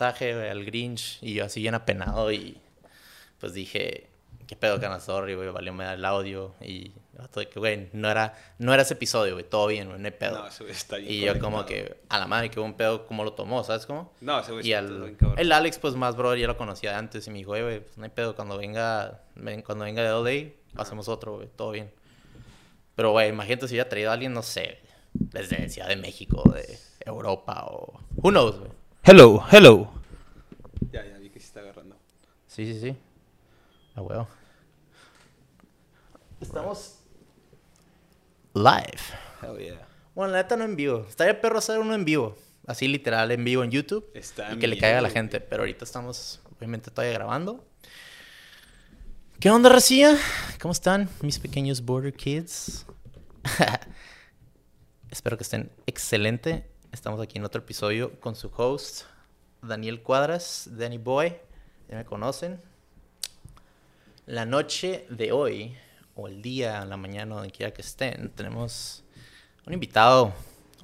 mensaje güey, al Grinch y yo así bien apenado y pues dije, ¿qué pedo, Cana? Sorry, güey, valió me da el audio y güey, no era, no era ese episodio, güey, todo bien, güey, no hay pedo. No, está bien y yo como que, a la madre, que buen pedo, ¿cómo lo tomó? ¿Sabes cómo? No, ese güey Y al, bien el Alex, pues más brother, ya lo conocía de antes y me dijo, "Oye, güey, pues no hay pedo, cuando venga, ven- cuando venga de LA, hacemos otro, güey, todo bien. Pero, güey, imagínate si hubiera traído a alguien, no sé, desde Ciudad de México, de Europa o... Who knows, güey. Hello, hello. Ya, ya vi que se está agarrando. Sí, sí, sí. Ah, huevo. Estamos live. Hell yeah. Bueno, la neta no en vivo. Estaría perro hacer uno en vivo. Así literal, en vivo en YouTube. Está y que le caiga a la gente. Pero ahorita estamos, obviamente, todavía grabando. ¿Qué onda, Racía? ¿Cómo están mis pequeños Border Kids? Espero que estén excelente. Estamos aquí en otro episodio con su host, Daniel Cuadras, Danny Boy. Ya me conocen. La noche de hoy, o el día, la mañana, donde quiera que estén, tenemos un invitado,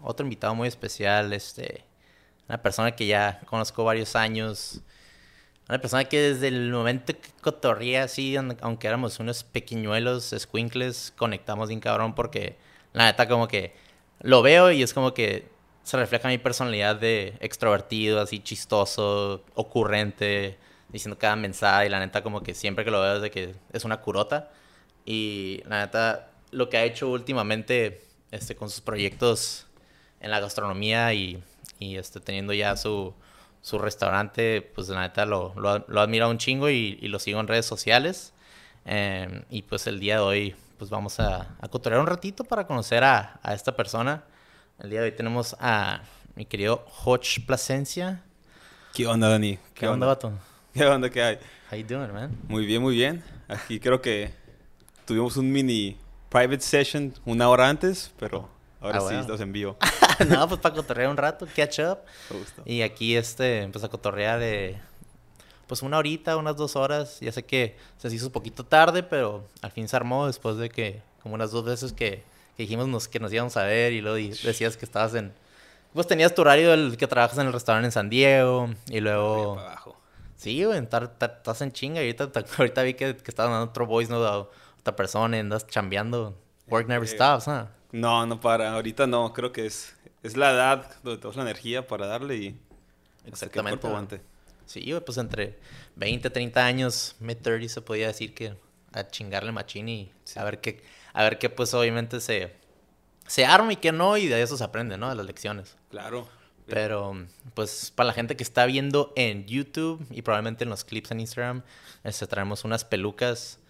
otro invitado muy especial, este, una persona que ya conozco varios años, una persona que desde el momento que cotorría así, aun- aunque éramos unos pequeñuelos, squinkles, conectamos bien cabrón porque la neta como que lo veo y es como que se refleja mi personalidad de extrovertido, así chistoso, ocurrente, diciendo cada mensaje y la neta como que siempre que lo veo es de que es una curota. Y la neta lo que ha hecho últimamente este con sus proyectos en la gastronomía y, y, este teniendo ya su, su restaurante pues la neta lo, lo, lo admira un chingo y, y lo sigo en redes sociales. Eh, y pues el día de hoy pues vamos a, a cotorrear un ratito para conocer a, a esta persona el día de hoy tenemos a mi querido Hodge Plasencia ¿Qué onda, Dani? ¿qué, onda vato? ¿Qué onda que hay? How you doing man? Muy bien, muy bien. Aquí creo que tuvimos un mini private session una hora antes, pero ahora Ah, sí bueno. estamos en vivo. no pues para cotorrear un rato catch up. Y aquí este, pues a cotorrear de, pues una horita, unas dos horas. Ya sé que se hizo un poquito tarde, pero al fin se armó después de que, como unas dos veces que, que dijimos nos, que nos íbamos a ver y luego decías que estabas en, pues tenías tu horario del que trabajas en el restaurante en San Diego y luego, para abajo. sí, güey, estás en chinga y ahorita, ahorita vi que, que estabas dando otro voice note a otra persona y andas chambeando. Work never Eh, stops, ¿ah? No, no para. Ahorita no. Creo que es, es la edad donde tenemos la energía para darle y... hasta que el Exactamente. aguante. Sí, güey, pues entre 20, 30 años, mid-30 se podía decir que a chingarle machín y Sí. a ver qué, a ver qué pues obviamente se, se arma y qué no, y de eso se aprende, ¿no? De las lecciones. Claro. Pero, pues, para la gente que está viendo en YouTube y probablemente en los clips en Instagram, este, traemos unas pelucas.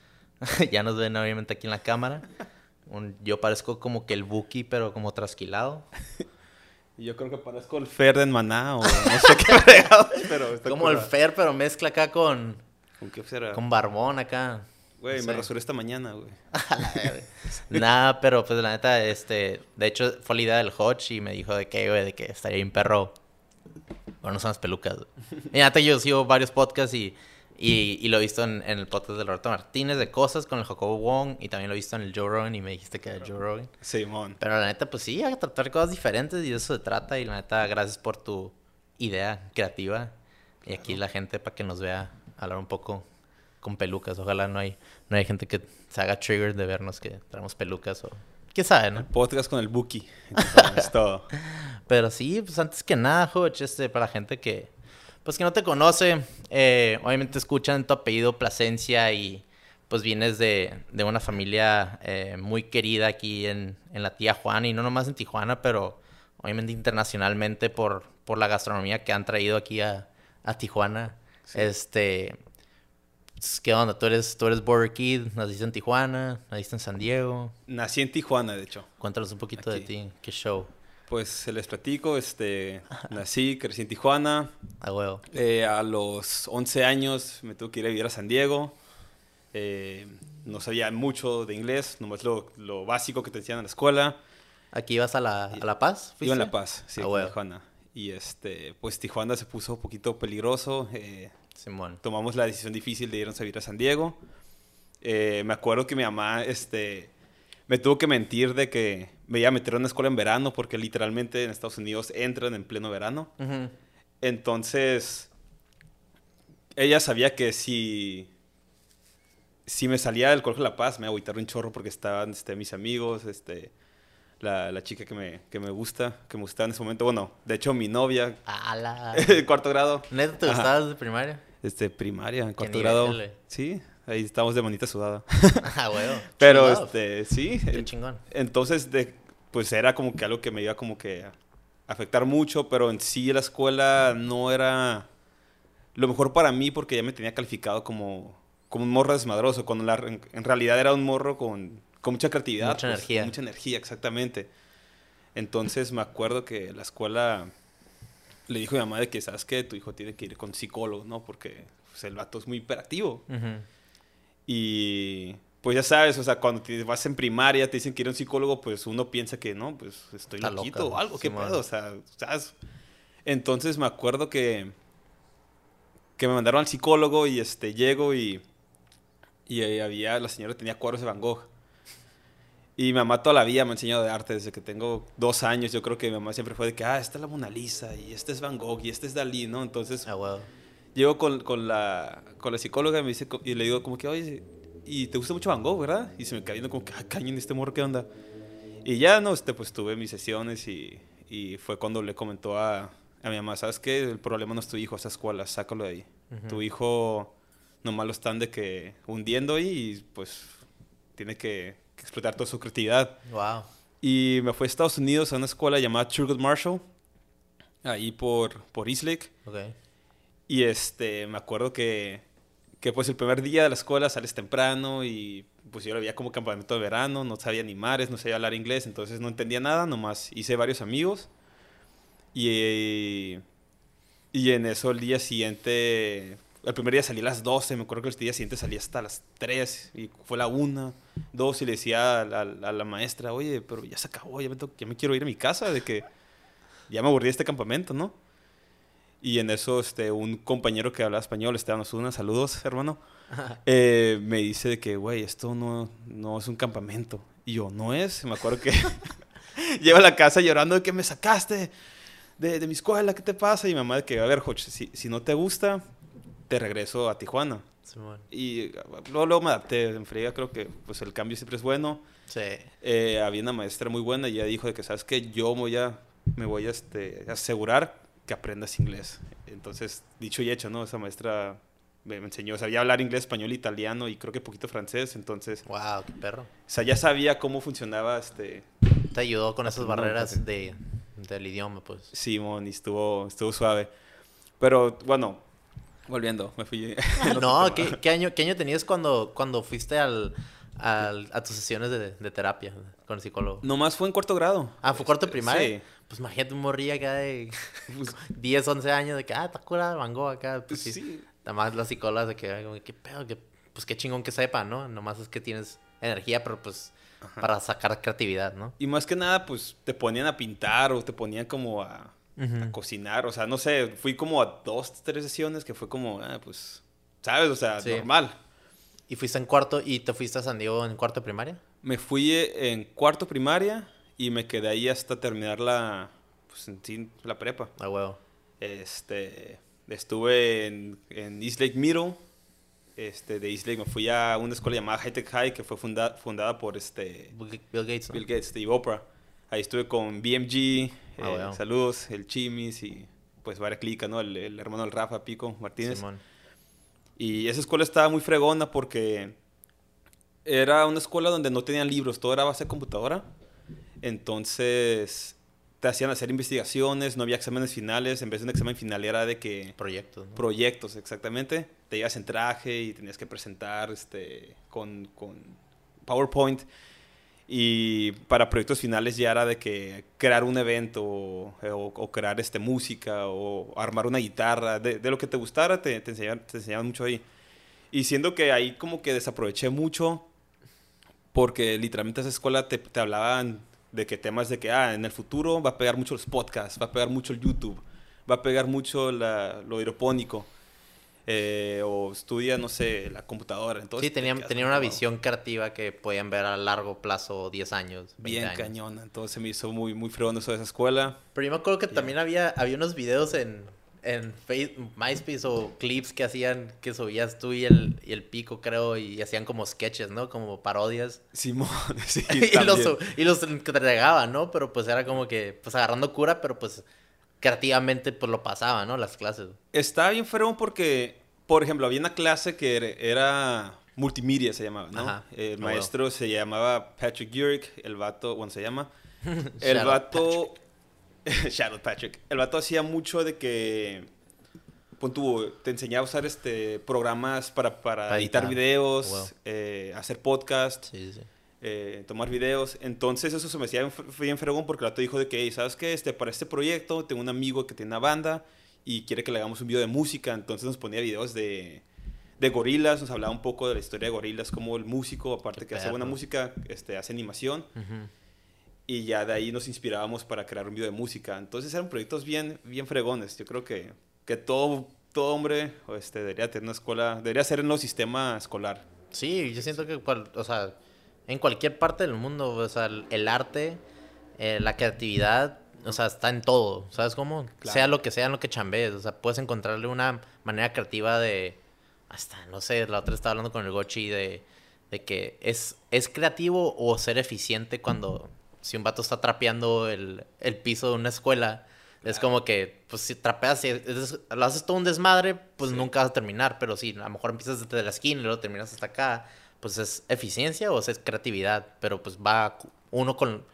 ya nos ven obviamente aquí en la cámara. Un- yo parezco como que el Buki, pero como trasquilado. Y Yo creo que parezco el Fer de Maná o no sé qué pero está Como el. Fer, pero mezcla acá con, ¿Con qué será? con barbón acá. Güey, me rasuré esta mañana, güey. Nada, pero pues la neta, este, de hecho fue la idea del Hodge y me dijo de que, güey, de que estaría bien perro. Bueno, no son las pelucas. güey. Y neta, yo sigo varios podcasts y, y, y lo he visto en, en el podcast de Roberto Martínez de cosas con el Jacobo Wong y también lo he visto en el Joe Rogan y me dijiste que era Joe Rogan. Simón. Pero la neta, pues sí, hay que tratar cosas diferentes y de eso se trata. Y la neta, gracias por tu idea creativa. Y aquí la gente para que nos vea hablar un poco con pelucas. Ojalá no hay, no hay gente que se haga trigger de vernos que traemos pelucas o... ¿Quién sabe, no? Podcast con el Buki. Es todo. Pero sí, pues antes que nada, Hodge, este, para la gente que, pues que no te conoce, eh, obviamente escuchan tu apellido Plasencia y pues vienes de, de una familia eh, muy querida aquí en, en la tía Juana y no nomás en Tijuana, pero obviamente internacionalmente por, por la gastronomía que han traído aquí a, a Tijuana. Sí. Este, ¿qué onda? ¿Tú eres, tú eres Border Kid, naciste en Tijuana, naciste en San Diego. Nací en Tijuana, de hecho. Cuéntanos un poquito de Aquí. ti, qué show. Pues se les platico, este, nací, crecí en Tijuana. A huevo. Eh, a los 11 años me tuve que ir a vivir a San Diego. Eh, no sabía mucho de inglés, nomás lo, lo básico que te enseñan en la escuela. ¿Aquí ibas a La, a la Paz? Iba en fuiste? La Paz, sí, huevo. Tijuana. Y este, pues Tijuana se puso un poquito peligroso. eh, Simón. tomamos la decisión difícil de irnos a vivir a San Diego. Eh, me acuerdo que mi mamá este, me tuvo que mentir de que me iba a meter a una escuela en verano porque literalmente en Estados Unidos entran en pleno verano. Entonces, ella sabía que si, si me salía del Colegio de La Paz me iba a agüitar un chorro porque estaban este, mis amigos, este, la, la chica que me, que me gusta, que me gustaba en ese momento. Bueno, de hecho mi novia, ¡Ala! cuarto grado, ¿Neta te Ajá. gustaba desde primaria? Este, primaria, en cuarto grado. güey. Sí, ahí estamos de manita sudada. Ah, huevo. Pero, este, sí. Qué chingón. Entonces, de, pues era como que algo que me iba como que a afectar mucho, pero en sí la escuela no era lo mejor para mí porque ya me tenía calificado como, como un morro desmadroso, cuando la- en, en realidad era un morro con, con mucha creatividad. Mucha pues, energía. mucha energía, exactamente. Entonces me acuerdo que la escuela le dijo a mi mamá de que, ¿sabes qué? Tu hijo tiene que ir con psicólogo, ¿no? Porque pues, el vato es muy hiperactivo. Y pues ya sabes, o sea, cuando te vas en primaria, te dicen que ir a un psicólogo, pues uno piensa que no, pues estoy Está loquito loca, o algo, qué Simón. pedo, o sea, ¿sabes? Entonces me acuerdo que, que me mandaron al psicólogo y este, llego y, y ahí había, la señora tenía cuadros de Van Gogh. Y mi mamá toda la vida me ha enseñado de arte desde que tengo dos años. Yo creo que mi mamá siempre fue de que, ah, esta es la Mona Lisa y este es Van Gogh y este es Dalí, ¿no? Entonces Ah, huevo. Llego con, con, la, con la psicóloga y, me dice, y le digo como que, oye, ¿y te gusta mucho Van Gogh, verdad? Y se me cae viendo como que, ah, cañón, este morro, ¿qué onda? Y ya, no, este, pues tuve mis sesiones y, y fue cuando le comentó a, a mi mamá, ¿sabes qué? El problema no es tu hijo, esa escuela, sácalo de ahí. Ujú. Tu hijo nomás lo están de que hundiendo ahí y pues tiene que explotar toda su creatividad. Wow. Y me fui a Estados Unidos a una escuela llamada Thurgood Marshall, ahí por, por Eastlake. Ok. Y este, me acuerdo que, que pues el primer día de la escuela sales temprano y pues yo lo veía como campamento de verano, no sabía ni mares, no sabía hablar inglés, entonces no entendía nada, nomás hice varios amigos. Y, y en eso el día siguiente, el primer día salí a las 12, me acuerdo que el día siguiente salí hasta las 3 y fue la 1, 2 y le decía a la, a la maestra, oye, pero ya se acabó, ya me, tengo- ya me quiero ir a mi casa, de que ya me aburrí de este campamento, ¿no? Y en eso, este, un compañero que hablaba español, Esteban Osuna, saludos, hermano, eh, me dice de que, güey, esto no, no es un campamento. Y yo, ¿no es? Me acuerdo que llego a la casa llorando de que me sacaste de, de mi escuela, ¿qué te pasa? Y mi mamá de que, a ver, Joch, si, si no te gusta, te regreso a Tijuana. Simón. Y luego, luego me adapté en friega, creo que pues el cambio siempre es bueno. Sí. Eh, había una maestra muy buena y ella dijo de que, ¿sabes qué? Yo voy a, me voy a este, asegurar que aprendas inglés. Entonces, dicho y hecho, ¿no? Esa maestra me, enseñó, sabía hablar inglés, español, italiano y creo que poquito francés. Entonces, Wow, qué perro. o sea, ya sabía cómo funcionaba este Te ayudó con esas barreras de, del idioma, pues. Simón y estuvo, estuvo suave. Pero, bueno, volviendo, me fui. no. ¿qué, qué año, ¿qué año tenías cuando, cuando fuiste al, al- a tus sesiones de, de terapia con el psicólogo? Nomás fue en cuarto grado. Ah, ¿fue cuarto primaria? Sí. Pues imagínate un morrillo acá de Pues, 10, 11 años de que, ah, está curada Van Gogh acá. Pues, pues sí. sí. Además, las psicólogas de que, qué pedo, que, pues qué chingón que sepa, ¿no? Nomás es que tienes energía, pero pues Ajá. para sacar creatividad, ¿no? Y más que nada, pues te ponían a pintar o te ponían como a, a cocinar. O sea, no sé, fui como a dos, tres sesiones que fue como, ah, pues, ¿sabes? O sea, Sí. normal. ¿Y fuiste en cuarto y te fuiste a San Diego en cuarto de primaria? Me fui eh, en cuarto primaria y me quedé ahí hasta terminar la, pues, la prepa. A huevo. Este, estuve en, en East Lake Middle. Este, de East Lake me fui a una escuela llamada High Tech High que fue funda- fundada por este, Bill Bill Gates, ¿no? Bill Gates, Steve Oprah. Ahí estuve con BMG, Ah, eh, bueno. saludos, el Chimis y pues varias clica, ¿no? El, el hermano del Rafa, Pico Martínez. Simón. Y esa escuela estaba muy fregona porque era una escuela donde no tenían libros, todo era a base de computadora. Entonces te hacían hacer investigaciones, no había exámenes finales, en vez de un examen final era de que Proyectos, ¿no? proyectos, exactamente. Te ibas en traje y tenías que presentar este, con, con PowerPoint. Y para proyectos finales ya era de que crear un evento o, o- crear este, música o armar una guitarra. De, lo que te gustara te, te, enseñaban, te enseñaban mucho ahí. Y siendo que ahí como que desaproveché mucho porque literalmente esa escuela te, te hablaban de que temas de que ah, en el futuro va a pegar mucho los podcasts, va a pegar mucho el YouTube, va a pegar mucho la- lo hidropónico. Eh, o estudia, no sé, la computadora. Entonces sí, tenían, te quedas tenían una visión creativa que podían ver a largo plazo, 10 años. 20 Bien años. cañona. Entonces se me hizo muy, muy fregón eso de esa escuela. Pero yo me acuerdo que también había, había unos videos en, en Face- MySpace o clips que hacían, que subías tú y el, y el pico, creo, y hacían como sketches, ¿no? Como parodias. Simón, sí, y, los, y los entregaban, ¿no? Pero pues era como que, pues agarrando cura, pero pues creativamente pues lo pasaba, ¿no? Las clases. Está bien fregón porque, por ejemplo, había una clase que era- multimedia, se llamaba, ¿no? Ajá. El maestro se llamaba Patrick Urick, el vato, bueno, se llama. El vato... Shadow Patrick. El vato hacía mucho de que... pon tú, te enseñaba a usar este, programas para, para Para editar, editar. videos, Wow. eh, hacer podcast, Sí, sí. Eh, tomar videos. Entonces eso se me hacía bien fre- bien fregón porque el vato dijo de que, "Hey, ¿sabes qué? Este, para este proyecto tengo un amigo que tiene una banda y quiere que le hagamos un video de música. Entonces nos ponía videos de, de gorilas, nos hablaba un poco de la historia de gorilas, como el músico, aparte Qué que hace buena perro. música, este, hace animación. Ujú. Y ya de ahí nos inspirábamos para crear un video de música. Entonces eran proyectos bien, bien fregones. Yo creo que, que todo, todo hombre este, debería tener una escuela, debería ser en el sistema escolar. Sí, yo siento que, o sea, en cualquier parte del mundo, o sea, el, el arte, eh, la creatividad, o sea, está en todo, ¿sabes cómo? Claro. Sea lo que sea en lo que chambees, o sea, puedes encontrarle una manera creativa de, hasta, no sé, la otra estaba hablando con el Gochi de, de que es, es creativo o ser eficiente cuando, si un vato está trapeando el, el piso de una escuela, es como que, pues si trapeas, si es- lo haces todo un desmadre, pues Sí. nunca vas a terminar. Pero si a lo mejor empiezas desde la esquina y luego terminas hasta acá, pues es eficiencia o es creatividad. Pero pues va uno con.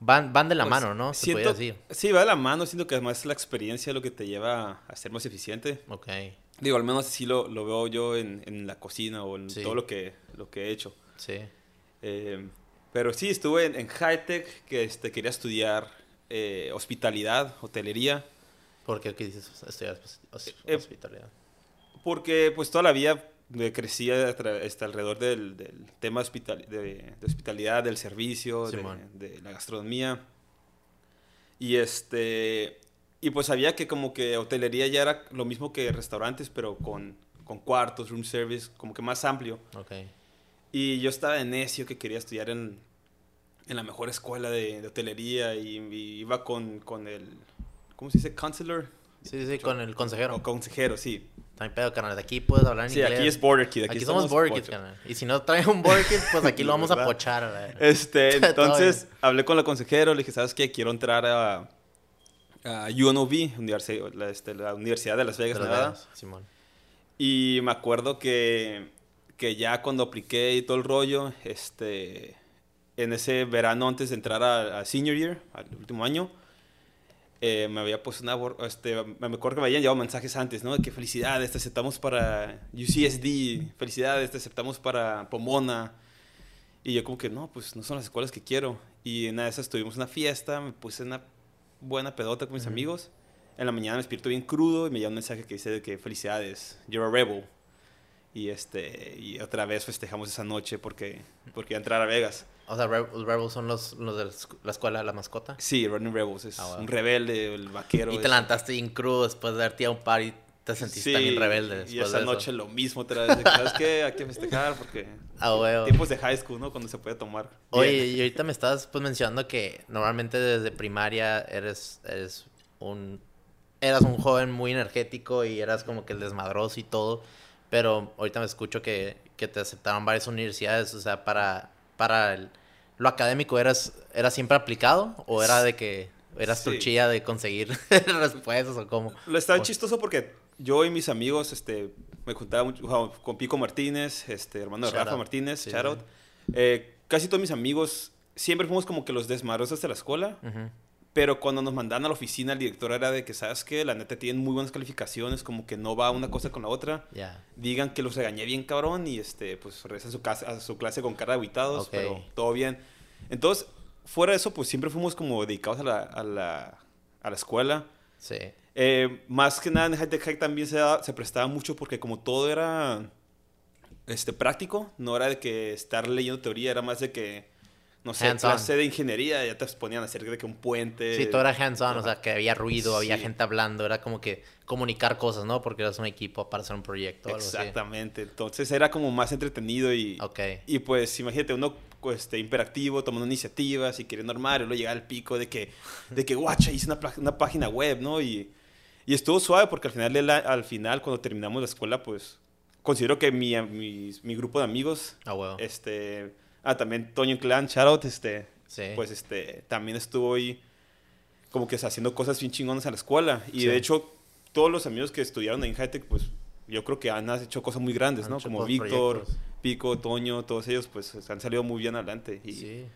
Van, van de la Pues, mano, ¿no? Se siento- decir. Sí, va de la mano. Siento que además es la experiencia lo que te lleva a ser más eficiente. Ok. Digo, al menos así lo, lo veo yo en, en la cocina o en Sí. todo lo que, lo que he hecho. Sí. Eh, pero sí, estuve en, en Hightech, que este, quería estudiar eh, hospitalidad, hotelería, Porque qué dices estudiar hos- Eh, hospitalidad. porque pues toda la vida crecía atra- este, alrededor del, del tema hospital, de, de hospitalidad, del servicio, de, Simón. de la gastronomía. Y este y pues sabía que como que hotelería ya era lo mismo que restaurantes, pero con, con cuartos, room service, como que más amplio. Ok. Y yo estaba de necio que quería estudiar en, en la mejor escuela de, de hotelería y, y iba con, con el, ¿cómo se dice? Counselor. Sí, sí, con el consejero. O consejero, sí. También pedo, carnal. De aquí puedes hablar en Sí, inglés. aquí es Border Kid. Aquí, Aquí, somos Border Kids, carnal. Y si no traen un Border Kid, pues aquí lo vamos a pochar. Este, entonces hablé con la consejero, le dije, ¿sabes qué? Quiero entrar a, a UNLV, universi- la, este, la Universidad de Las Vegas, De Las Nevada. Vegas, Simón. Y me acuerdo que, que ya cuando apliqué y todo el rollo, este, en ese verano antes de entrar a, a senior year, al último año, eh, me había puesto una... Este, me acuerdo que me habían llevado mensajes antes, ¿no? De que felicidades, te aceptamos para UCSD, felicidades, te aceptamos para Pomona. Y yo como que, no, pues no son las escuelas que quiero. Y en una de esas tuvimos una fiesta, me puse una buena pedota con mis amigos. En la mañana me despierto bien crudo y me llega un mensaje que dice de que felicidades, you're a rebel. Y este y otra vez festejamos esa noche porque porque iba a entrar a Vegas. O sea, Re- los Rebels son los, los de la escu- la escuela, la mascota. Sí, Running Rebels es Ah, bueno. un rebelde, el vaquero. Y te levantaste bien crudo después de darte a un par y te sentiste Sí, también rebelde Y esa de eso. noche lo mismo otra vez. ¿Sabes qué? Hay que festejar porque Ah, tiempos de high school, ¿no? Cuando se puede tomar. Oye, Bien. y ahorita me estabas pues mencionando que normalmente desde primaria eres, eres un eras un joven muy energético y eras como que el desmadroso y todo, pero ahorita me escucho que, que te aceptaron varias universidades, o sea, para para el- lo académico eras era siempre aplicado o era de que eras Sí. truchilla de conseguir respuestas o cómo. Lo estaba O- chistoso porque yo y mis amigos, este, me juntaba mucho con Pico Martínez, este, hermano de Shout Rafa out. Martínez, Sí, shout sí. out. Eh, casi todos mis amigos siempre fuimos como que los desmadrosos de la escuela, Ujú. Pero cuando nos mandaban a la oficina, el director era de que, ¿sabes qué? La neta tienen muy buenas calificaciones, como que no va una cosa con la otra. Digan que los regañé bien cabrón y, este, pues, regresa a su, casa, a su clase con cara de aguitados, pero todo bien. Entonces, fuera de eso, pues, siempre fuimos como dedicados a la, a la, a la escuela. Sí. Eh, más que nada en High Tech High también se, da- se prestaba mucho porque como todo era este, práctico, no era de que estar leyendo teoría, era más de que no sé, clase de ingeniería, ya te ponían a hacer de que un puente. Sí, todo era hands-on, o sea, que había ruido, había Sí. gente hablando, era como que comunicar cosas, ¿no? Porque eras un equipo para hacer un proyecto o algo así. Exactamente. Entonces era como más entretenido y, Ok. y pues imagínate uno este, imperactivo, tomando iniciativas y queriendo armar y luego llegar al pico de que, de que guacha, hice una, una página web, ¿no? Y, y estuvo suave porque al final, la- al final, cuando terminamos la escuela, pues considero que mi, mi, mi grupo de amigos, Ah, huevo. este, ah, también Toño Clan, shoutout, este, Sí. pues este, también estuvo ahí como que haciendo cosas bien chingonas a la escuela. Y Sí. de hecho, todos los amigos que estudiaron en Hightech, pues yo creo que han hecho cosas muy grandes, Han ¿no? Como Víctor, proyectos. Pico, Toño, todos ellos, pues han salido muy bien adelante. Y Sí.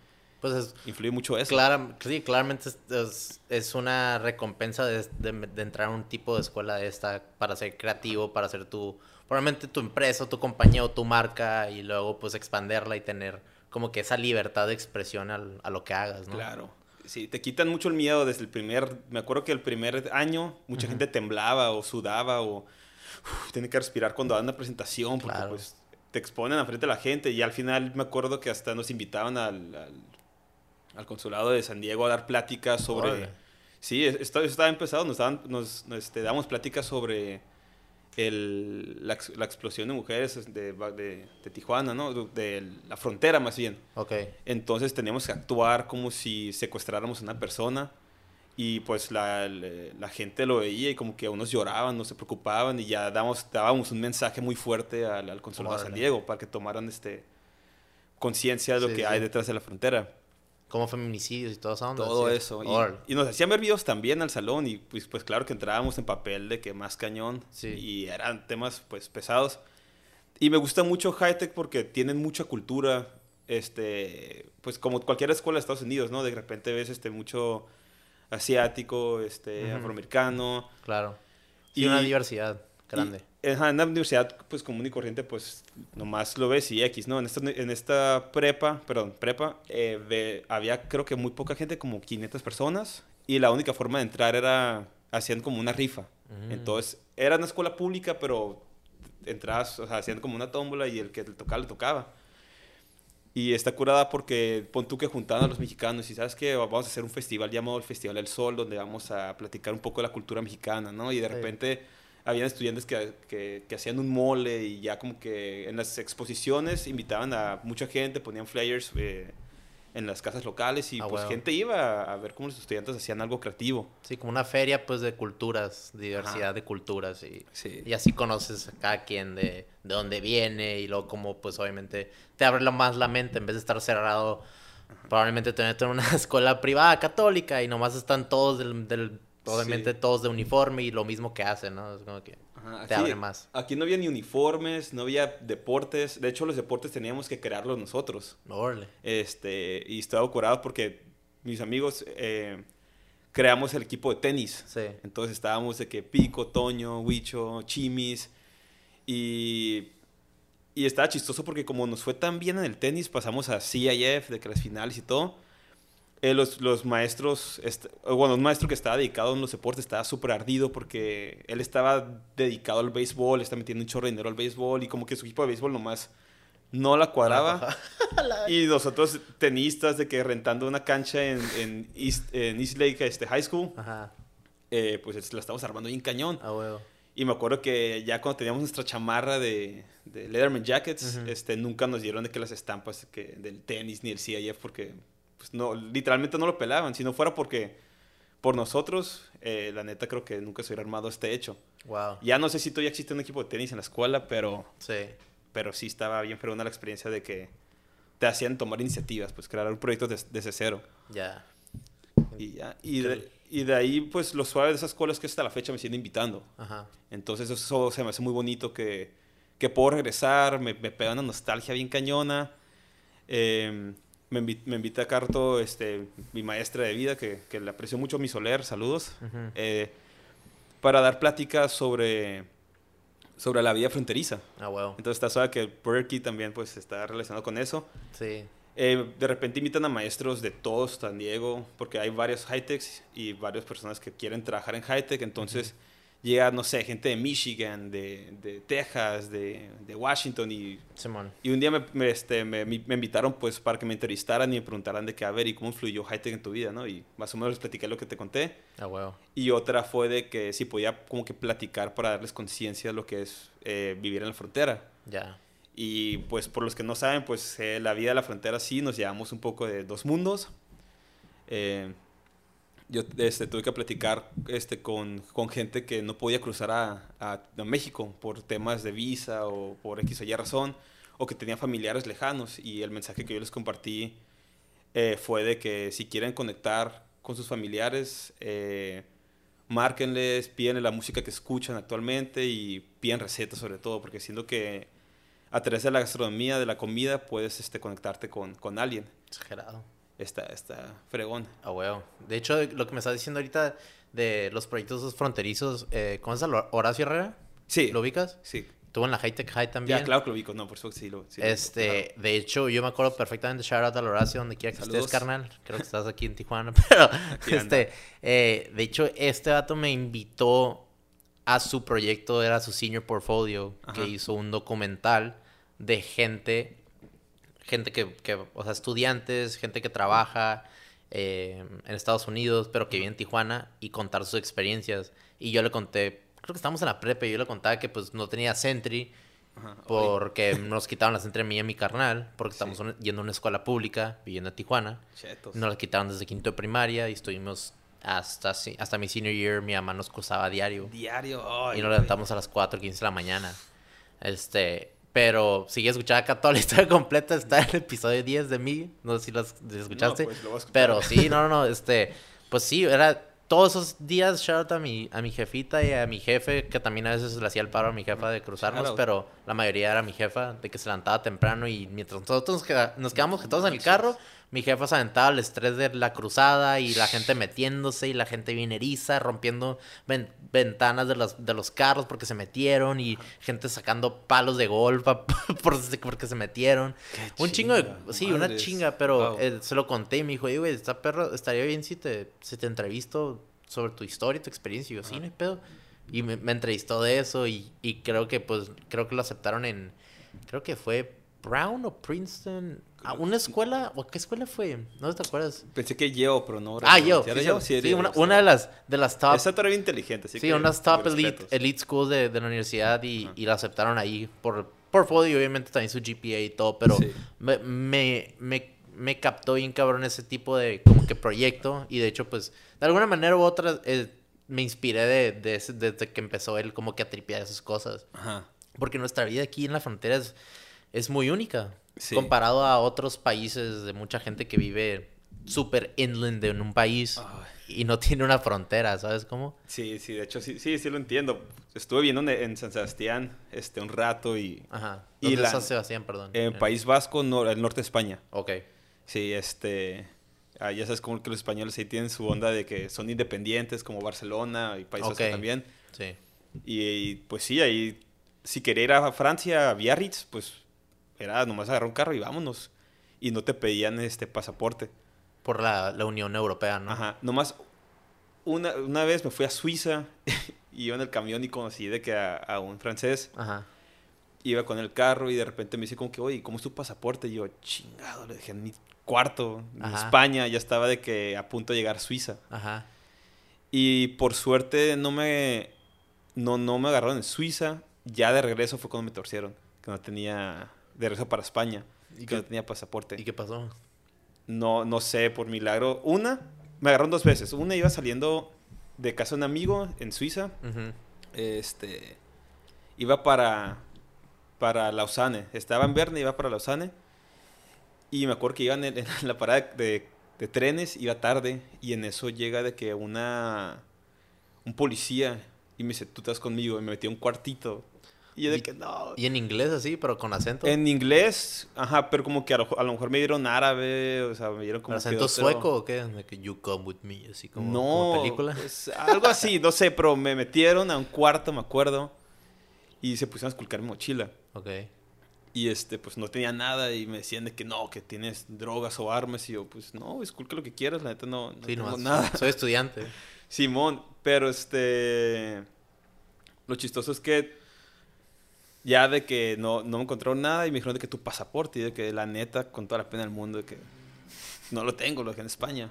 Pues es, influye mucho eso. clara- sí, claramente es, es- es una recompensa de, de- de entrar a un tipo de escuela de esta para ser creativo, para hacer tu, probablemente tu empresa, tu compañía o tu marca y luego pues expanderla y tener como que esa libertad de expresión al- a lo que hagas, ¿no? Claro. Sí, te quitan mucho el miedo desde el primer... Me acuerdo que el primer año mucha gente temblaba o sudaba o uf, tiene que respirar cuando dan una presentación porque Claro. pues te exponen a frente de la gente y al final me acuerdo que hasta nos invitaban al, al, al consulado de San Diego a dar pláticas sobre... Sí, es- esto estaba empezado, nos, daban, nos, este, damos pláticas sobre el, la, la explosión de mujeres de, de, de Tijuana, ¿no? De la frontera más bien. Entonces teníamos que actuar como si secuestráramos a una persona y pues la, la- la gente lo veía y como que unos lloraban, no se preocupaban y ya damos, dábamos un mensaje muy fuerte al, al consulado de San. Diego para que tomaran este conciencia de lo Sí, que sí. hay detrás de la frontera. Como feminicidios y toda esa onda. Todo sí. eso. Y, nos hacían ver videos también al salón y pues, pues claro que entrábamos en papel de que más cañón Sí. y eran temas pues pesados. Y me gusta mucho Hightech porque tienen mucha cultura, este, pues como cualquier escuela de Estados Unidos, ¿no? De repente ves este mucho asiático, este, Ujú. afroamericano. Claro. Sí, Y- una diversidad grande. Ajá, en la universidad, pues común y corriente, pues nomás lo ves y X, ¿no? En esta, en esta prepa, perdón, prepa, eh, ve- había creo que muy poca gente, como 500 personas, y la única forma de entrar era, hacían como una rifa. Mm. Entonces, era una escuela pública, pero entrabas, o sea, hacían como una tómbola y el que le tocaba, le tocaba. Y está curada porque pon tú que juntaban a los mexicanos y sabes que vamos a hacer un festival llamado el Festival del Sol, donde vamos a platicar un poco de la cultura mexicana, ¿no? Y de Sí. Habían estudiantes que, que, que hacían un mole y ya como que en las exposiciones invitaban a mucha gente, ponían flyers eh, en las casas locales y Ah, pues gente iba a ver cómo los estudiantes hacían algo creativo. Sí, como una feria pues de culturas, diversidad de culturas y, Sí. y así conoces a cada quien de, de dónde viene y luego como pues obviamente te abre más la mente en vez de estar cerrado. Probablemente te en una escuela privada católica y nomás están todos del, del- obviamente Sí. todos de uniforme y lo mismo que hacen, ¿no? Es como que Ajá, te abre más. Aquí no había ni uniformes, no había deportes. De hecho, los deportes teníamos que crearlos nosotros. Órale. Este, y estaba curado porque mis amigos eh, creamos el equipo de tenis. Sí. Entonces estábamos de que Pico, Toño, Huicho, Chimis. Y, y estaba chistoso porque como nos fue tan bien en el tenis, pasamos a CIF, de que las finales y todo. Eh, los, los maestros, est- bueno, un maestro que estaba dedicado en los deportes estaba súper ardido porque él estaba dedicado al béisbol, está metiendo un chorro de dinero al béisbol y como que su equipo de béisbol nomás no la cuadraba. Y nosotros tenistas de que rentando una cancha en, en East, en East Lake este, High School, Ajá. eh, pues la estamos armando bien cañón. A huevo. Y me acuerdo que ya cuando teníamos nuestra chamarra de, de Leatherman Jackets, este, nunca nos dieron de que las estampas que, del tenis ni el CIF porque pues, no, literalmente no lo pelaban. Si no fuera porque por nosotros, eh, la neta creo que nunca se hubiera armado este hecho. Wow. Ya no sé si todavía existe un equipo de tenis en la escuela, pero, Sí. pero sí estaba bien fregona la experiencia de que te hacían tomar iniciativas, pues crear un proyecto des- desde cero. Ya. Y, ya, y, de, y de ahí, pues lo suave de esas escuelas que hasta la fecha me siguen invitando. Ajá. Entonces eso se me hace muy bonito que, que puedo regresar, me, me pega una nostalgia bien cañona. Eh, me, invi- me invita a Carto, este, mi maestra de vida, que, que le aprecio mucho, mi Soler, saludos, Ujú. eh, para dar pláticas sobre, sobre la vida fronteriza. A huevo. Entonces está suave que Berkey también pues está relacionado con eso. Sí. Eh, de repente invitan a maestros de todos San Diego, porque hay varios high-techs y varias personas que quieren trabajar en high-tech, entonces llega, no sé, gente de Michigan, de, de Texas, de, de Washington y Simón. y un día me, me, este, me, me invitaron pues para que me entrevistaran y me preguntaran de qué, a ver, ¿y cómo influyó high-tech en tu vida, no? Y más o menos les platiqué lo que te conté. Ah, huevo. Y otra fue de que si podía como que platicar para darles conciencia de lo que es eh, vivir en la frontera. Ya. Y pues por los que no saben, pues eh, la vida de la frontera sí nos llevamos un poco de dos mundos. Eh, yo este, tuve que platicar este, con, con gente que no podía cruzar a, a- México por temas de visa o por X o Y razón, o que tenía familiares lejanos. Y el mensaje que yo les compartí eh, fue de que si quieren conectar con sus familiares, eh, márquenles, pídenle la música que escuchan actualmente y piden recetas sobre todo, porque siento que a través de la gastronomía, de la comida, puedes este, conectarte con, con alguien. Exagerado. Está, está fregón. Ah, huevo. De hecho, lo que me estás diciendo ahorita de los proyectos fronterizos, eh, ¿cómo es el Horacio Herrera? Sí. ¿Lo ubicas? Sí. Estuvo en la High Tech High también. Ya, claro que lo ubico. No, por supuesto sí lo sí Este, de hecho, yo me acuerdo perfectamente, shout out al Horacio, donde quiera que Saludos. estés, carnal. Creo que estás aquí en Tijuana, pero, Aquí este, eh, de hecho, este vato me invitó a su proyecto, era su senior portfolio, Ajá. que hizo un documental de gente, gente que, que, o sea, estudiantes, gente que trabaja eh, en Estados Unidos, pero que vive en Tijuana, y contar sus experiencias. Y yo le conté, creo que estamos en la prepa, y yo le contaba que pues no tenía Sentry, Ajá, oye, porque nos quitaron las entre mí y mi carnal, porque estamos yendo a una escuela pública, viviendo en Tijuana. chetos. Nos la quitaron desde quinto de primaria y estuvimos hasta, hasta mi senior year. Mi mamá nos cruzaba a diario Diario. ay, y nos levantamos a las 4, 15 de la mañana. Este, pero si escuchar acá toda la historia completa, está en el episodio 10 de mí. No sé si lo escuchaste. pues, lo escuchar. pero sí, no, no, no. Este, pues sí, era todos esos días, shout out a mi, a mi jefita y a mi jefe, que también a veces le hacía el paro a mi jefa de cruzarnos, pero la mayoría era mi jefa, de que se levantaba temprano y mientras nosotros nos, queda- nos quedamos todos en el carro, mi jefa se aventaba el estrés de la cruzada y la gente metiéndose y la gente bien eriza, rompiendo ven- ventanas de los, de los carros porque se metieron y gente sacando palos de golf porque se metieron. Qué Un chingo de... Sí, una chinga, pero Wow. eh, se lo conté y me dijo, "Oye, güey, está perro, estaría bien si te, si te entrevisto sobre tu historia y tu experiencia. Y yo, sí, no hay pedo. Y me, me entrevistó de eso y, y creo que, pues, creo que lo aceptaron en... Creo que fue Brown o Princeton. ¿A una escuela? ¿O qué escuela fue? No te acuerdas. Pensé que yo, pero no. Ah, ¿era yo. ¿Sí era sí, sí, era una, una de las, de las top... Esa todavía inteligente, así Sí, que, unas top elite, elite schools de, de la universidad y, y la aceptaron ahí por portfolio y obviamente también su GPA y todo, pero Sí. me, me, me, me captó bien cabrón ese tipo de como que proyecto y de hecho pues de alguna manera u otra eh, me inspiré de, de ese- desde que empezó él como que a tripear esas cosas. Ajá. Porque nuestra vida aquí en la frontera es, es muy única. Sí. Comparado a otros países de mucha gente que vive súper inland en un país y no tiene una frontera, ¿sabes cómo? Sí, sí, de hecho, sí, sí, sí lo entiendo. Estuve viendo en, en San Sebastián este, un rato y Ajá. Y ¿Dónde la- está Sebastián, perdón? en País Vasco, no, el norte de España. Ok. Sí, este... ah, ya sabes como que los españoles ahí tienen su onda de que son independientes, como Barcelona y País Vasco Ok. también. Sí. Y, y, pues sí, ahí, si quería ir a Francia, a Biarritz, pues era nomás agarrar un carro y vámonos. Y no te pedían este pasaporte. Por la, la Unión Europea, ¿no? Ajá, nomás una, una vez me fui a Suiza y iba en el camión y conocí de que a, a un francés Ajá. iba con el carro y de repente me dice como que, oye, ¿cómo es tu pasaporte? Y yo, chingado, le dejé en mi cuarto, en Ajá. España, ya estaba de que a punto de llegar a Suiza. Ajá. Y por suerte no me, no, no me agarraron en Suiza, ya de regreso fue cuando me torcieron, que no tenía, de regreso para España, ¿Y que qué- no tenía pasaporte. ¿Y qué pasó? No, no sé, por milagro. Una, me agarraron dos veces. Una iba saliendo de casa de un amigo en Suiza. Este. Iba para. Para Lausanne. Estaba en Berne, iba para Lausanne. Y me acuerdo que iba en, la parada de, de trenes, iba tarde. Y en eso llega de que una. Un policía. Y me dice, tú estás conmigo. Y me metió a un cuartito. Y yo de que no. Y en inglés así, pero con acento. En inglés, ajá, pero como que a lo, a lo mejor me dieron árabe, o sea, me dieron como ¿Con que acento otro- sueco o qué? De que you come with me, así como, no, como película. pues, algo así, no sé, pero me metieron a un cuarto, me acuerdo, y se pusieron a esculcar mi mochila. Ok. Y este, pues no tenía nada y me decían de que no, que tienes drogas o armas. Y yo, pues no, esculca lo que quieras, la neta no, no Sí, tengo nomás. nada. Soy estudiante. Simón, pero este. Lo chistoso es que ya de que no, no me encontraron nada y me dijeron de que tu pasaporte y de que la neta, con toda la pena del mundo, de que no lo tengo, lo dejé en España.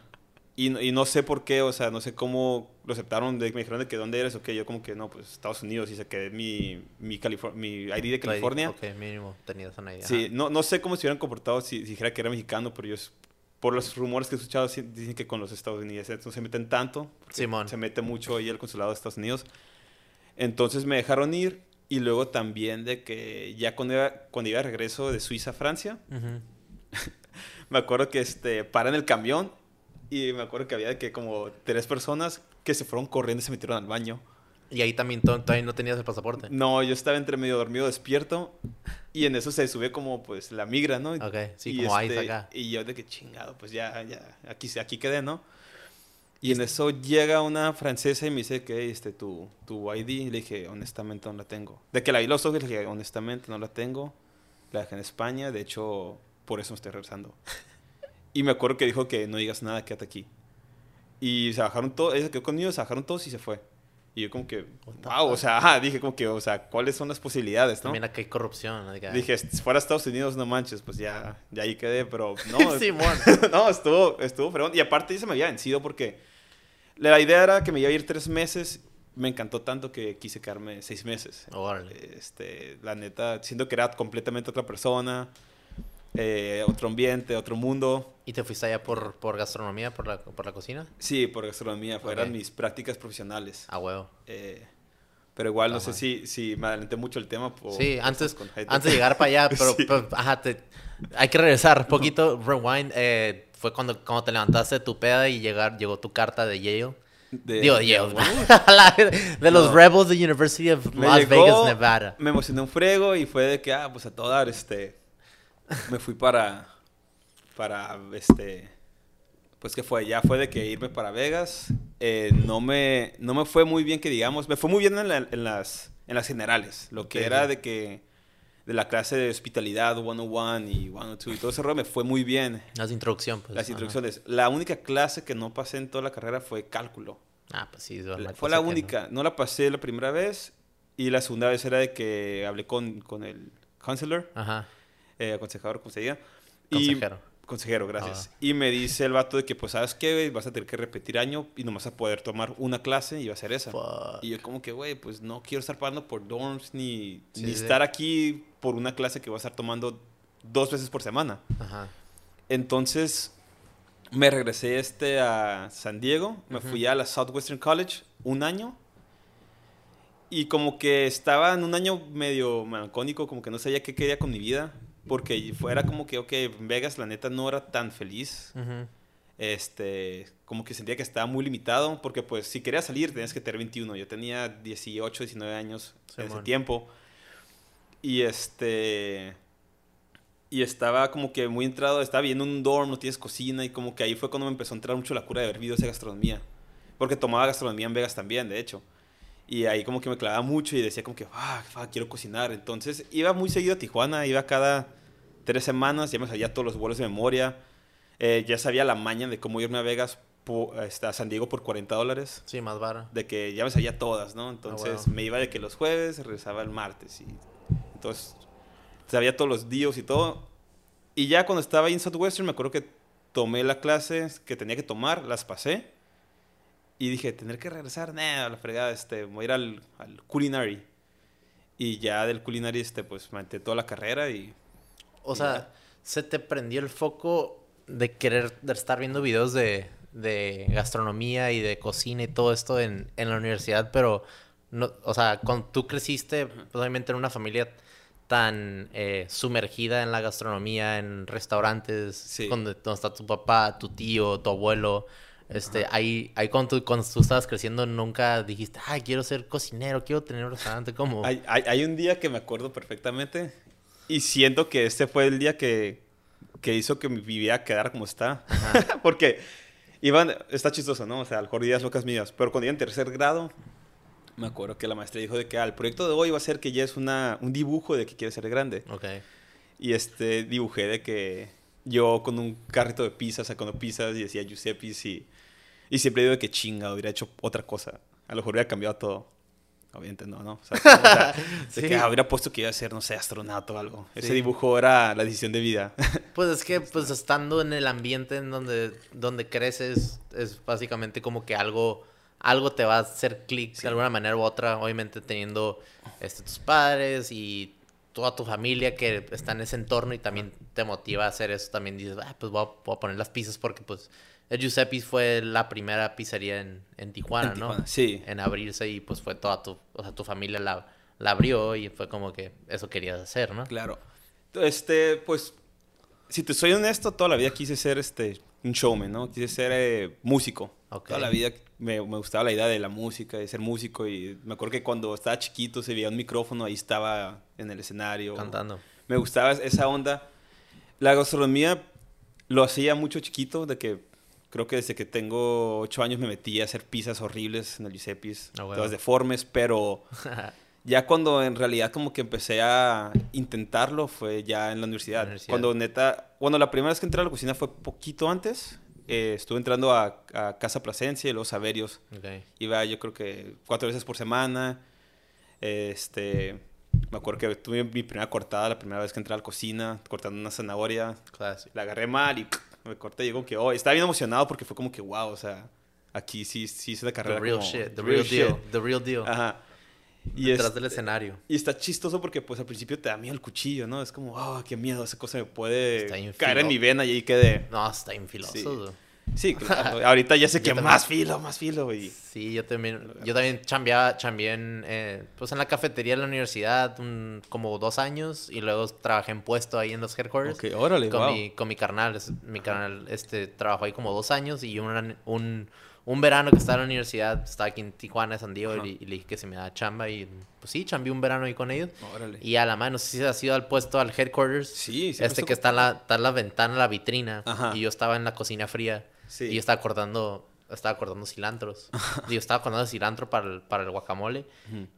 Y, no- y no sé por qué, o sea, no sé cómo lo aceptaron, de, me dijeron de que dónde eres, ok, yo como que no, pues Estados Unidos y se quedé mi, mi, mi ID de California. Ok, mínimo, tenías una idea. Sí, no, no sé cómo se hubieran comportado si, si dijera que era mexicano, pero yo, por los rumores que he escuchado, dicen que con los estadounidenses no se meten tanto. Simón. Se mete mucho ahí el consulado de Estados Unidos. Entonces me dejaron ir y luego también de que ya cuando iba, cuando iba de regreso de Suiza a Francia, Ujú. me acuerdo que este, paran el camión y me acuerdo que había de que como tres personas que se fueron corriendo y se metieron al baño. Y ahí también to- todavía no tenías el pasaporte. No, yo estaba entre medio dormido, despierto y en eso se sube como pues la migra, ¿no? Ok, sí, Y como este, ICE acá. Y yo de que chingado, pues ya, ya, aquí, aquí quedé, ¿no? Y en eso llega una francesa y me dice que este, tu, tu ID. Y le dije, honestamente no la tengo. De que la vi los ojos, le dije, honestamente no la tengo. La dejé en España, de hecho, por eso me estoy regresando. y me acuerdo que dijo que no digas nada, quédate aquí. Y se bajaron todos, ella quedó conmigo, se bajaron todos y se fue. Y yo como que, wow, o sea, ajá, dije como que, o sea, ¿cuáles son las posibilidades, no? También acá hay corrupción. que- Dije, si fuera a Estados Unidos, no manches, pues ya, ya ahí quedé, pero no. Simón. no, estuvo, estuvo fregón. Y aparte ya se me había vencido porque la idea era que me iba a ir tres meses. Me encantó tanto que quise quedarme seis meses. Órale. Este, la neta, siento que era completamente otra persona, eh, otro ambiente, otro mundo. ¿Y te fuiste allá por, por gastronomía, por la, por la cocina? Sí, por gastronomía, fueron Ok. mis prácticas profesionales. A huevo. Eh, pero igual, no Está sé si, si me adelanté mucho el tema. Sí, antes, antes de llegar para allá, pero, Sí. pero, ajá, te- hay que regresar un poquito. Rewind, eh, fue cuando, cuando te levantaste de tu peda y llegar, llegó tu carta de Yale. De- Digo, de Yale, de los No. Rebels de University of Las llegó, Vegas, Nevada. Me emocioné un frego y fue de que, ah, pues a todo dar, este, me fui para, para, este, pues que fue, ya fue de que irme para Vegas, eh, no me, no me fue muy bien que digamos, me fue muy bien en, la- en las, en las generales, lo que era de que, de la clase de hospitalidad 101 y 102 y todo ese rollo me fue muy bien, Las introducción, pues. las ajá. instrucciones. La única clase que no pasé en toda la carrera fue cálculo. Ah, pues sí. La- fue la no. única. No. la pasé la primera vez. Y la segunda vez era de que hablé con, con el counselor, Ajá. Eh, aconsejador, como se diga. Consejero. Y, consejero, gracias. Ah. Y me dice el vato de que, pues, ¿sabes qué, güey? Vas a tener que repetir año y no vas a poder tomar una clase y va a ser esa. Fuck. Y yo como que, güey, pues no quiero estar pagando por dorms ni, Sí, ni sí. estar aquí por una clase que voy a estar tomando dos veces por semana. Ajá. Entonces me regresé este a San Diego, me fui a la Southwestern College un año y como que estaba en un año medio melancólico, como que no sabía qué quería con mi vida, porque fuera como que, ok, en Vegas la neta no era tan feliz, este, como que sentía que estaba muy limitado, porque pues si querías salir tenías que tener 21, yo tenía 18, 19 años en ese tiempo, y este... Y estaba como que muy entrado, estaba viendo un dorm, no tienes cocina, y como que ahí fue cuando me empezó a entrar mucho la cura de ver videos de gastronomía. Porque tomaba gastronomía en Vegas también, de hecho. Y ahí como que me clavaba mucho y decía como que, ah, fuck, quiero cocinar. Entonces iba muy seguido a Tijuana, iba cada tres semanas, ya me sabía todos los vuelos de memoria. Eh, ya sabía la maña de cómo irme a Vegas, este, a San Diego por 40 dólares. Sí, más vara. De que ya me sabía todas, ¿no? Entonces wow. me iba de que los jueves, regresaba el martes. Y entonces sabía todos los días y todo. Y ya cuando estaba ahí en Southwestern, me acuerdo que tomé las clases que tenía que tomar, las pasé. Y dije, tener que regresar, nah, a la fregada, este, voy a ir al, al culinary. Y ya del culinary, este, pues, me aventé toda la carrera y... O Y sea, ya. se te prendió el foco de querer de estar viendo videos de, de gastronomía y de cocina y todo esto en, en la universidad, pero no, o sea, cuando tú creciste, pues, obviamente en una familia tan eh, sumergida en la gastronomía, en restaurantes, Sí. donde, donde está tu papá, tu tío, tu abuelo. Este, ahí, ahí cuando, tú, cuando tú estabas creciendo nunca dijiste, ay, quiero ser cocinero, quiero tener un restaurante como... Hay, hay, hay un día que me acuerdo perfectamente y siento que este fue el día que, que hizo que mi vida quedara como está. Porque iban, está chistoso, ¿no? O sea, a lo mejor días locas mías, pero cuando iba en tercer grado, me acuerdo que la maestra dijo de que ah, el proyecto de hoy va a ser que ya es una, un dibujo de que quiere ser grande. Ok. Y este dibujé de que yo con un carrito de pizzas, sacando pizzas y decía Giuseppe's y, y siempre digo que chinga, hubiera hecho otra cosa. A lo mejor hubiera cambiado todo. obviamente no, ¿no? O sea, como, o sea, de que ah, hubiera puesto que iba a ser, no sé, astronauta o algo. Ese Sí. dibujo era la decisión de vida. Pues es que, pues estando en el ambiente en donde, donde creces, es básicamente como que algo, algo te va a hacer clic de alguna manera u otra. Obviamente teniendo este, tus padres y toda tu familia que está en ese entorno y también te motiva a hacer eso. También dices, ah, pues voy a, voy a poner las pizzas porque pues el Giuseppe's fue la primera pizzería en, en Tijuana, En ¿no? Sí. En abrirse y pues fue toda tu, o sea, tu familia la, la abrió y fue como que eso querías hacer, ¿no? Claro. Este, pues, si te soy honesto, toda la vida quise ser este, un showman, ¿no? Quise ser eh, músico. Ok. Toda la vida me, me gustaba la idea de la música, de ser músico. Y me acuerdo que cuando estaba chiquito se veía un micrófono, ahí estaba en el escenario. Cantando. Me gustaba esa onda. La gastronomía lo hacía mucho chiquito, de que creo que desde que tengo ocho años me metí a hacer pizzas horribles en el Giuseppe's, Ah, bueno. todas deformes, pero ya cuando en realidad como que empecé a intentarlo fue ya en la universidad. La universidad. Cuando neta, bueno, la primera vez que entré a la cocina fue poquito antes. Eh, estuve entrando a, a Casa Plasencia y los Averios. Ok. Iba yo creo que cuatro veces por semana. Este, me acuerdo que tuve mi primera cortada la primera vez que entré a la cocina, cortando una zanahoria. Clásico. La agarré mal y me corté y digo que, oh, estaba bien emocionado porque fue como que, wow, o sea, aquí sí, sí hice la The carrera. real como- shit, the real deal, the real deal. Ajá. Y, Detrás del escenario. y está chistoso porque pues al principio te da miedo el cuchillo, ¿no? Es como, oh, qué miedo, esa cosa me puede caer en mi vena y ahí quedé. No, está bien filoso. Sí. güey. Sí, claro. Ahorita ya sé que también. más filo, más filo, y Sí, yo también, yo también chambeaba, chambeé en, eh, pues en la cafetería de la universidad un- como dos años y luego trabajé en puesto ahí en los headquarters. Ok, órale, con, wow. mi, con mi carnal. Mi carnal este, trabajó ahí como dos años y un, un, un verano que estaba en la universidad, estaba aquí en Tijuana, San Diego, y, y le dije que se me da chamba y pues sí, chambeé un verano ahí con ellos. Órale. Y a la mano, no sé si has ido al puesto, al headquarters. Sí, sí, Este que está en, la, está en la ventana, la vitrina. Ajá. Y yo estaba en la cocina fría. Sí. Y yo estaba cortando, estaba cortando cilantros. y yo estaba cortando cilantro para el, para el guacamole.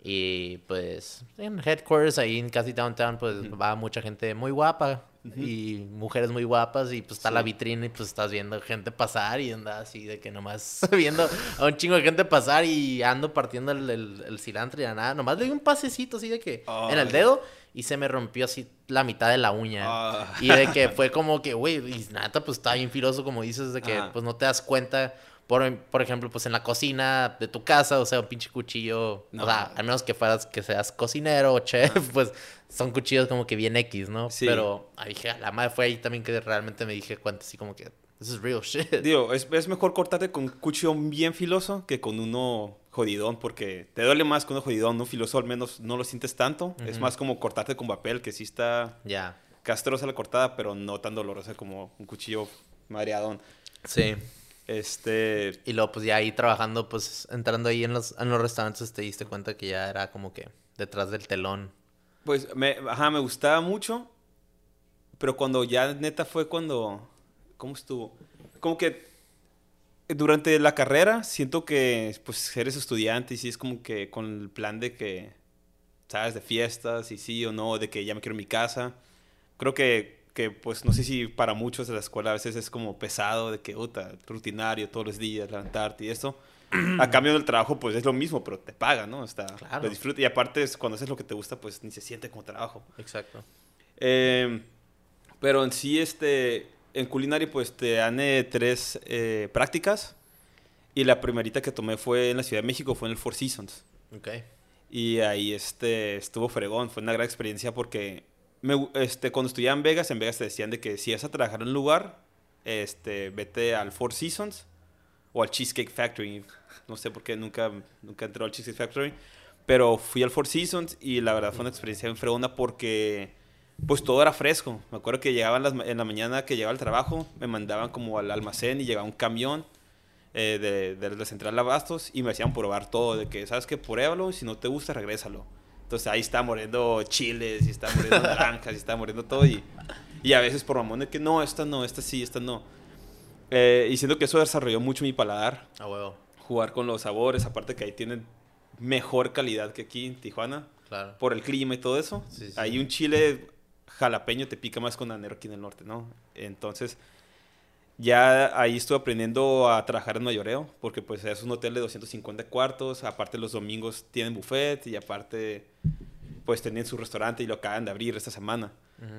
Y pues en headquarters, ahí en casi downtown, pues va mucha gente muy guapa. Y mujeres muy guapas. Y pues está Sí. la vitrina y pues estás viendo gente pasar. Y anda así de que nomás viendo a un chingo de gente pasar. Y ando partiendo el, el- el cilantro y a nada. Nomás le di un pasecito así de que en el dedo. Y se me rompió así la mitad de la uña. Ah. Y de que fue como que, güey, y neta, pues está bien filoso, como dices, de que Ajá. pues no te das cuenta. Por, por ejemplo, pues en la cocina de tu casa, o sea, un pinche cuchillo, No. o sea, al menos que fueras, que seas cocinero o chef, pues son cuchillos como que bien X, ¿no? Sí. Pero ahí dije, a la madre fue ahí también que realmente me dije cuenta así como que, this is real shit. Digo, es, es mejor cortarte con un cuchillo bien filoso que con uno jodidón, porque te duele más con uno jodidón, un filoso al menos no lo sientes tanto. Es más como cortarte con papel, que sí está Ya. castrosa la cortada, pero no tan dolorosa como un cuchillo madreadón. Sí. Este, Y luego, pues ya ahí trabajando, pues entrando ahí en los, en los restaurantes, te diste cuenta que ya era como que detrás del telón. pues, me, ajá, me gustaba mucho, pero cuando ya neta fue cuando, ¿cómo estuvo? Como que durante la carrera siento que, pues, eres estudiante y sí es como que con el plan de que, ¿sabes? De fiestas y sí o no, de que ya me quiero en mi casa. Creo que, que, pues, no sé si para muchos de la escuela a veces es como pesado, de que, puta, rutinario todos los días, levantarte y esto. A cambio del trabajo, pues es lo mismo, pero te pagan, ¿no? Está, Claro. Lo disfrutas. Y aparte, es cuando haces lo que te gusta, pues ni se siente como trabajo. Exacto. Eh, pero en sí, este, en culinaria, pues te dan eh, tres eh, prácticas. Y la primerita que tomé fue en la Ciudad de México, fue en el Four Seasons. Ok. Y ahí este, estuvo fregón, fue una gran experiencia porque me este, cuando estudiaba en Vegas, en Vegas te decían de que si vas a trabajar en un lugar, este, vete al Four Seasons o al Cheesecake Factory. No sé por qué nunca, nunca entré al Cheesecake Factory, pero fui al Four Seasons y la verdad fue una experiencia bien fregona porque pues todo era fresco. Me acuerdo que llegaban las en la mañana que llegaba al trabajo, me mandaban como al almacén y llegaba un camión eh, de, de la central de abastos y me hacían probar todo, de que, ¿sabes qué? Pruébalo y si no te gusta, regrésalo. Entonces ahí está muriendo chiles y está muriendo naranjas y está muriendo todo y, y a veces por mamón de que no, esta no, esta sí, esta no. Eh, y siento que eso desarrolló mucho mi paladar, A huevo. jugar con los sabores, aparte que ahí tienen mejor calidad que aquí en Tijuana Claro. por el clima y todo eso. Sí, sí. Ahí un chile jalapeño te pica más con anero aquí en el norte, ¿no? Entonces, Ya ahí estuve aprendiendo a trabajar en mayoreo, porque pues es un hotel de 250 cuartos, aparte los domingos tienen buffet y aparte pues tenían su restaurante y lo acaban de abrir esta semana,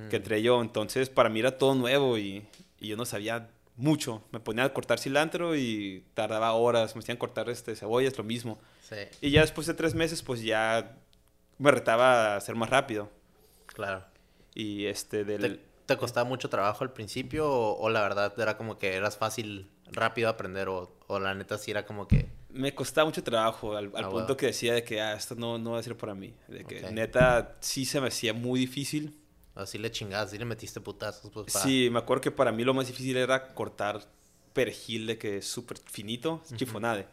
que entré yo. Entonces para mí era todo nuevo y, y yo no sabía mucho. Me ponía a cortar cilantro y tardaba horas, me hacían cortar este, cebollas, lo mismo. Sí, Y ya después de tres meses pues ya me retaba a ser más rápido. claro. Y este del... ¿Te, costaba mucho trabajo al principio o, o la verdad era como que eras fácil, rápido aprender o, o la neta sí era como que... Me costaba mucho trabajo al, al Ah, punto bueno. que decía de que ah, esto no, no va a ser para mí. De que neta sí se me hacía muy difícil. Así le chingaste, así le metiste putazos. Pues, Sí, me acuerdo que para mí lo más difícil era cortar perejil de que es súper finito, chifonade.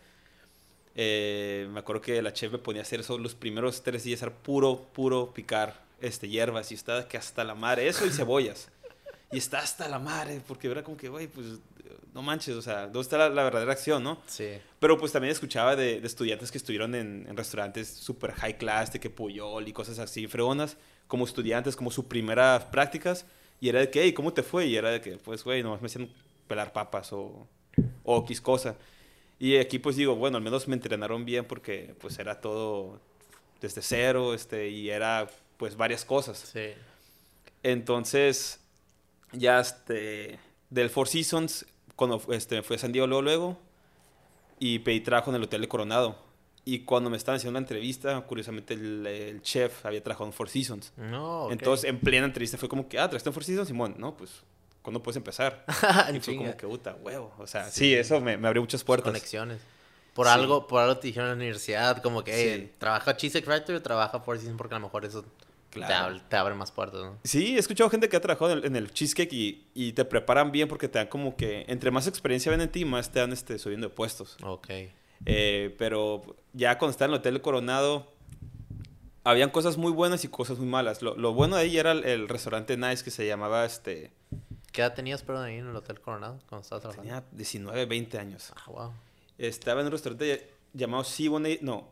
Eh, me acuerdo que la chef me ponía a hacer eso los primeros tres días, era puro, puro picar este, hierbas y estaba que hasta la madre, eso y cebollas. y está hasta la madre, porque era como que, güey, pues no manches, o sea, ¿dónde está la, la verdadera acción, no? Sí. Pero pues también escuchaba de, de estudiantes que estuvieron en, en restaurantes super high class, de que Puyol y cosas así, fregonas, como estudiantes, como sus primeras prácticas. Y era de que, hey, ¿cómo te fue? Y era de que, pues, güey, nomás me hacían pelar papas o, o X cosa. Y aquí pues digo, bueno, al menos me entrenaron bien porque pues era todo desde cero, este, y era pues varias cosas. Sí. Entonces, ya este, del Four Seasons, cuando este, fui a San Diego luego, luego, y pedí trabajo en el Hotel de Coronado. Y cuando me estaban haciendo una entrevista, curiosamente el, el chef había trabajado en Four Seasons. No, ok. Entonces, en plena entrevista fue como que, ah, ¿traiste en Four Seasons? Simón, no, pues, ¿cuándo puedes empezar? Y fue como que, puta, huevo. O sea, Sí. sí, eso me, me abrió muchas puertas. Conexiones. Por Sí. algo, por algo te dijeron en la universidad, como que, hey, Sí. trabaja Cheesecake Factory o trabaja Four Seasons porque a lo mejor eso Claro. ab- te abre más puertas, ¿no? Sí, he escuchado gente que ha trabajado en el, en el cheesecake y, y te preparan bien porque te dan como que, entre más experiencia ven en ti, más te dan este, subiendo de puestos. Ok. Eh, pero ya cuando estaba en el Hotel Coronado, habían cosas muy buenas y cosas muy malas. Lo, lo bueno de ahí era el, el restaurante Nice que se llamaba, este, ¿Qué edad tenías, perdón, ahí en el Hotel Coronado cuando estabas trabajando? tenía 19, 20 años. Ah, wow. Estaba en un restaurante llamado Siboney, no,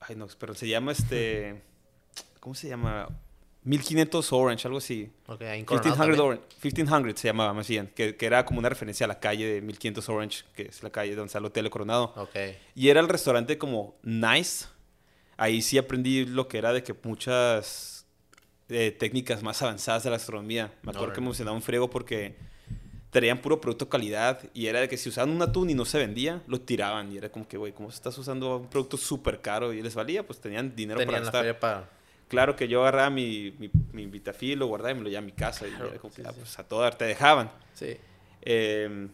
ay no, pero se llama este, ¿cómo se llama? 1500 Orange, algo así. Ok, ahí en Coronado 1500 también. Orange, 1500 se llamaba más bien, que, que era como una referencia a la calle de 1500 Orange, que es la calle donde está el Hotel Coronado. Ok. Y era el restaurante como nice. Ahí sí aprendí lo que era de que muchas eh, técnicas más avanzadas de la gastronomía. Me acuerdo Órale. que me emocionaba un frego porque traían puro producto calidad y era de que si usaban un atún y no se vendía, lo tiraban. Y era como que, güey, ¿cómo estás usando un producto súper caro y les valía? Pues tenían dinero Tenían para la gastar. feria para... Claro que yo agarraba mi, mi, mi Vitafil, lo guardaba y me lo llevaba a mi casa. y Claro, era como sí, ah, sí. pues a todo dar te dejaban. Sí. Eh,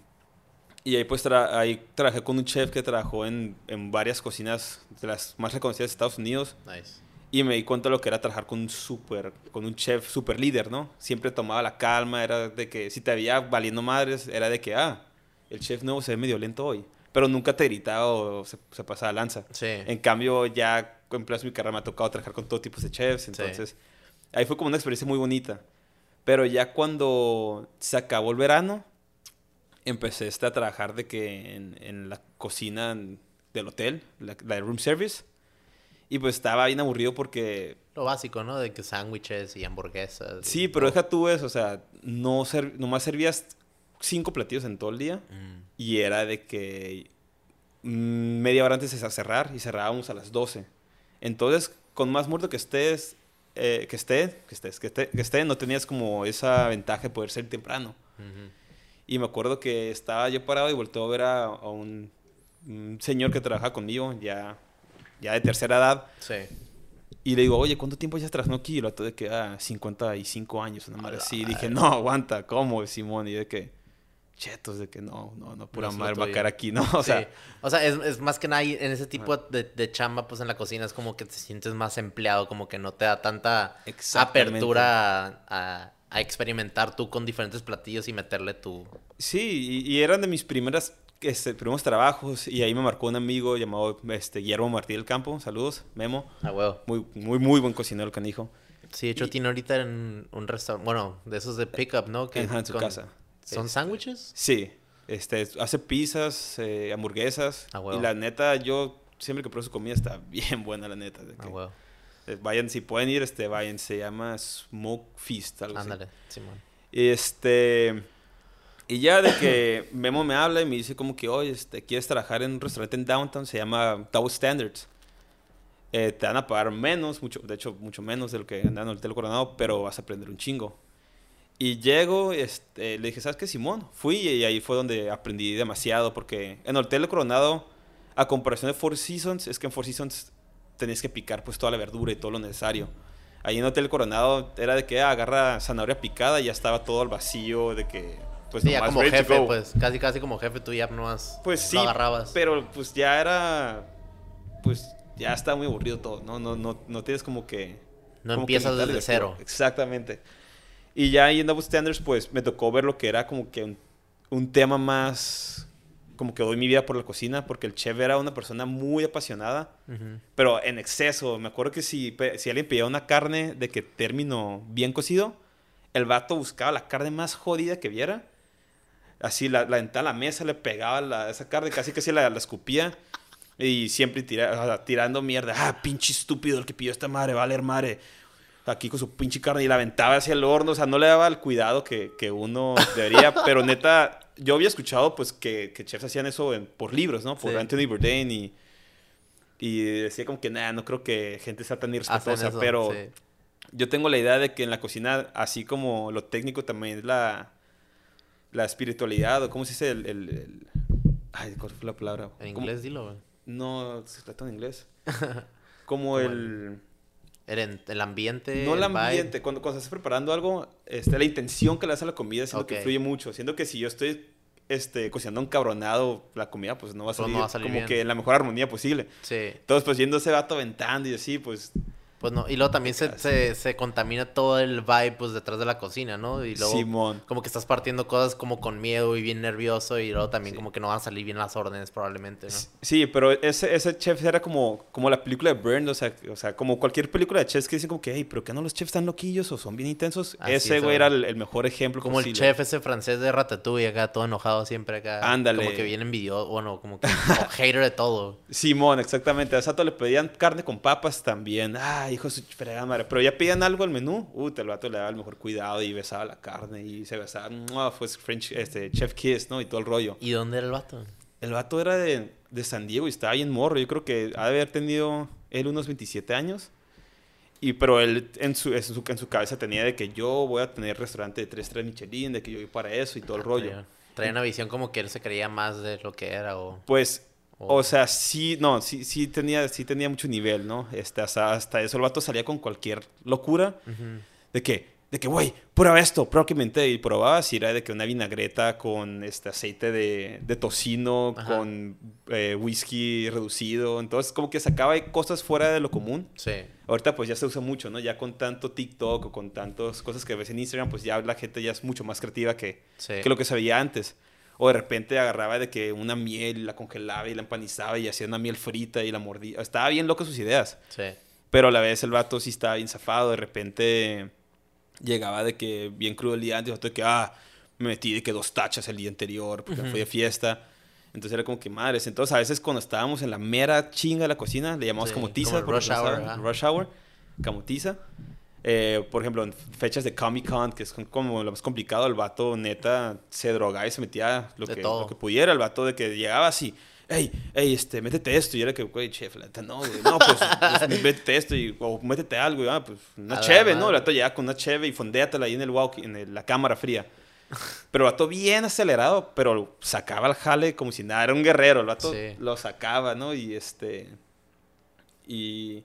y ahí pues tra- ahí trabajé con un chef que trabajó en, en varias cocinas de las más reconocidas de Estados Unidos Nice. y me di cuenta de lo que era trabajar con un super con un chef super líder, ¿no? Siempre tomaba la calma, era de que si te veía valiendo madres, era de que, ah, el chef nuevo se ve medio lento hoy, pero nunca te gritaba o se, se pasaba lanza. Sí. En cambio, ya en plazo de mi carrera me ha tocado trabajar con todo tipo de chefs, entonces ahí fue como una experiencia muy bonita. Pero ya cuando se acabó el verano, empecé este, a trabajar de que en, en la cocina del hotel, la, la room service, y pues estaba bien aburrido porque Lo básico, ¿no? De que sándwiches y hamburguesas. sí, y pero deja tú eso, o sea, no ser, nomás servías cinco platillos en todo el día. Mm. Y era de que mm, media hora antes de cerrar y cerrábamos a las 12. Entonces, con más muerto que estés, eh, que esté, que estés, que esté, que esté, no tenías como esa ventaja de poder ser temprano. Y me acuerdo que estaba yo parado y volteé a ver a, a un, un señor que trabaja conmigo, ya, ya de tercera edad. Sí. Y le digo, oye, ¿cuánto tiempo ya trabajando aquí? Y lo de que, ah, 55 años, una madre así. Y dije, no, aguanta, ¿cómo, Simón? Y de que, chetos, de que no, no, no, pura No madre va a caer aquí, ¿no? O sea, Sí. o sea es, es más que nada en ese tipo de, de chamba, pues en la cocina es como que te sientes más empleado, como que no te da tanta apertura a, a- a experimentar tú con diferentes platillos y meterle tu... Sí, y, y eran de mis primeras, este, primeros trabajos. Y ahí me marcó un amigo llamado este, Guillermo Martí del Campo. Saludos, Memo. Ah, huevo. Muy, muy, muy buen cocinero el canijo. Sí, de hecho Y- tiene ahorita en un restaurante, bueno, de esos de pickup, ¿no? Ajá, en su casa. ¿Son Este, sándwiches? Sí, este, hace pizzas, eh, hamburguesas. Ah. Y la neta, yo siempre que pruebo su comida está bien buena, la neta. de Ah, eh, Vayan, si pueden ir, este, vayan. Se llama Smoke Feast, algo así. Ándale, Simón. Este. Y ya de que Memo me habla y me dice como que, oye, este, ¿quieres trabajar en un restaurante en Downtown? Se llama Dow Standards. Eh, te van a pagar menos, mucho, de hecho, mucho menos de lo que ganan en el Hotel Coronado, pero vas a aprender un chingo. Y llego, este, le dije, ¿sabes qué, Simón? Fui y ahí fue donde aprendí demasiado, porque en el Hotel Coronado, a comparación de Four Seasons, es que en Four Seasons tenías que picar pues toda la verdura y todo lo necesario. Ahí en Hotel Coronado era de que ah, agarra zanahoria picada y ya estaba todo al vacío, de que pues Sí, ya como jefe, pues casi casi como jefe tú ya nomás Pues sí, lo agarrabas. pero pues ya era, pues ya está muy aburrido todo, ¿no? No, no, no tienes como que... No como que empiezas mitad desde cero. Exactamente. Y ya ahí en Double Standards, pues me tocó ver lo que era como que un, un tema más... Como que doy mi vida por la cocina, porque el chef era una persona muy apasionada, pero en exceso. Me acuerdo que si, si alguien pedía una carne de que término bien cocido, el vato buscaba la carne más jodida que viera. Así la, la a la mesa, le pegaba la- esa carne, casi que se la, la escupía. Y siempre tira- o sea, tirando mierda. Ah, pinche estúpido el que pidió esta madre, vale, madre. Aquí con su pinche carne y la aventaba hacia el horno. O sea, no le daba el cuidado que, que uno debería. pero neta, yo había escuchado pues que, que chefs hacían eso en- por libros, ¿no? Por Sí. Anthony Bourdain y... Y decía como que, nada, no creo que gente sea tan irrespetuosa, eso, pero sí. yo tengo la idea de que en la cocina, así como lo técnico, también es la, la espiritualidad, o cómo se dice el... el- el- Ay, ¿cuál fue la palabra? En ¿Cómo? inglés dilo, güey. No, se trata en inglés. Como el... el ambiente. No el ambiente, cuando, cuando estás preparando algo, este, la intención que le das a la comida siento que influye mucho. Siento que si yo estoy este, cocinando un cabronado, la comida pues no va a Pues no salir, va a salir como bien. que en la mejor armonía posible. Sí. Entonces pues yendo ese vato aventando y así, pues Pues no. Y luego también se, se, se contamina todo el vibe pues detrás de la cocina, ¿no? Y luego Simón. como que estás partiendo cosas como con miedo y bien nervioso y luego también Sí. como que no van a salir bien las órdenes probablemente, ¿no? Sí, pero ese, ese chef era como, como la película de Burn, o sea, o sea, como cualquier película de chefs que dicen como que, hey, pero ¿qué no los chefs están loquillos o son bien intensos? Así ese es, güey era el, el mejor ejemplo Como el chef ese francés de Ratatouille acá, todo enojado siempre acá. Ándale. Como que bien envidioso, bueno, como que como hater de todo. Simón, exactamente. A Sato le pedían carne con papas también. Ah, hijo su fregada madre. Pero ya pedían algo al menú. Uh, el vato le daba el mejor cuidado y besaba la carne y se besaba. Fue French, este, Chef Kiss, ¿no? Y todo el rollo. ¿Y dónde era el vato? El vato era de, de San Diego y estaba bien morro. Yo creo que ha de haber tenido él unos 27 años. Y, pero él en su, en, su, en su cabeza tenía de que yo voy a tener restaurante de 3 3 Michelin, de que yo voy para eso y todo el rollo. Traía, traía una visión como que él se creía más de lo que era o... Pues, o- o sea, sí, no, sí, sí tenía, sí tenía mucho nivel, ¿no? Este, hasta, hasta eso el vato salía con cualquier locura de que, de que, güey, prueba esto, prueba que inventé. Y probaba si era de que una vinagreta con este aceite de, de tocino, Ajá. con eh, whisky reducido. Entonces, como que sacaba cosas fuera de lo común. Sí. Ahorita pues ya se usa mucho, ¿no? Ya con tanto TikTok o con tantas cosas que ves en Instagram, pues ya la gente ya es mucho más creativa que, Sí. que lo que se veía antes. O de repente agarraba de que una miel la congelaba y la empanizaba y hacía una miel frita y la mordía. Estaba bien loco sus ideas. Sí. Pero a la vez el vato sí estaba bien zafado. De repente llegaba de que bien crudo el día antes. Otro de que, ah, me metí de que dos tachas el día anterior porque Ujú. fui de fiesta. Entonces era como que madres. Entonces a veces cuando estábamos en la mera chinga de la cocina, le llamamos Sí, como tiza. como rush hour. Rush hour. Como tiza. Eh, por ejemplo, en fechas de Comic Con, que es como lo más complicado, el vato neta se drogaba y se metía lo, que, lo que pudiera. El vato de que llegaba así, hey, hey, este, métete esto. Y era que, güey, chef, la neta, no, güey, no, pues, pues, métete esto y, o métete algo. Y, ah, pues, una A cheve, ¿no? El vato llegaba con una cheve y fondéatela ahí en el walk, en el- la cámara fría. Pero el vato bien acelerado, pero sacaba el jale como si nada, era un guerrero. El vato Sí. lo sacaba, ¿no? Y este. Y.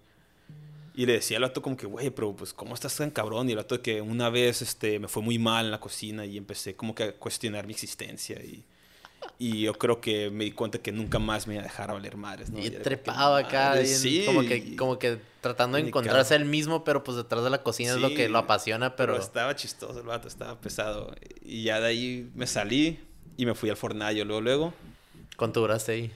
Y le decía al vato como que, güey, pero pues, ¿cómo estás tan cabrón? Y el vato que una vez este, me fue muy mal en la cocina y empecé como que a cuestionar mi existencia. Y, y yo creo que me di cuenta que nunca más me iba a dejar valer madres, ¿no? Y trepado acá, bien- sí. como que, como que tratando de encontrarse él mismo, pero pues detrás de la cocina es lo que Sí, lo apasiona, pero... estaba chistoso el vato, estaba pesado. Y ya de ahí me salí y me fui al fornallo luego, luego. ¿Cuánto duraste ahí?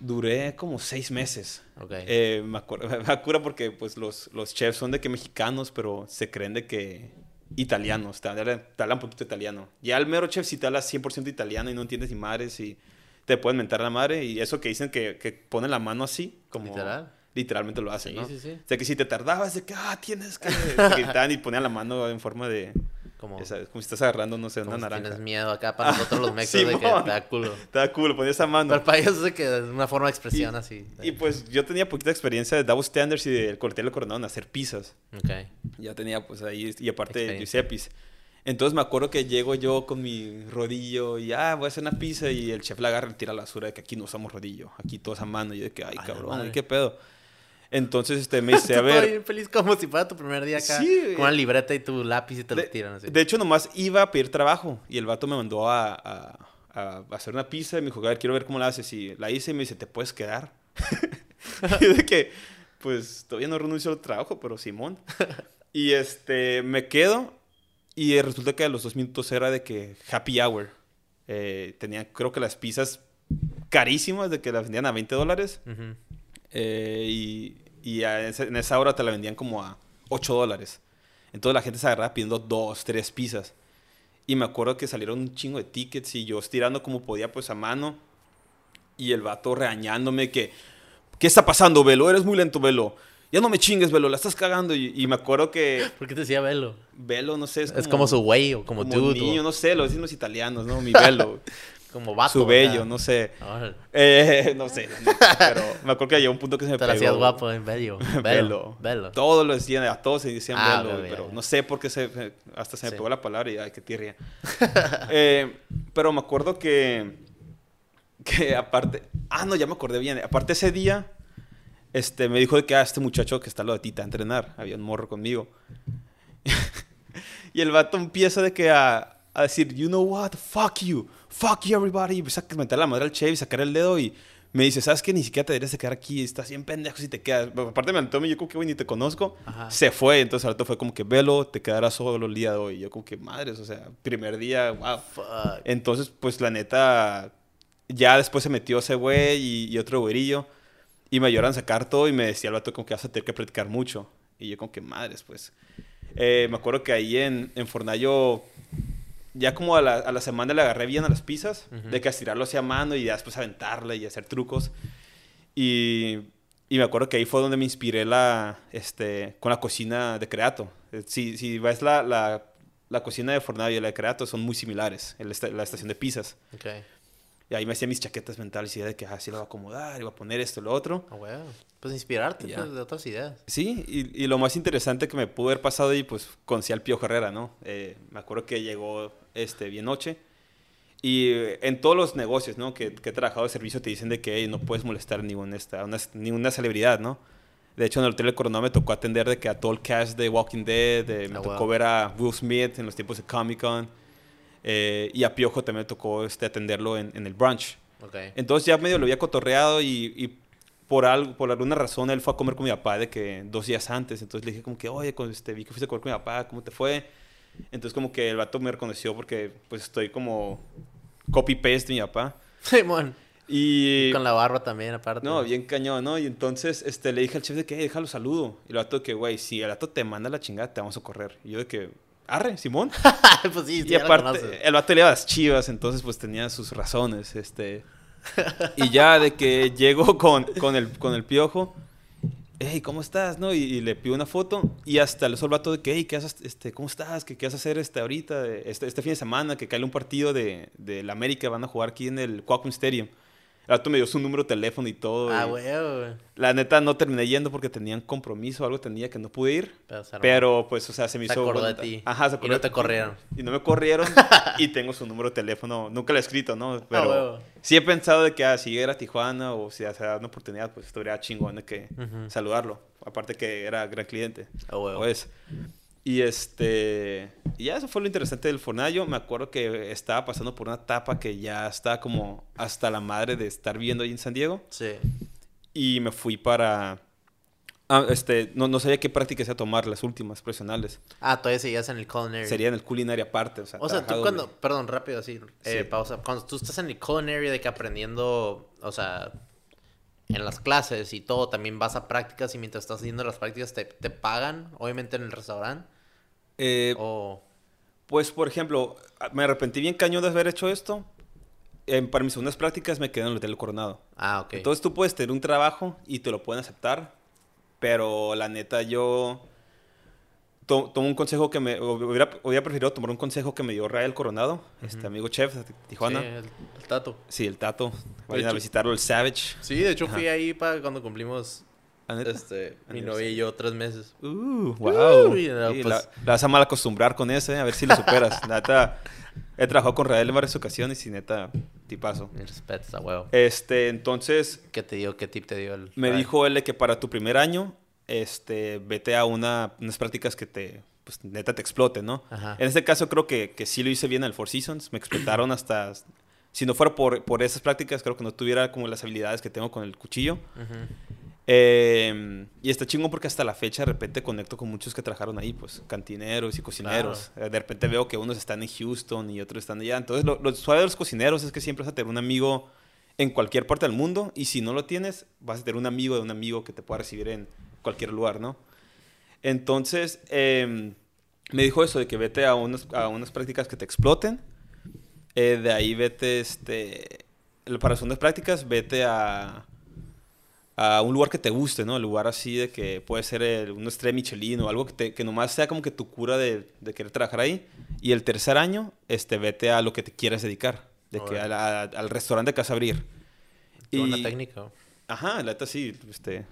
Duré como seis meses. Ok. Eh, me, acuerdo, me acuerdo porque pues los, los chefs son de que mexicanos, pero se creen de que italianos, te hablan, te hablan un poquito italiano. Ya el mero chef si te habla 100% italiano y no entiendes ni madres y te pueden mentar la madre y eso que dicen que, que ponen la mano así, como ¿Literal? literalmente lo hacen, Sí, ¿no? sí, sí. O sea que si te tardabas de que, ah, tienes que... te gritaban y ponían la mano en forma de, Como, como si estás agarrando, no sé, una si naranja. tienes miedo acá para nosotros los mexas de que Simón. te da culo. Te da culo, ponías esa mano. Pero para ellos es de que es una forma de expresión así. Y pues yo tenía poquita experiencia de Double Standards y del Cortel Coronado en hacer pizzas. Ok. Ya tenía pues ahí, y aparte de. Giuseppe's. Entonces me acuerdo que llego yo con mi rodillo y ah, voy a hacer una pizza y el chef la agarra y tira la basura de que aquí no usamos rodillo, aquí todos a mano. Y yo de que, ay, A cabrón. ¿y qué pedo? Entonces este, me dice, a ver, bien feliz como si fuera tu primer día acá. Sí, con una libreta y tu lápiz y te lo de, tiran así. de hecho nomás iba a pedir trabajo y el vato me mandó a, a- a hacer una pizza y me dijo, a ver, quiero ver cómo la haces. Y la hice y me dice, ¿te puedes quedar? y de que, pues todavía no renuncio al trabajo, pero Simón. y este, me quedo y resulta que a los dos minutos era de que happy hour. Eh, tenían, creo que las pizzas carísimas, de que las vendían a 20 dólares. Ujú. Eh, y y a ese- en esa hora te la vendían como a 8 dólares. Entonces la gente se agarraba pidiendo dos, tres pizzas. Y me acuerdo que salieron un chingo de tickets y yo estirando como podía pues a mano. Y el vato regañándome que, ¿qué está pasando, Velo? Eres muy lento, Velo. Ya no me chingues, Velo, la estás cagando. Y, y me acuerdo que ¿Por qué te decía velo? Velo, no sé, es como, Es como su güey o como, dude. niño, o no sé, lo dicen los italianos, ¿no? Mi Velo. Como vato. su bello, no sé. Eh, no sé, no, pero me acuerdo que llegó un punto que se me Te lo hacías guapo en bello. Velo. Velo. Todos lo decían, a todos se decían Ah, velo, ok, pero no sé por qué se, hasta se me Sí. pegó la palabra y ay, qué tirria. Eh, pero me acuerdo que, que aparte, ah, no, ya me acordé bien. Aparte ese día, este, me dijo de que ah, este muchacho que está lado de ti te va a entrenar, había un morro conmigo. y el vato empieza de que a, a decir, you know what, fuck you, fuck you everybody. Y a meter la madre al chef y sacar el dedo y me dice, ¿sabes qué? Ni siquiera te deberías de quedar aquí, estás bien pendejo si te quedas. Aparte me aventó, yo como que, güey, ni te conozco. Ajá. Se fue, entonces al rato fue como que, velo, te quedarás solo el día de hoy. Yo como que, madres, o sea, primer día, wow. Fuck. Entonces, pues la neta, ya después se metió ese güey y, y otro güerillo. Y me ayudaron a sacar todo y me decía el vato como que vas a tener que practicar mucho. Y yo como que madres, pues. Eh, me acuerdo que ahí en, en Fornayo, ya como a la, a la semana le agarré bien a las pizzas, Ujú. de que estirarlo hacia mano y después aventarla y hacer trucos. Y, y me acuerdo que ahí fue donde me inspiré la, este, con la cocina de Creato. Eh, Si, si ves la, la, la cocina de Fornayo y la de Creato, son muy similares, el la estación de pizzas. Ok. Y ahí me hacía mis chaquetas mentales y de que así lo voy a acomodar, y voy a poner esto y lo otro. Ah, bueno. Pues inspirarte Ya. pues, de otras ideas. Sí, y, y lo más interesante que me pudo haber pasado ahí, pues conocí al Pío Herrera, ¿no? Eh, me acuerdo que llegó este, bien noche. Y eh, en todos los negocios, ¿no? Que, que he trabajado de servicio te dicen de que "Ey, no puedes molestar ni una, esta, una, ni una celebridad, ¿no? De hecho, en el Hotel del Coronado me tocó atender de que a todo el cast de Walking Dead, me Ah, tocó wow. ver a Will Smith en los tiempos de Comic Con. eh, y a Piojo también me tocó este, atenderlo en, en el brunch. Ok. Entonces ya medio lo había cotorreado y, y por, algo, por alguna razón él fue a comer con mi papá de que dos días antes. Entonces le dije como que, oye, con este, vi que fuiste a comer con mi papá, ¿cómo te fue? Entonces como que el vato me reconoció porque pues estoy como copy-paste de mi papá. Simón. Y... Con la barba también, aparte. No, bien cañón, ¿no? Y entonces este, le dije al chef de que, "Hey, déjalo saludo. Y el vato de que, güey, si el vato te manda la chingada, te vamos a correr. Y yo de que, arre, Simón. pues sí, sí, Y aparte, el vato le iba a las chivas, entonces pues tenía sus razones, este... Y ya de que llego con, con, el, con el piojo, hey, ¿cómo estás? ¿No? Y, le pido una foto y hasta le el vato de que, hey, ¿qué haces, este, ¿cómo estás? ¿Qué, qué vas a hacer este, ahorita? Este, este fin de semana, que cae un partido de, de la América, van a jugar aquí en el Qualcomm Stadium. El vato me dio su número de teléfono y todo. Ah, y güey. La neta no terminé yendo porque tenían compromiso o algo tenía que no pude ir. Pero. Pero, pues, o sea, se me Se hizo... acordó de ti. Ajá, se Y acordó no de te corrieron. Y no me corrieron. y tengo su número de teléfono. Nunca lo he escrito, ¿no? Pero huevo. sí he pensado de que ah, si era Tijuana o si se da una oportunidad, pues estaría chingón de que saludarlo. Aparte que era gran cliente. Ah, huevo. Pues. Y este. Y ya eso fue lo interesante del Fornayo. Me acuerdo que estaba pasando por una etapa que ya estaba como hasta la madre de estar viviendo ahí en San Diego. Sí. Y me fui para. Ah, este, no, no sabía qué prácticas iba a tomar, las últimas profesionales. Ah, todavía seguías en el culinary. Sería en el culinary aparte. O sea, O sea, tú cuando, perdón, rápido así, eh, Sí. pausa. Cuando tú estás en el culinary de que aprendiendo, o sea, en las clases y todo, también vas a prácticas y mientras estás haciendo las prácticas te, te pagan, obviamente en el restaurante. Eh, O, Pues, por ejemplo, me arrepentí bien cañón de haber hecho esto. Eh, para mis segundas prácticas me quedé en el Hotel Coronado. ah, ok. Entonces tú puedes tener un trabajo y te lo pueden aceptar, pero la neta yo to- tomo un consejo que me... Hubiera, hubiera preferido tomar un consejo que me dio Rael Coronado, este amigo chef de Tijuana. Sí, el, el tato. Sí, el Tato. Vayan a visitarlo, el Savage. Sí, de hecho Ajá. fui ahí para cuando cumplimos este, mi novia y yo tres meses. Uh, wow. No, Sí, pues- la, la vas a mal acostumbrar con ese, a ver si lo superas. Neta, he trabajado con Rael en varias ocasiones y neta, tipazo. Respeto, a huevo. Este, entonces, ¿Qué te dio? ¿Qué tip te dio el me dijo él que para tu primer año, este, vete a una, unas prácticas que te, pues, neta te exploten, ¿no? Ajá. En este caso creo que, que sí lo hice bien en el Four Seasons. Me explotaron hasta... Si no fuera por, por esas prácticas, creo que no tuviera como las habilidades que tengo con el cuchillo. Eh, y está chingón porque hasta la fecha de repente conecto con muchos que trabajaron ahí, pues cantineros y cocineros. Eh, De repente veo que unos están en Houston y otros están allá. Entonces, lo, lo suave de los cocineros es que siempre vas a tener un amigo en cualquier parte del mundo y si no lo tienes, vas a tener un amigo de un amigo que te pueda recibir en cualquier lugar, ¿no? Entonces, eh, me dijo eso de que vete a, unas a unas prácticas que te exploten. Eh, de ahí vete, este, para segundas prácticas, vete a, a un lugar que te guste, ¿no? El lugar así de que puede ser el- un estrella Michelin o algo que, te- que nomás sea como que tu cura de, de querer trabajar ahí. Y el tercer año, este, vete a lo que te quieras dedicar. De que Órale. a la- al restaurante que vas a abrir. Y- técnica. Ajá, la neta sí. Este,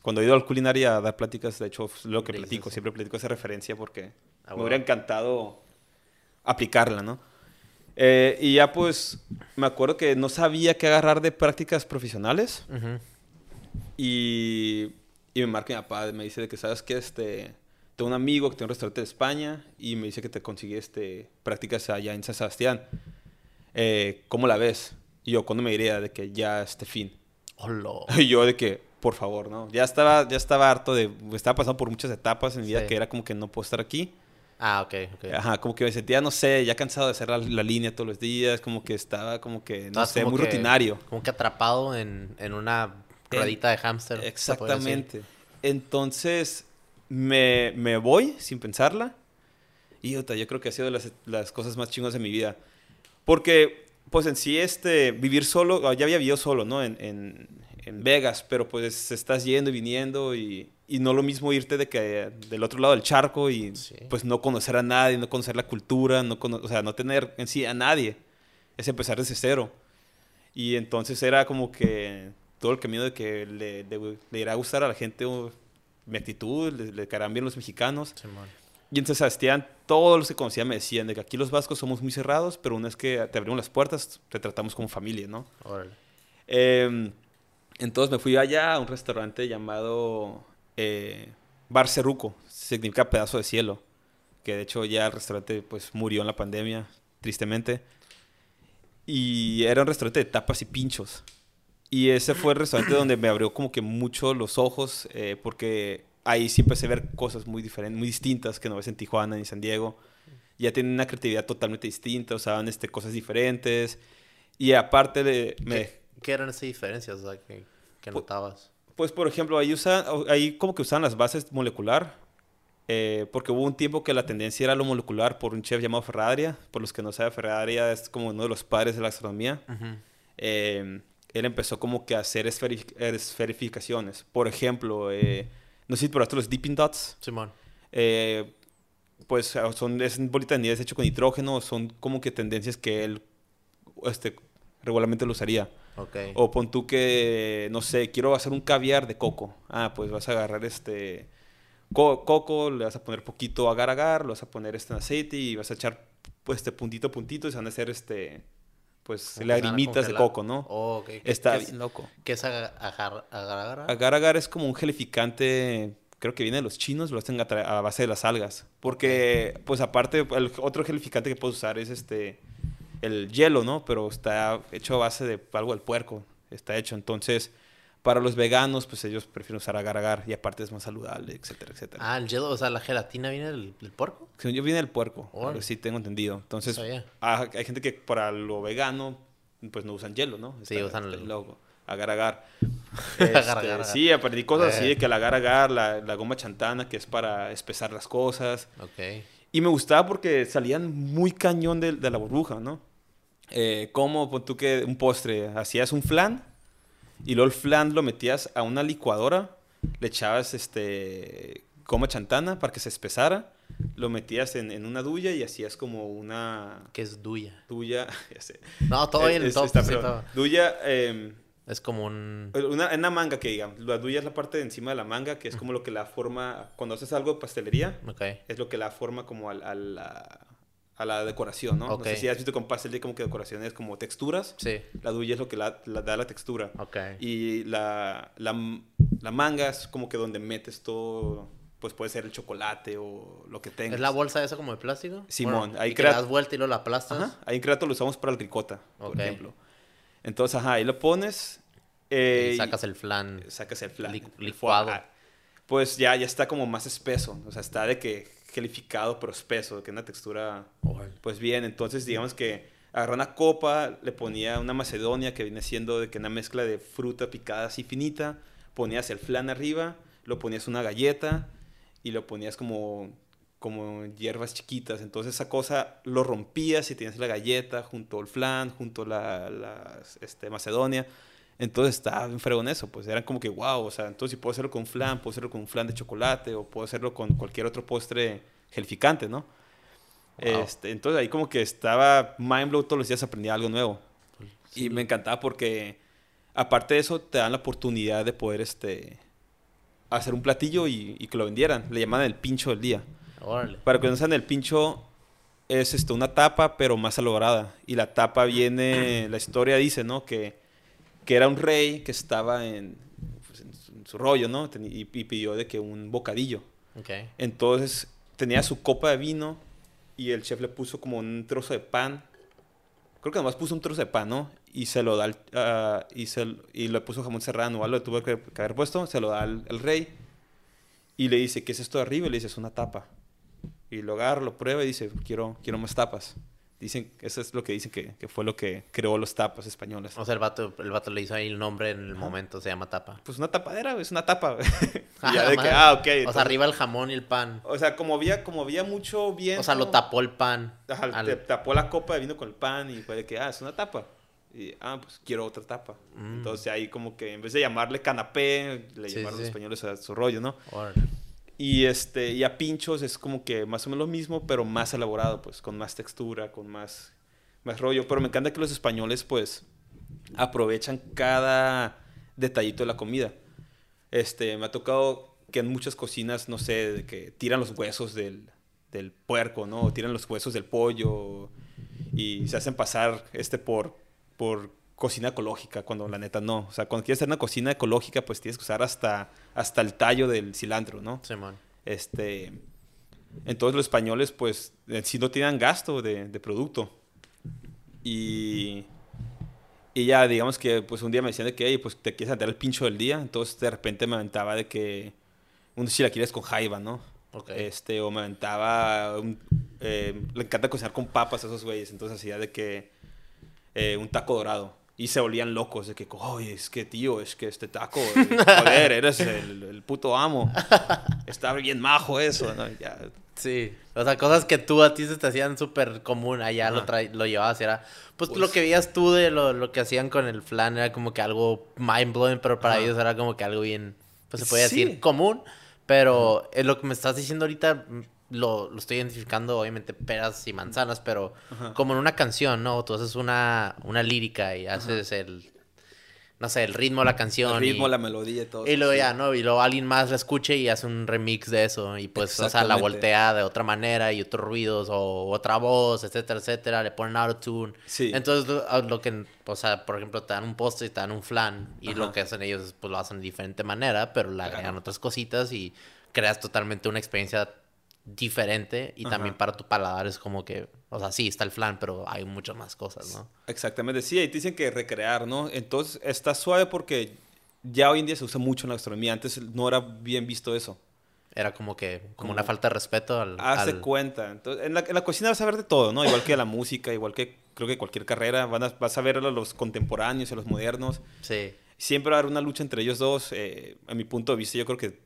cuando he ido al culinaria a dar pláticas, de hecho, es lo que platico. sí. Siempre platico esa referencia porque Ah, me hubiera encantado aplicarla, ¿no? Eh, y ya pues, me acuerdo que no sabía qué agarrar de prácticas profesionales. Ujú. Y, y me marca mi papá, me dice de que, ¿sabes qué? Este, tengo un amigo que tiene un restaurante de España y me dice que te consigue este, prácticas allá en San Sebastián. Eh, ¿Cómo la ves? Y yo, ¿cuándo me diría de que ya este fin? Hola. Y yo de que, por favor, ¿no? Ya estaba, ya estaba harto de... Estaba pasando por muchas etapas en mi vida Sí. que era como que no puedo estar aquí. Ah, ok, ok. Ajá, como que me sentía, no sé, ya cansado de hacer la, la línea todos los días. Como que estaba como que, no sé, muy que- rutinario. Como que atrapado en, en una ruedita de hámster. Exactamente. Entonces, me, me voy sin pensarla. Y ota, yo creo que ha sido de las, las cosas más chingas de mi vida. Porque, pues en sí, este, vivir solo, ya había vivido solo, ¿no? En, en, en Vegas, pero pues estás yendo y viniendo y, y no lo mismo irte de que del otro lado del charco y Sí. pues no conocer a nadie, no conocer la cultura, no o sea, no tener en sí a nadie. Es empezar desde cero. Y entonces era como que todo el camino de que le, le, le irá a gustar a la gente mi actitud, le, le caerán bien los mexicanos. Y en San Sebastián, todos los que conocía me decían de que aquí los vascos somos muy cerrados, pero una vez que te abrimos las puertas, te tratamos como familia, ¿no? Órale. Eh, entonces me fui allá a un restaurante llamado eh, Bar Cerruco, significa pedazo de cielo, que de hecho ya el restaurante pues murió en la pandemia, tristemente. Y era un restaurante de tapas y pinchos. Y ese fue el restaurante donde me abrió como que mucho los ojos, eh, porque ahí sí empecé a ver cosas muy diferentes, muy distintas que no ves en Tijuana ni San Diego. Ya tienen una creatividad totalmente distinta, usaban este, cosas diferentes. Y aparte de, me, ¿Qué, qué eran esas diferencias o sea, que, que Pu- notabas? Pues, por ejemplo, ahí, usa, ahí como que usaban las bases molecular, eh, porque hubo un tiempo que la tendencia era lo molecular por un chef llamado Ferraria. Por los que no saben, Ferraria es como uno de los padres de la gastronomía. Eh, él empezó como que a hacer esferi- esferificaciones. Por ejemplo, eh, no sé si probaste los Dipping Dots. Simón. Eh, pues ah, son es bolita de nieve hecho con nitrógeno. Son como que tendencias que él este, regularmente lo usaría. Ok. O pon tú que, no sé, quiero hacer un caviar de coco. Ah, pues vas a agarrar este co- coco, le vas a poner poquito agar agar, lo vas a poner este en aceite y vas a echar pues este puntito a puntito y se van a hacer este pues Como lagrimitas de coco, ¿no? Oh, ok. ¿Qué- Está qué es- loco. ¿Qué es agar, agar, agar, agar? Es como un gelificante, creo que viene de los chinos, lo hacen a base de las algas. Porque, pues aparte, el otro gelificante que puedes usar es este, el hielo, ¿no? Pero está hecho a base de algo del puerco, está hecho. Entonces, para los veganos, pues ellos prefieren usar agar agar y aparte es más saludable, etcétera, etcétera. Ah, el hielo, o sea, la gelatina viene del, del porco. Según yo viene del puerco, sí tengo entendido. Entonces, ah, hay gente que para lo vegano, pues no usan hielo, ¿no? Sí, usan el- logo. Agar agar. Este, agar, agar. Sí, aprendí cosas así Eh. de que el agar agar, la, la goma chantana, que es para espesar las cosas. Ok. Y me gustaba porque salían muy cañón de, de la burbuja, ¿no? Eh, como tú que un postre, hacías un flan y luego el flan lo metías a una licuadora, le echabas este coma chantana para que se espesara. Lo metías en, en una duya y hacías como una ¿Qué es duya? duya. ya sé. No, todo bien, es- todo, está, sí, pero. Duya, eh, Es como un... una, una manga que digamos. La duya es la parte de encima de la manga, que es como lo que la forma. Cuando haces algo de pastelería, Ok. es lo que la forma como al- a, la, a la decoración, ¿no? Ok. No sé si has visto con pastelería como que decoraciones como texturas. Sí. La duya es lo que la, la- da la textura. Ok. Y la, la, la manga es como que donde metes todo, pues puede ser el chocolate o lo que tengas. ¿Es la bolsa esa como de plástico? Simón, ahí ahí crea- das vuelta y luego la aplastas. Ajá, ahí en Creato lo usamos para el ricota, por ejemplo. Entonces, ajá, ahí lo pones. eh, y sacas el flan. sacas el flan. licuado. Pues ya, ya está como más espeso. O sea, está de que gelificado, pero espeso, que una textura, pues bien. Entonces, digamos que agarró una copa, le ponía una macedonia que viene siendo de que una mezcla de fruta picada así finita. Ponías el flan arriba, lo ponías una galleta y lo ponías como como hierbas chiquitas. Entonces esa cosa lo rompías y tenías la galleta junto al flan, junto a la, la, este, macedonia. Entonces estaba bien fregón eso, pues eran como que wow, o sea, entonces si puedo hacerlo con flan, puedo hacerlo con un flan de chocolate o puedo hacerlo con cualquier otro postre gelificante, ¿no? Wow. Este, entonces ahí como que estaba mind blow, todos los días aprendía algo nuevo. Y me encantaba porque aparte de eso te dan la oportunidad de poder este hacer un platillo y, y que lo vendieran. Le llamaban el pincho del día. Órale. Para que no sepan, el pincho es este, una tapa, pero más elaborada. Y la tapa viene, la historia dice, ¿no? Que, que era un rey que estaba en, pues, en su, en su rollo, ¿no? Y, y pidió de que un bocadillo. Ok. Entonces tenía su copa de vino y el chef le puso como un trozo de pan. Creo que nomás puso un trozo de pan, ¿no? Y se lo da al- ah, y, se, y le puso jamón serrano o algo, tuvo que, que haber puesto, se lo da al, al rey. Y le dice, ¿qué es esto de arriba? Y le dice, es una tapa. Y lo agarra, lo prueba y dice, quiero, quiero más tapas. Dicen, eso es lo que dicen que, que fue lo que creó los tapas españoles. O sea, el vato, el vato le hizo ahí el nombre en el momento, se llama tapa. Pues una tapadera, es una tapa. Ah, ya de que, ah, ok. O sea, arriba el jamón y el pan. O sea, como había, como había mucho viento. O sea, lo tapó el pan. Ajá, al- te tapó la copa de vino con el pan y fue de que, ah, es una tapa. Y, ah, pues quiero otra tapa. Mm. Entonces ahí como que en vez de llamarle canapé, le Sí, llamaron sí. los españoles a su rollo, ¿no? Y, este, y a pinchos es como que más o menos lo mismo, pero más elaborado, pues, con más textura, con más, más rollo. Pero me encanta que los españoles, pues, aprovechan cada detallito de la comida. Este, me ha tocado que en muchas cocinas, no sé, de que tiran los huesos del, del puerco, ¿no? O tiran los huesos del pollo y se hacen pasar este por, por cocina ecológica, cuando la neta no. O sea, cuando quieres hacer una cocina ecológica, pues tienes que usar hasta, hasta el tallo del cilantro, ¿no? Simón. Este, entonces los españoles, pues, sí no tienen gasto de, de producto. Y, y ya, digamos que, pues, un día me decían de que, "Ey, pues, te quieres aventar el pincho del día. Entonces, de repente me aventaba de que, un chilaquiles con jaiba, ¿no? Ok. Este, o me aventaba, un- eh, le encanta cocinar con papas a esos güeyes. Entonces, hacía de que, eh, un taco dorado. Y se volvían locos de que, oye, es que tío, es que este taco, eh, joder, eres el, el puto amo. Está bien majo eso, ¿no? Ya, Sí. O sea, cosas que tú a ti se te hacían súper común, allá lo, trae, lo llevabas y era... Pues, Pues- lo que veías tú de lo, lo que hacían con el flan era como que algo mind-blowing, pero para Ajá. ellos era como que algo bien... Pues se podía Sí. decir común, pero es lo que me estás diciendo ahorita lo, lo estoy identificando, obviamente, peras y manzanas, pero Ajá. como en una canción, ¿no? Tú haces una, una lírica y haces el... No sé, el ritmo de la canción. el ritmo, y... la melodía y todo. Y luego sí. ya, ¿no? Y luego alguien más la escuche y hace un remix de eso. Y pues, o sea, la voltea de otra manera y otros ruidos o otra voz, etcétera, etcétera. Le ponen autotune. Sí. Entonces, lo, que, o sea, por ejemplo, te dan un postre y te dan un flan. Y lo que hacen ellos, pues lo hacen de diferente manera, pero le agregan Claro. otras cositas y creas totalmente una experiencia diferente. Y también para tu paladar es como que, o sea, sí, está el flan, pero hay muchas más cosas, ¿no? Exactamente, sí, ahí te dicen que recrear, ¿no? Entonces está suave porque ya hoy en día se usa mucho en la gastronomía. Antes no era bien visto eso. Era como que, como, Como- una falta de respeto al... Hace al- cuenta. Entonces, en la, en la cocina vas a ver de todo, ¿no? Igual que la música, igual que creo que cualquier carrera. Van a- vas a ver a los contemporáneos y a los modernos. Sí. Siempre va a haber una lucha entre ellos dos. Eh, a mi punto de vista, yo creo que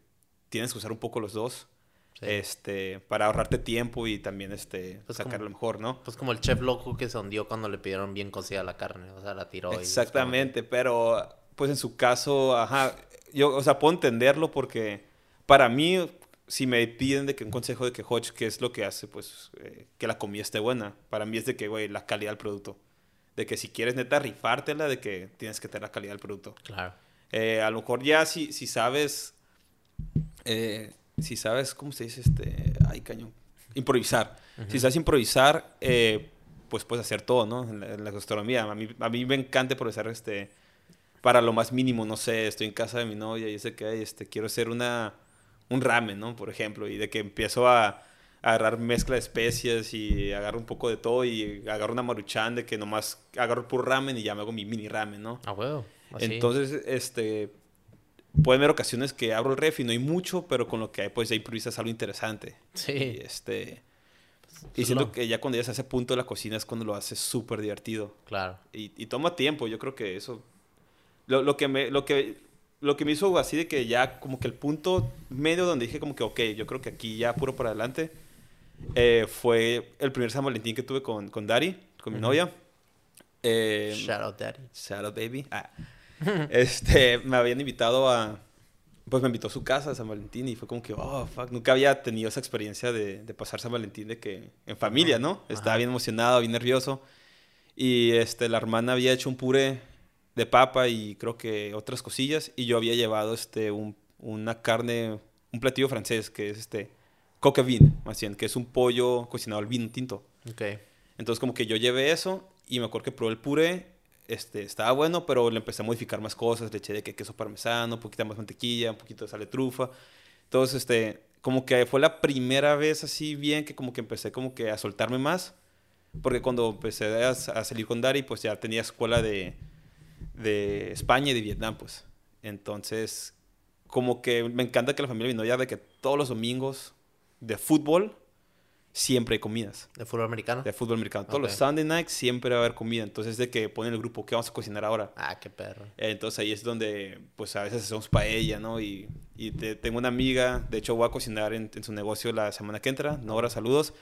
tienes que usar un poco los dos. Sí. Este, para ahorrarte tiempo y también este, Pues sacar como- lo mejor, ¿no? Pues como el chef loco que se hundió cuando le pidieron bien cocida la carne, o sea, la tiró. y es Exactamente, pero pues en su caso, ajá, yo, o sea, puedo entenderlo porque para mí si me piden de que un consejo de que Hodge, ¿qué es lo que hace? Pues eh, que la comida esté buena. Para mí es de que, güey, la calidad del producto. De que si quieres neta rifártela, de que tienes que tener la calidad del producto. Claro. Eh, a lo mejor ya si, si sabes, eh, si sabes, ¿cómo se dice? Este, ay, cañón. Improvisar. Si sabes improvisar, eh, pues puedes hacer todo, ¿no? En la, en la gastronomía. A mí, a mí me encanta improvisar este, para lo más mínimo, no sé, estoy en casa de mi novia y sé que este, quiero hacer una, un ramen, ¿no? Por ejemplo, y de que empiezo a, agarrar mezcla de especias y agarro un poco de todo y agarro una maruchan de que nomás agarro puro ramen y ya me hago mi mini ramen, ¿no? Ah, huevo. Así. Entonces, este, pueden haber ocasiones que abro el ref y no hay mucho, pero con lo que hay, pues ya improvisas algo interesante. Sí. Y, este, y Pues, siento no. que ya cuando llegas a ese punto de la cocina es cuando lo haces súper divertido. Claro. Y, y toma tiempo, yo creo que eso... Lo, lo que me, lo, que, lo que me hizo así de que ya como que el punto medio donde dije como que, ok, yo creo que aquí ya puro para adelante, eh, fue el primer San Valentín que tuve con, con Dari, con mi Ujú. novia. Eh, Shout out, daddy. Shout out, baby. Ah. Este, me habían invitado a. Pues me invitó a su casa de San Valentín y fue como que, oh, fuck, nunca había tenido esa experiencia de, de pasar San Valentín de que en familia, ¿no? Estaba bien emocionado, bien nervioso. Y este, la hermana había hecho un puré de papa y creo que otras cosillas. Y yo había llevado este, un- una carne, un platillo francés que es este, coque vin, más bien, que es un pollo cocinado al vino tinto. Ok. Entonces como que yo llevé eso y me acuerdo que probé el puré, este, estaba bueno, pero le empecé a modificar más cosas, le eché de que queso parmesano, un poquito más mantequilla, un poquito de sal de trufa. Entonces, este, como que fue la primera vez así bien que como que empecé como que a soltarme más, porque cuando empecé a, a salir con Dari, pues ya tenía escuela de, de España y de Vietnam, pues. Entonces, como que me encanta que la familia vino ya de que todos los domingos de fútbol siempre hay comidas ¿De fútbol americano? de fútbol americano. Todos los Ok. Sunday nights siempre va a haber comida. Entonces, de que ponen el grupo, ¿qué vamos a cocinar ahora? Ah, qué perro. Entonces, ahí es donde, pues, a veces hacemos paella, ¿no? Y, y te- tengo una amiga, de hecho, voy a cocinar en, en su negocio la semana que entra. Nora, saludos.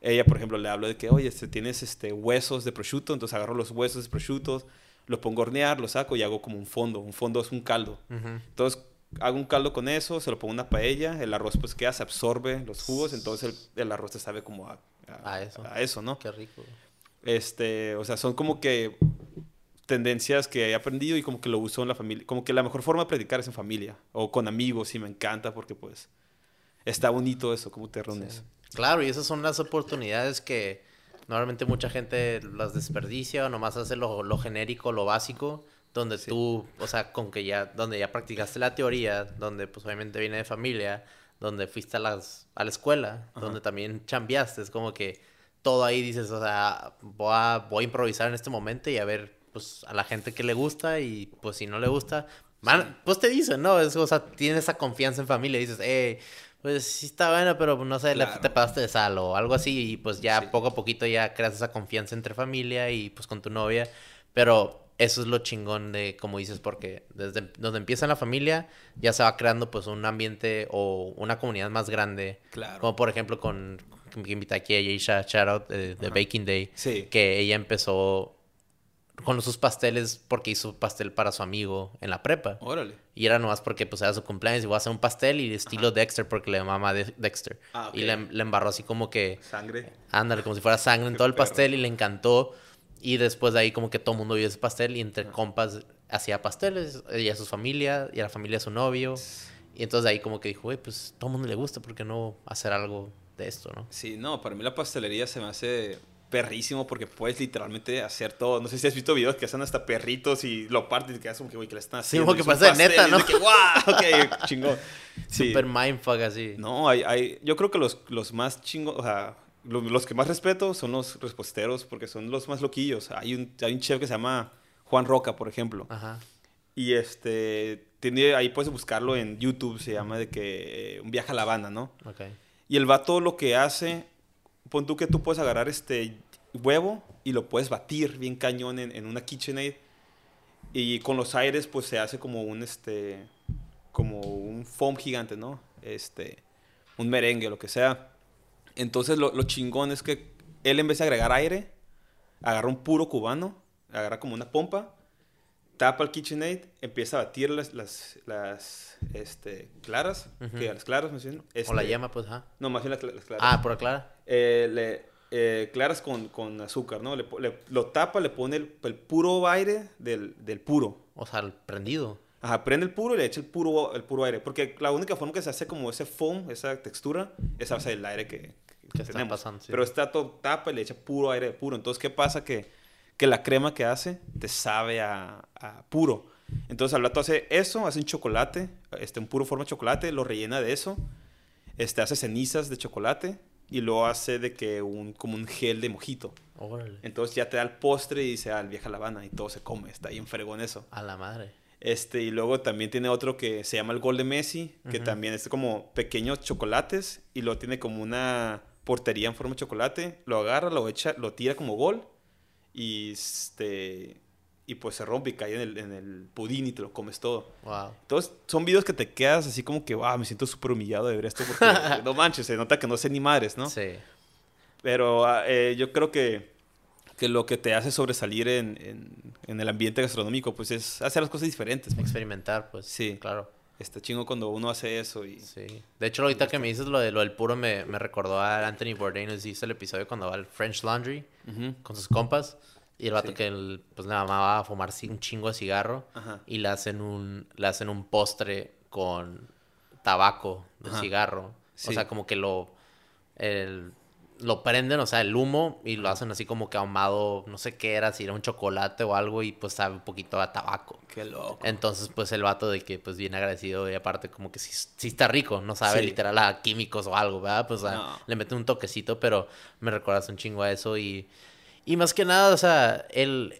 Ella, por ejemplo, le hablo de que, oye, este, tienes este, huesos de prosciutto. Entonces, agarro los huesos de prosciutto, los pongo a hornear, los saco y hago como un fondo. Un fondo es un caldo. Entonces hago un caldo con eso, se lo pongo en una paella, el arroz pues queda, se absorbe los jugos, entonces el, el arroz te sabe como a, a- A eso. a eso, ¿no? Qué rico. Este, o sea, son como que tendencias que he aprendido y como que lo uso en la familia, como que la mejor forma de predicar es en familia o con amigos y me encanta porque pues está bonito eso, como te reúnes. Sí. Claro, y esas son las oportunidades que normalmente mucha gente las desperdicia o nomás hace lo, lo genérico, lo básico, donde Sí. tú, o sea, con que ya, donde ya practicaste la teoría, donde pues obviamente viene de familia, donde fuiste a, las, a la escuela, Ajá. donde también chambeaste, es como que todo ahí dices, o sea, voy a, voy a improvisar en este momento y a ver, pues a la gente que le gusta y pues si no le gusta, van- pues te dicen, ¿no? Es, o sea, tienes esa confianza en familia y dices, eh, pues sí está bueno, pero pues, no sé, Claro. te pasaste de sal o algo así y pues ya Sí. poco a poquito ya creas esa confianza entre familia y pues con tu novia, pero eso es lo chingón de, como dices, porque desde donde empieza la familia ya se va creando pues un ambiente o una comunidad más grande, Claro. como por ejemplo con, que invité aquí a Yeisha Shoutout de, de. Baking Day, Sí. que ella empezó con sus pasteles porque hizo pastel para su amigo en la prepa. Órale. Y era nomás porque pues era su cumpleaños y voy a hacer un pastel y estilo Dexter porque le mama de Dexter. Ah, ok. Y le, le embarró así como que, Sangre. ándale, como si fuera sangre en todo el pastel y le encantó. Y después de ahí como que todo el mundo vio ese pastel y entre compas hacía pasteles. Ella a su familia y a la familia a su novio. Y entonces de ahí como que dijo, güey, pues todo el mundo le gusta, ¿por qué no hacer algo de esto, no? Sí, no, para mí la pastelería se me hace perrísimo porque puedes literalmente hacer todo. No sé si has visto videos que hacen hasta perritos y lo parten y quedas como que, güey, que le están Sí, haciendo. como que parece de neta, ¿no? de que, ¡guau! Ok, chingón. Sí. Super mindfuck así. No, hay, hay, yo creo que los, los más chingos, o sea, los, los que más respeto son los reposteros porque son los más loquillos. Hay un, hay un chef que se llama Juan Roca, por ejemplo. Ajá. Y este, tiene, ahí puedes buscarlo en YouTube, se llama de que eh, un viaje a La Habana, ¿no? Ok. Y el vato lo que hace, pon tú que tú puedes agarrar este huevo y lo puedes batir bien cañón en, en una KitchenAid. Y con los aires, pues se hace como un, este, como un foam gigante, ¿no? Este, un merengue, lo que sea. Entonces lo, lo chingón es que él en vez de agregar aire, agarra un puro cubano, agarra como una pompa, tapa el KitchenAid, empieza a batir las, las, las este, claras, Ujú. que las claras, más bien. o la este, yema, pues, ajá. No, más bien las, las claras. Ah, por clara. Eh, le, eh, claras con, con azúcar, ¿no? Le, lo tapa, le pone el, el puro aire del, del puro. O sea, el prendido. Ajá, prende el puro y le echa el puro, el puro aire. Porque la única forma que se hace como ese foam, esa textura, es a base del aire que, que Que está tenemos. pasando, sí. Pero está todo tapa y le echa puro aire puro. Entonces, ¿qué pasa? Que, que la crema que hace te sabe a, a puro. Entonces, al rato hace eso, hace un chocolate, este, un puro forma de chocolate, lo rellena de eso, este, hace cenizas de chocolate y luego hace de que un, como un gel de mojito. Órale. Entonces ya te da el postre y dice, ah, el vieja La Habana y todo se come. Está bien fregón eso. A la madre. Este, y luego también tiene otro que se llama el Gol de Messi, que Ujú. también es como pequeños chocolates y lo tiene como una portería en forma de chocolate. Lo agarra, lo echa, lo tira como gol y este y pues se rompe y cae en el, en el pudín y te lo comes todo. Wow. Entonces son videos que te quedas así como que, wow, me siento súper humillado de ver esto porque no manches, se nota que no sé ni madres, ¿no? Sí. Pero ah, eh, yo creo que, que lo que te hace sobresalir en, en, en el ambiente gastronómico, pues es hacer las cosas diferentes. pues. Experimentar, pues. Sí. Claro. Está chingo cuando uno hace eso y... Sí. De hecho, ahorita que me dices lo, de, lo del puro, me, me recordó a Anthony Bourdain. Nos hizo el episodio cuando va al French Laundry con sus compas. Y el vato Sí. que el- pues la mamá va a fumar un chingo de cigarro. Ajá. Y le hacen un, le hacen un postre con tabaco Ajá. cigarro. Sí. O sea, como que lo, el- lo prenden, o sea, el humo, y lo hacen así como que ahumado, no sé qué era, si era un chocolate o algo, y pues sabe un poquito a tabaco. Qué loco. Entonces, pues el vato de que, pues bien agradecido y aparte como que sí, sí está rico, no sabe Sí. literal a químicos o algo, ¿verdad? Pues le mete un toquecito, pero me recuerdas un chingo a eso y, y más que nada, o sea, el,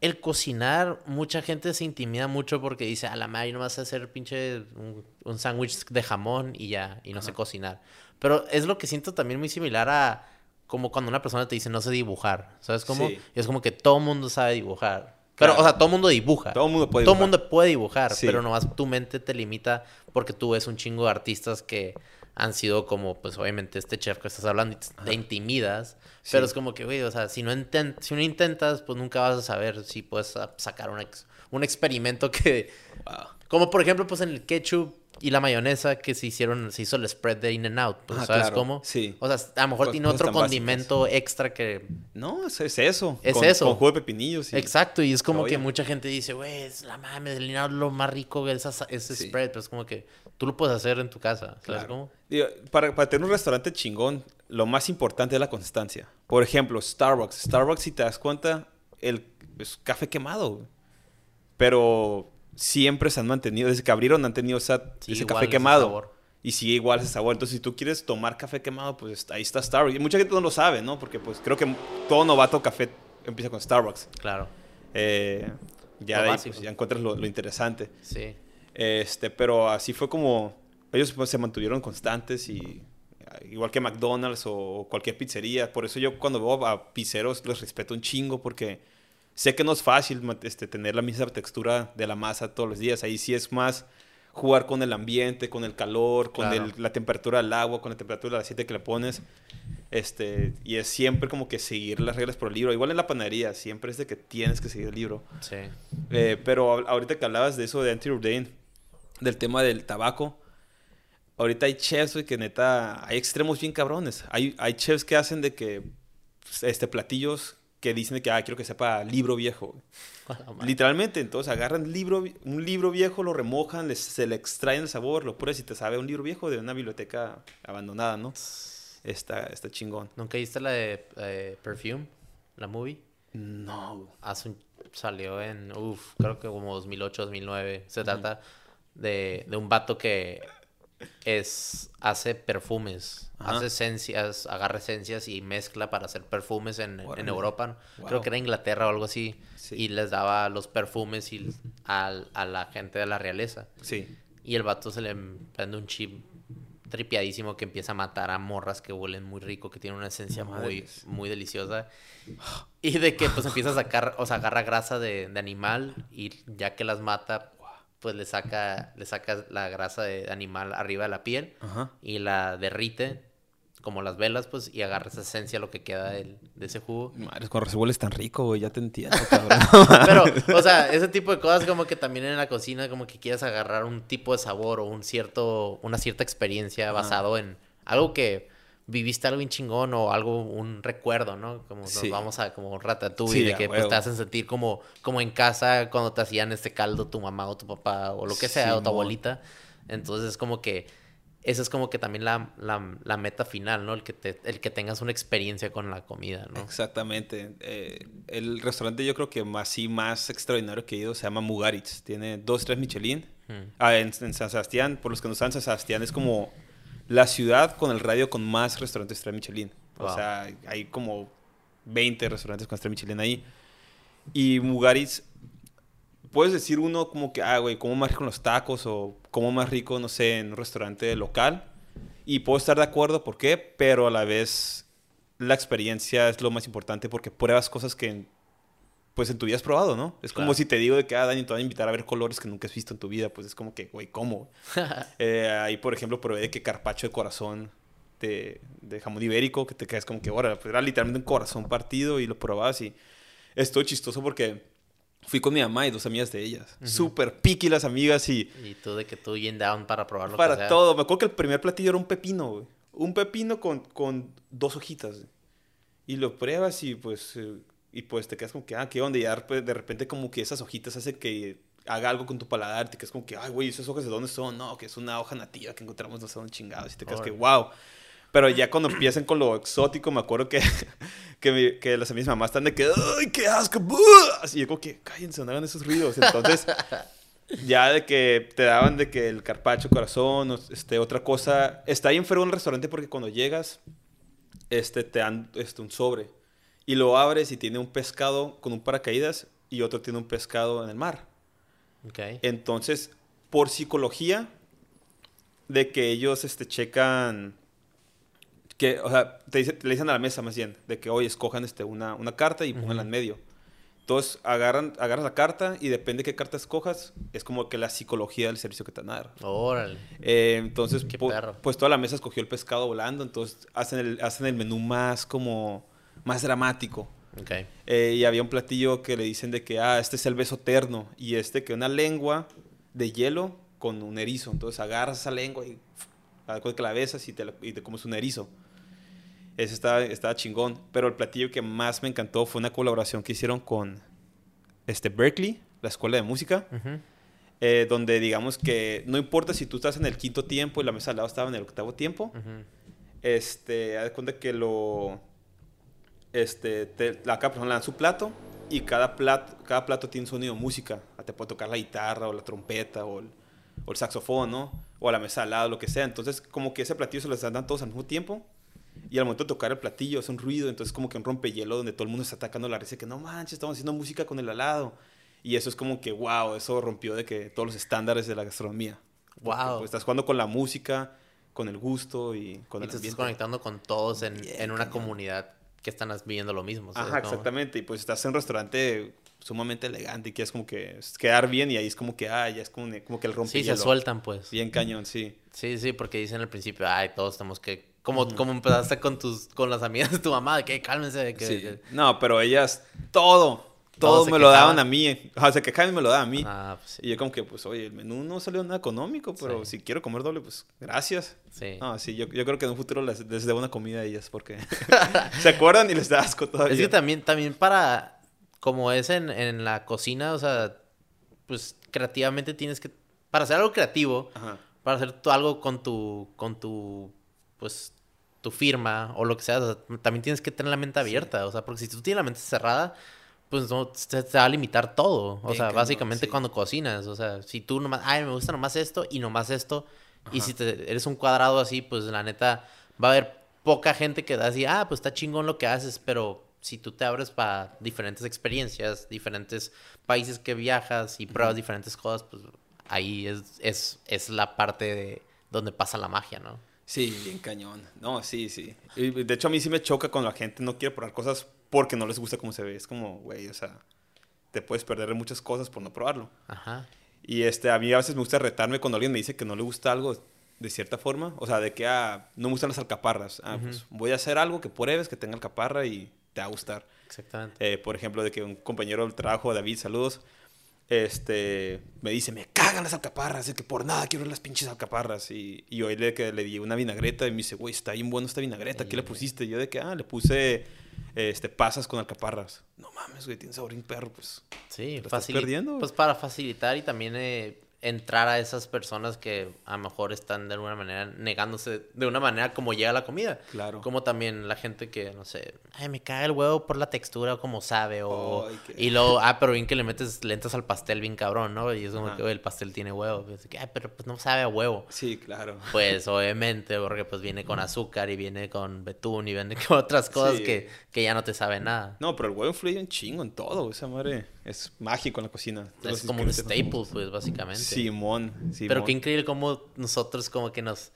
el cocinar, mucha gente se intimida mucho porque dice, a la madre, no vas a hacer pinche un, un sándwich de jamón y ya, y no sé cocinar. Pero es lo que siento también muy similar a como cuando una persona te dice, no sé dibujar, ¿sabes cómo? Sí. Y es como que todo mundo sabe dibujar. Pero, Claro. o sea, todo mundo dibuja. Todo mundo puede Todo dibujar. mundo puede dibujar, Sí. pero nomás tu mente te limita porque tú ves un chingo de artistas que han sido como, pues obviamente este chef que estás hablando y te- te intimidas, pero Sí. es como que, güey, o sea, si no, si no intentas, pues nunca vas a saber si puedes sacar un, ex- un experimento que, Wow. como por ejemplo, pues en el ketchup y la mayonesa que se hicieron, se hizo el spread de In and Out, pues, Ajá, ¿sabes claro. cómo? Sí. O sea, a lo mejor Cos- tiene cosas otro condimento extra que No, es, es eso. Es con, eso. Con jugo de pepinillos. Exacto, y es como que mucha gente dice, güey, es la mames, el dinero es lo más rico que ese Sí. spread, pero es como que tú lo puedes hacer en tu casa, ¿sabes Claro. cómo? Digo, para, para tener un restaurante chingón, lo más importante es la constancia. Por ejemplo, Starbucks. Starbucks, si te das cuenta, el es café quemado. Pero siempre se han mantenido, desde que abrieron han tenido esa- Sí, ese café quemado. sabor. Y sigue igual ese sabor. Entonces, si tú quieres tomar café quemado, pues ahí está Starbucks. Y mucha gente no lo sabe, ¿no? Porque pues creo que todo novato café empieza con Starbucks. Claro, Eh, ya ahí, pues, ya encuentras lo, lo interesante. sí. Este, pero así fue como ellos pues, se mantuvieron constantes y igual que McDonald's o cualquier pizzería. Por eso yo cuando veo a pizzeros los respeto un chingo porque sé que no es fácil este, tener la misma textura de la masa todos los días. Ahí sí es más jugar con el ambiente, con el calor, con Claro. el- la temperatura del agua, con la temperatura del aceite que le pones. Este, y es siempre como que seguir las reglas por el libro. Igual en la panadería, siempre es de que tienes que seguir el libro. Sí. Eh, pero ahorita que hablabas de eso de Anthony Bourdain, del tema del tabaco, ahorita hay chefs que neta, hay extremos bien cabrones. Hay, hay chefs que hacen de que, pues, este, platillos que dicen que, ah, quiero que sepa libro viejo. Literalmente, entonces agarran libro, un libro viejo, lo remojan, les- se le extraen el sabor, lo pruebas y te sabe un libro viejo de una biblioteca abandonada, ¿no? Está, está chingón. ¿Nunca viste la de eh, Perfume, la movie? No. Hace un- salió en, uff, creo que como 2008, 2009. Se trata de, de un vato que es hace perfumes, Ajá. hace esencias, agarra esencias y mezcla para hacer perfumes en, en. Europa. Wow. Creo que era Inglaterra o algo así. Sí. Y les daba los perfumes y al- a la gente de la realeza. Sí. Y el vato se le prende un chip tripiadísimo que empieza a matar a morras que huelen muy rico, que tienen una esencia muy, muy deliciosa. Y de que pues empieza a sacar, o sea, agarra grasa de, de animal y ya que las mata, pues le saca, le saca la grasa de animal arriba de la piel Ajá. y la derrite como las velas, pues, y agarras esa esencia, lo que queda del- de ese jugo. Madre, recibo es tan rico, güey, ya te entiendo, cabrón. Pero, o sea, ese tipo de cosas como que también en la cocina como que quieres agarrar un tipo de sabor o un cierto, una cierta experiencia basado en algo que viviste algo bien chingón o algo, un recuerdo, ¿no? Como nos Sí. vamos a como ratatouille, Sí, de que pues, te hacen sentir como, como en casa cuando te hacían este caldo tu mamá o tu papá o lo que sea, o tu abuelita. Entonces es como que, esa es como que también la, la, la meta final, ¿no? El que, te, el que tengas una experiencia con la comida, ¿no? Exactamente. Eh, el restaurante yo creo que más, sí, más extraordinario que he ido se llama Mugaritz. Tiene dos, tres Michelin. Mm. Ah, en, en San Sebastián, por los que no saben, San Sebastián es como la ciudad con el radio con más restaurantes tres Michelin. O Wow. sea, hay como 20 restaurantes con tres Michelin ahí. Y Mugaritz, puedes decir uno como que, ah, güey, como más rico en los tacos o como más rico, no sé, en un restaurante local. Y puedo estar de acuerdo, ¿por qué? Pero a la vez la experiencia es lo más importante porque pruebas cosas que pues en tu vida has probado, ¿no? Es como Claro. si te digo de que, ah, Dani, te voy a invitar a ver colores que nunca has visto en tu vida. Pues es como que, güey, ¿cómo? Eh, ahí, por ejemplo, probé de que carpacho de corazón de, de jamón ibérico, que te quedas como que, ahora, pues era literalmente un corazón partido y lo probabas y estuvo chistoso porque fui con mi mamá y dos amigas de ellas. Ujú. Súper piqui las amigas y Y tú de que tú y en down para probar lo que para sea. todo. Me acuerdo que el primer platillo era un pepino, güey. Un pepino con, con dos hojitas. güey. Y lo pruebas y pues, eh, y pues te quedas como que, ah, ¿qué onda? Y pues, de repente como que esas hojitas hacen que haga algo con tu paladar. Te quedas como que, ay, güey, ¿esas hojas de dónde son? No, que es una hoja nativa que encontramos no sé dónde chingados. Y te quedas que, wow. Pero ya cuando empiezan con lo exótico, me acuerdo que, que, mi- que las mis mamás están de que, ¡ay, qué asco! Así yo como que, cállense, no hagan esos ruidos. Entonces, ya de que te daban de que el carpacho corazón, este, otra cosa. Está ahí enfermo un restaurante porque cuando llegas, este, te dan este, un sobre. Y lo abres y tiene un pescado con un paracaídas y otro tiene un pescado en el mar. Ok. Entonces, por psicología, de que ellos este, checan. Que, o sea, te dice- le dicen a la mesa más bien, de que hoy escojan este, una, una carta y pónganla en medio. Entonces, agarran, agarras la carta y depende de qué carta escojas, es como que la psicología del servicio que te van a dar. Órale. Eh, entonces, po- pues toda la mesa escogió el pescado volando, entonces hacen el, hacen el menú más como, más dramático. Eh, y había un platillo que le dicen de que, ah, este es el beso terno. Y este que una lengua de hielo con un erizo. Entonces agarras esa lengua y que la besas y te, la- y te comes un erizo. Ese estaba, estaba chingón. Pero el platillo que más me encantó fue una colaboración que hicieron con este, Berkeley, la escuela de música. Eh, donde digamos que no importa si tú estás en el quinto tiempo y la mesa al lado estaba en el octavo tiempo Ujú. este, haz cuenta que lo, este, te, la cada persona le dan su plato y cada plato, cada plato tiene un sonido de música. Ah, Te puede tocar la guitarra o la trompeta o el, o el saxofón, ¿no? O a la mesa al lado, lo que sea. Entonces, como que ese platillo se los dan todos al mismo tiempo. Y al momento de tocar el platillo es un ruido, entonces como que un rompehielo donde todo el mundo está atacando la risa que no manches, estamos haciendo música con el al lado. Y eso es como que, wow, eso rompió de que todos los estándares de la gastronomía. Wow. pues, estás jugando con la música, con el gusto y con Y el te estás ambiente. conectando con todos en, en una comunidad que están viviendo lo mismo. ¿sabes? Ajá, exactamente. Y pues estás en un restaurante sumamente elegante y quieres como que quedar bien y ahí es como que, ah, ya es como, como que el rompe Sí, se sueltan, pues. Bien cañón, sí. Sí, sí, porque dicen al principio, ay, todos tenemos que... Como, como empezaste con tus con las amigas de tu mamá, de que cálmense, de que... Sí. que- No, pero ellas, todo, todo Todos me lo daban a mí. O sea, se quejaban y me lo daban a mí. Ah, pues sí. Y yo como que, pues, oye, el menú no salió nada económico, pero Sí. si quiero comer doble, pues, gracias. sí. No, sí, yo, yo creo que en un futuro les, les debo una comida a ellas porque se acuerdan y les da asco todavía. Es que también, también para, como es en, en la cocina, o sea, pues creativamente tienes que, para hacer algo creativo, Ajá. para hacer algo con tu, con tu, pues, tu firma o lo que sea, o sea, también tienes que tener la mente abierta, o sea, porque si tú tienes la mente cerrada, pues no, te, te va a limitar todo, o Bien sea, básicamente sí. cuando cocinas, o sea, si tú nomás, ay, me gusta nomás esto y nomás esto, y si te, eres un cuadrado así, pues la neta, va a haber poca gente que da así, ah, pues está chingón lo que haces, pero si tú te abres para diferentes experiencias, diferentes países que viajas y pruebas diferentes cosas, pues ahí es, es, es la parte de donde pasa la magia, ¿no? Sí, bien cañón. No, sí, sí. De hecho, a mí sí me choca cuando la gente no quiere probar cosas porque no les gusta cómo se ve. Es como, güey, o sea, te puedes perder muchas cosas por no probarlo. Ajá. Y este, a mí a veces me gusta retarme cuando alguien me dice que no le gusta algo. de cierta forma. O sea, de que ah, no me gustan las alcaparras. Ah, pues voy a hacer algo que pruebes, que tenga alcaparra y te va a gustar. Exactamente. Eh, por ejemplo, de que un compañero del trabajo, David, saludos, este, me dice, me cagan las alcaparras, es que por nada quiero las pinches alcaparras. Y, y hoy le, que le di una vinagreta y me dice, güey, está bien bueno esta vinagreta, ¿qué le pusiste? Y yo de que, ah, le puse este, pasas con alcaparras. No mames, güey, tiene sabor bien perro, pues. Sí, lo estás perdiendo. Pues para facilitar y también eh, entrar a esas personas que a lo mejor están de alguna manera negándose de una manera como llega la comida. Claro. Como también la gente que, no sé, ay, me caga el huevo por la textura o como sabe. O, Y luego, ah, pero bien que le metes lentas al pastel bien cabrón, ¿no? Y es como Ajá. que "Oye, el pastel tiene huevo. Pues, ay, pero pues no sabe a huevo. Sí, claro. Pues obviamente, porque pues viene con azúcar y viene con betún y viene con otras cosas Sí. que, que ya no te sabe nada. No, pero el huevo influye un chingo en todo. Esa madre es mágico en la cocina. Es los como un staple, pues, básicamente. Simón, Simón. Pero qué increíble cómo nosotros como que nos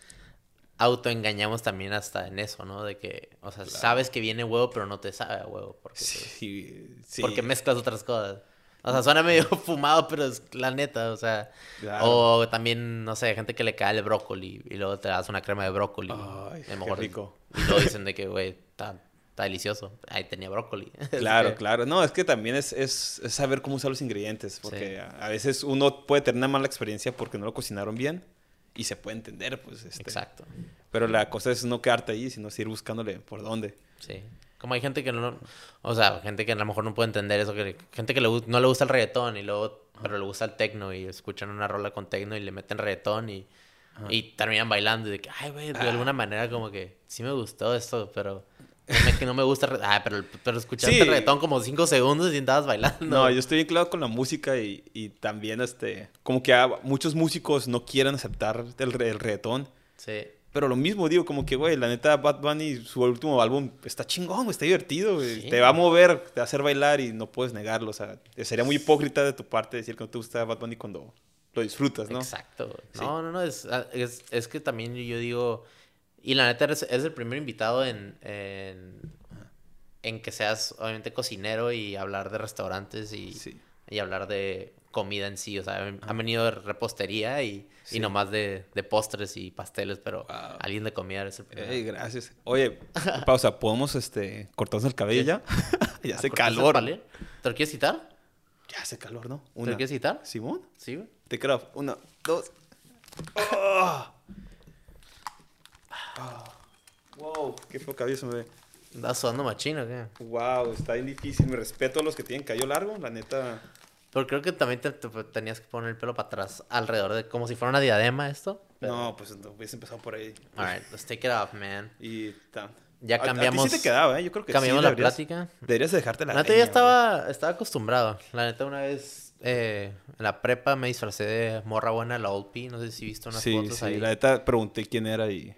autoengañamos también hasta en eso, ¿no? De que, o sea, sabes que viene huevo, pero no te sabe a huevo. Porque, pues, Sí, sí. porque mezclas otras cosas. O sea, suena medio fumado, pero es la neta, o sea. Claro. O también, no sé, gente que le cae el brócoli y luego te das una crema de brócoli. Ay, A lo qué rico. Y luego dicen de que, güey, está, está delicioso. Ahí tenía brócoli. Claro, que- claro. No, es que también es, es, es saber cómo usar los ingredientes. Porque Sí. a, a veces uno puede tener una mala experiencia porque no lo cocinaron bien. Y se puede entender, pues. Este, Exacto. Pero la cosa es no quedarte ahí, sino seguir buscándole por dónde. Sí. Como hay gente que no, o sea, gente que a lo mejor no puede entender eso, que gente que le no le gusta el reggaetón y luego, pero le gusta el tecno y escuchan una rola con tecno y le meten reggaetón y, y terminan bailando y de que, ay, güey, de Ah. alguna manera como que sí me gustó esto, pero me, que no me gusta, re- ah, pero, pero escuchaste Sí. el reggaetón como cinco segundos y estabas bailando. No, yo estoy bien claro con la música y, y también, este, como que muchos músicos no quieren aceptar el, el reggaetón. Sí. Pero lo mismo, digo, como que, güey, la neta, Bad Bunny, su último álbum está chingón, güey, está divertido, güey. Sí. Te va a mover, te va a hacer bailar y no puedes negarlo. O sea, sería muy hipócrita de tu parte decir que no te gusta Bad Bunny cuando lo disfrutas, ¿no? Exacto. Sí. No, no, no, es, ah, es, es que también yo digo, y la neta eres, eres el primer invitado en, en, en que seas obviamente cocinero y hablar de restaurantes y, Sí. y hablar de comida en sí. O sea, han han venido de repostería y, Sí. y nomás de, de postres y pasteles, pero Wow. alguien de comida eres el primero. Ey, gracias. Oye, pausa, ¿podemos, este, cortarnos el cabello ya? ya hace ¿Cortaste el calor. ¿Te lo quieres quitar? Ya hace calor, ¿no? ¿Te lo quieres quitar? ¿Simón? Sí. Te creo. Una, dos. Ah. Ah. Wow, qué feo cabello se me ve. ¿Estás sudando machino o qué? Wow, está bien difícil. Me respeto a los que tienen cabello largo, la neta. Pero creo que también te, te tenías que poner el pelo para atrás, alrededor de como si fuera una diadema esto. Pero- No, pues no, hubiese empezado por ahí. Alright, let's take it off, man. Y ta- Ya A- a ti cambiamos- sí te quedaba, ¿eh? Yo creo que Cambiamos sí. la deberías- plática. Deberías de dejarte la La neta ya estaba, estaba acostumbrado. La neta una vez eh, en la prepa me disfracé de morra buena de la Old P. No sé si viste unas Sí, fotos sí. ahí. La neta pregunté quién era y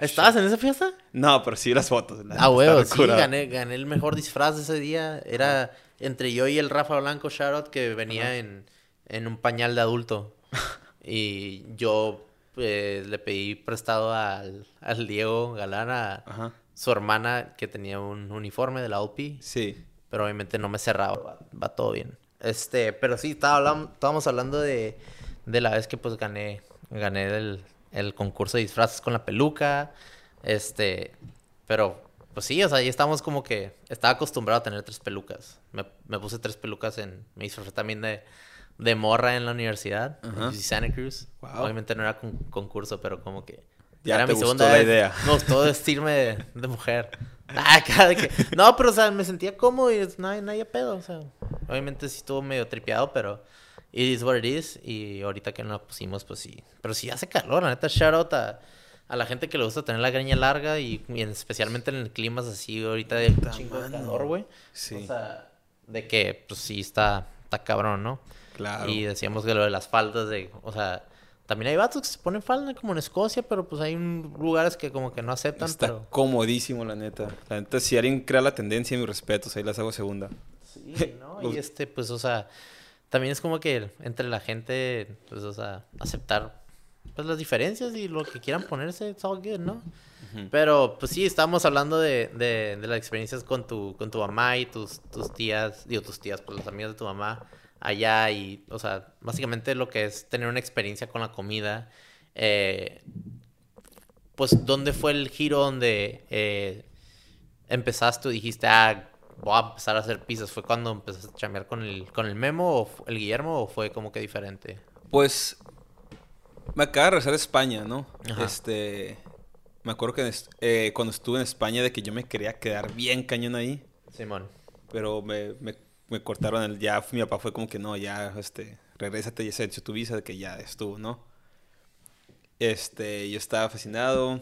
¿Estabas en esa fiesta? No, pero sí las fotos. la Ah, huevo, sí, gané, gané el mejor disfraz de ese día. Era entre yo y el Rafa Blanco Shoutout que venía en, en un pañal de adulto. y yo pues, le pedí prestado al, al Diego Galán a su hermana que tenía un uniforme de la OP. Sí. Pero obviamente no me cerraba. Va, va todo bien. Este, pero sí, estaba hablam- estábamos hablando de, de la vez que pues gané, gané el, el concurso de disfraces con la peluca. Este, pero pues sí, o sea, ya estábamos como que estaba acostumbrado a tener tres pelucas. Me, me puse tres pelucas en, me disfrazé también de, de morra en la universidad, en Ajá. UC Santa Cruz. Wow. Obviamente no era con, concurso, pero como que Ya era te mi gustó segunda la vez. idea. Me gustó vestirme de, de mujer. Ah, cada que... No, pero o sea, me sentía cómodo y no no había pedo. O sea, obviamente sí estuvo medio tripeado, pero it is what it is. Y ahorita que no la pusimos, pues sí. Pero sí hace calor, la neta, shout out a, a la gente que le gusta tener la greña larga y, y en- especialmente en climas así ahorita de chingo de calor, güey. Sí. O sea, de que pues sí está, está cabrón, ¿no? Claro. Y decíamos que lo de las faldas de, o sea, también hay vatos que se ponen falda como en Escocia, pero pues hay un- lugares que como que no aceptan, Está pero... comodísimo, la neta. La neta, si alguien crea la tendencia, mis respetos, ahí las hago segunda. Sí, ¿no? Los- Y este, pues, o sea, también es como que entre la gente, pues, o sea, aceptar, pues, las diferencias y lo que quieran ponerse, it's all good, ¿no? Pero, pues sí, estábamos hablando de, de, de las experiencias con tu, con tu mamá y tus, tus tías, digo, tus tías, pues, las amigas de tu mamá allá y, o sea, básicamente lo que es tener una experiencia con la comida Eh, pues, ¿dónde fue el giro donde eh, empezaste o dijiste, ah, voy a empezar a hacer pizzas? ¿Fue cuando empezaste a chambear con el, con el Memo o el Guillermo o fue como que diferente? Pues me acaba de regresar a España, ¿no? Ajá. Este, me acuerdo que eh, cuando estuve en España de que yo me quería quedar bien cañón ahí, Simón. pero me, me, me cortaron el, ya mi papá fue como que no, ya, este, regrésate, ya se ha hecho tu visa, de que ya estuvo, ¿no? Este, yo estaba fascinado.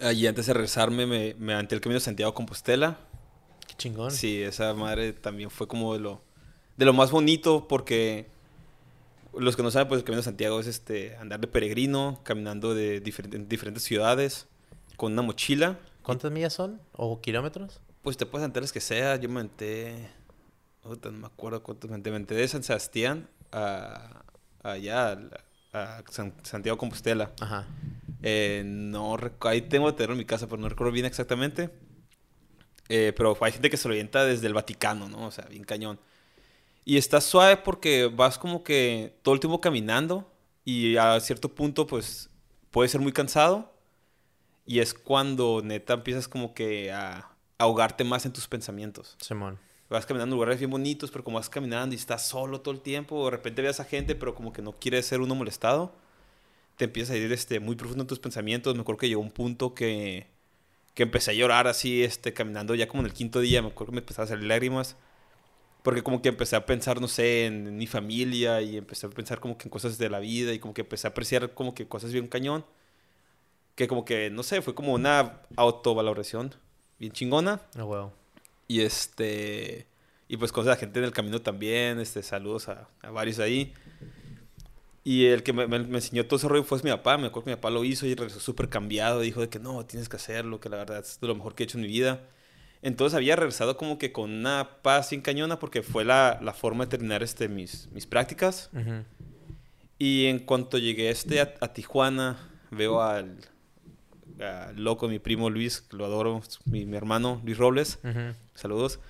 Y antes de regresarme me, me aventé el camino de Santiago Compostela. Qué chingón. Sí, esa madre también fue como de lo, de lo más bonito porque los que no saben, pues el Camino de Santiago es este andar de peregrino, caminando de diferentes, en diferentes ciudades con una mochila. ¿Cuántas millas son? ¿O kilómetros? Pues te puedes aventar las que sea. Yo me aventé, no me acuerdo cuánto me aventé. Me aventé de San Sebastián a, allá, a, la- a San- Santiago Compostela. Ajá. Eh, no ahí tengo tenerlo en mi casa, pero no recuerdo bien exactamente. Eh, pero hay gente que se lo avienta desde el Vaticano, ¿no? O sea, bien cañón. Y está suave porque vas como que todo el tiempo caminando y a cierto punto, pues, puede ser muy cansado. Y es cuando neta empiezas como que a ahogarte más en tus pensamientos. Simón. Vas caminando en lugares bien bonitos, pero como vas caminando y estás solo todo el tiempo, de repente ves a gente, pero como que no quieres ser uno molestado, te empiezas a ir este, muy profundo en tus pensamientos. Me acuerdo que llegó un punto que, que empecé a llorar así, este, caminando ya como en el quinto día, me acuerdo que me empezaron a salir lágrimas, porque como que empecé a pensar, no sé, en, en mi familia y empecé a pensar como que en cosas de la vida y como que empecé a apreciar como que cosas bien cañón, que como que, no sé, fue como una autovaloración bien chingona. No huevo. Y este. Y pues cosas de la gente en el camino también. Este, saludos a, a varios ahí. Y el que me, me- me enseñó todo ese rollo fue mi papá. Me acuerdo que mi papá lo hizo y regresó súper cambiado. Dijo de que no, tienes que hacerlo, que la verdad es de lo mejor que he hecho en mi vida. Entonces había regresado como que con una paz sin cañona porque fue la, la forma de terminar este, mis, mis prácticas. Ujú. Y en cuanto llegué este a, a Tijuana, veo al, al loco, mi primo Luis, que lo adoro, mi, mi hermano Luis Robles. Saludos.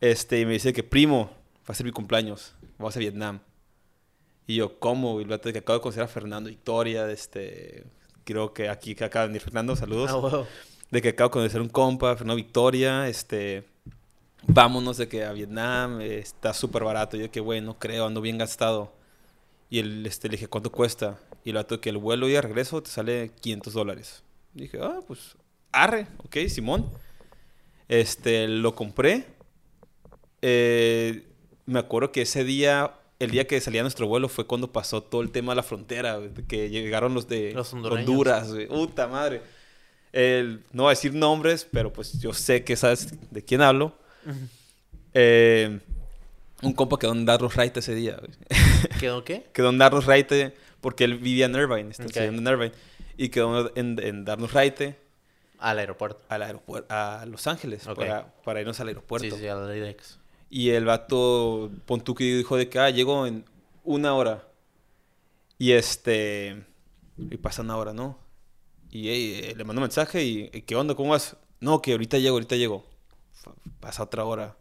Este, y me dice que primo, va a ser mi cumpleaños, vamos a Vietnam. Y yo, ¿cómo? Y el de que acabo de conocer a Fernando Victoria, este, creo que aquí que acaba de venir Fernando, saludos. Ah. De que acabo de conocer un compa, Fernando Victoria, este, vámonos de que a Vietnam, eh, está súper barato. Y yo que, güey, no creo, ando bien gastado. Y él, este, le dije, ¿cuánto cuesta? Y el vato de que el vuelo y el regreso te sale 500 dólares. Dije, ah, pues, arre, ok, Simón. Este, lo compré. Eh, me acuerdo que ese día, el día que salía nuestro vuelo fue cuando pasó todo el tema de la frontera, güey, que llegaron los de Los. Honduras, güey. Puta madre. El- no voy a decir nombres, pero pues yo sé que sabes de quién hablo. Eh, un compa quedó en darnos right ese día, güey. ¿Quedó qué? quedó en darnos raite porque él vivía en Irvine, está Ok. estudiando en Irvine. Y quedó en, en darnos raite Al aeropuerto. al aeropuerto, a Los Ángeles, para irnos al aeropuerto. Sí, sí, al IDEX. Y el vato, pon tú que dijo de que, ah, en una hora. Y este, y pasa una hora, ¿no? Y ey, eh, le mando un mensaje y, ¿qué onda? ¿Cómo vas? No, que ahorita llego, ahorita llego. Pasa otra hora.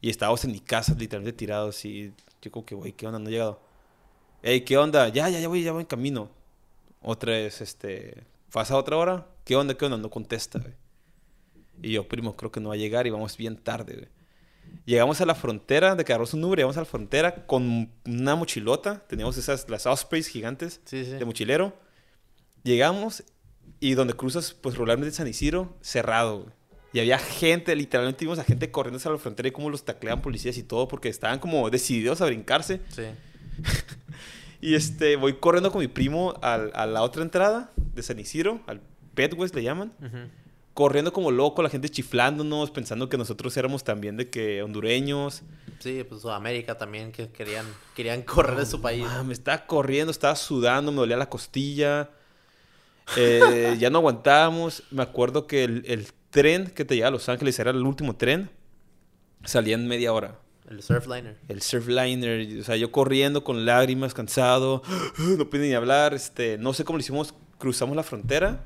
Y estábamos en mi casa, literalmente tirados. Y yo como que, güey, ¿qué onda? No he llegado. Ey, ¿qué onda? Ya, ya, ya voy, ya voy en camino. Otra vez, este, pasa otra hora. ¿Qué onda? ¿Qué onda? No contesta, güey. Y yo, primo, creo que no va a llegar y vamos bien tarde, güey. Llegamos a la frontera, de agarramos un Uber, llegamos a la frontera con una mochilota. Teníamos esas, las Ospreys gigantes Sí, sí. de mochilero. Llegamos y donde cruzas, pues regularmente San Isidro, cerrado, güey. Y había gente, literalmente vimos a gente corriendo hacia la frontera y cómo los taclean policías y todo, porque estaban como decididos a brincarse. Sí. Y este, voy corriendo con mi primo al- a la otra entrada de San Isidro, al Petwest le llaman. Ujú. Corriendo como loco, la gente chiflándonos, pensando que nosotros éramos también de que hondureños. Sí, pues Sudamérica también que querían, querían correr de su país. Me estaba corriendo, estaba sudando, me dolía la costilla. Eh, ya no aguantábamos. Me acuerdo que el, el tren que te llevaba a Los Ángeles era el último tren. Salía en media hora. El Surfliner. El surfliner, o sea, yo corriendo con lágrimas, cansado, no pude ni hablar, este, no sé cómo lo hicimos, cruzamos la frontera.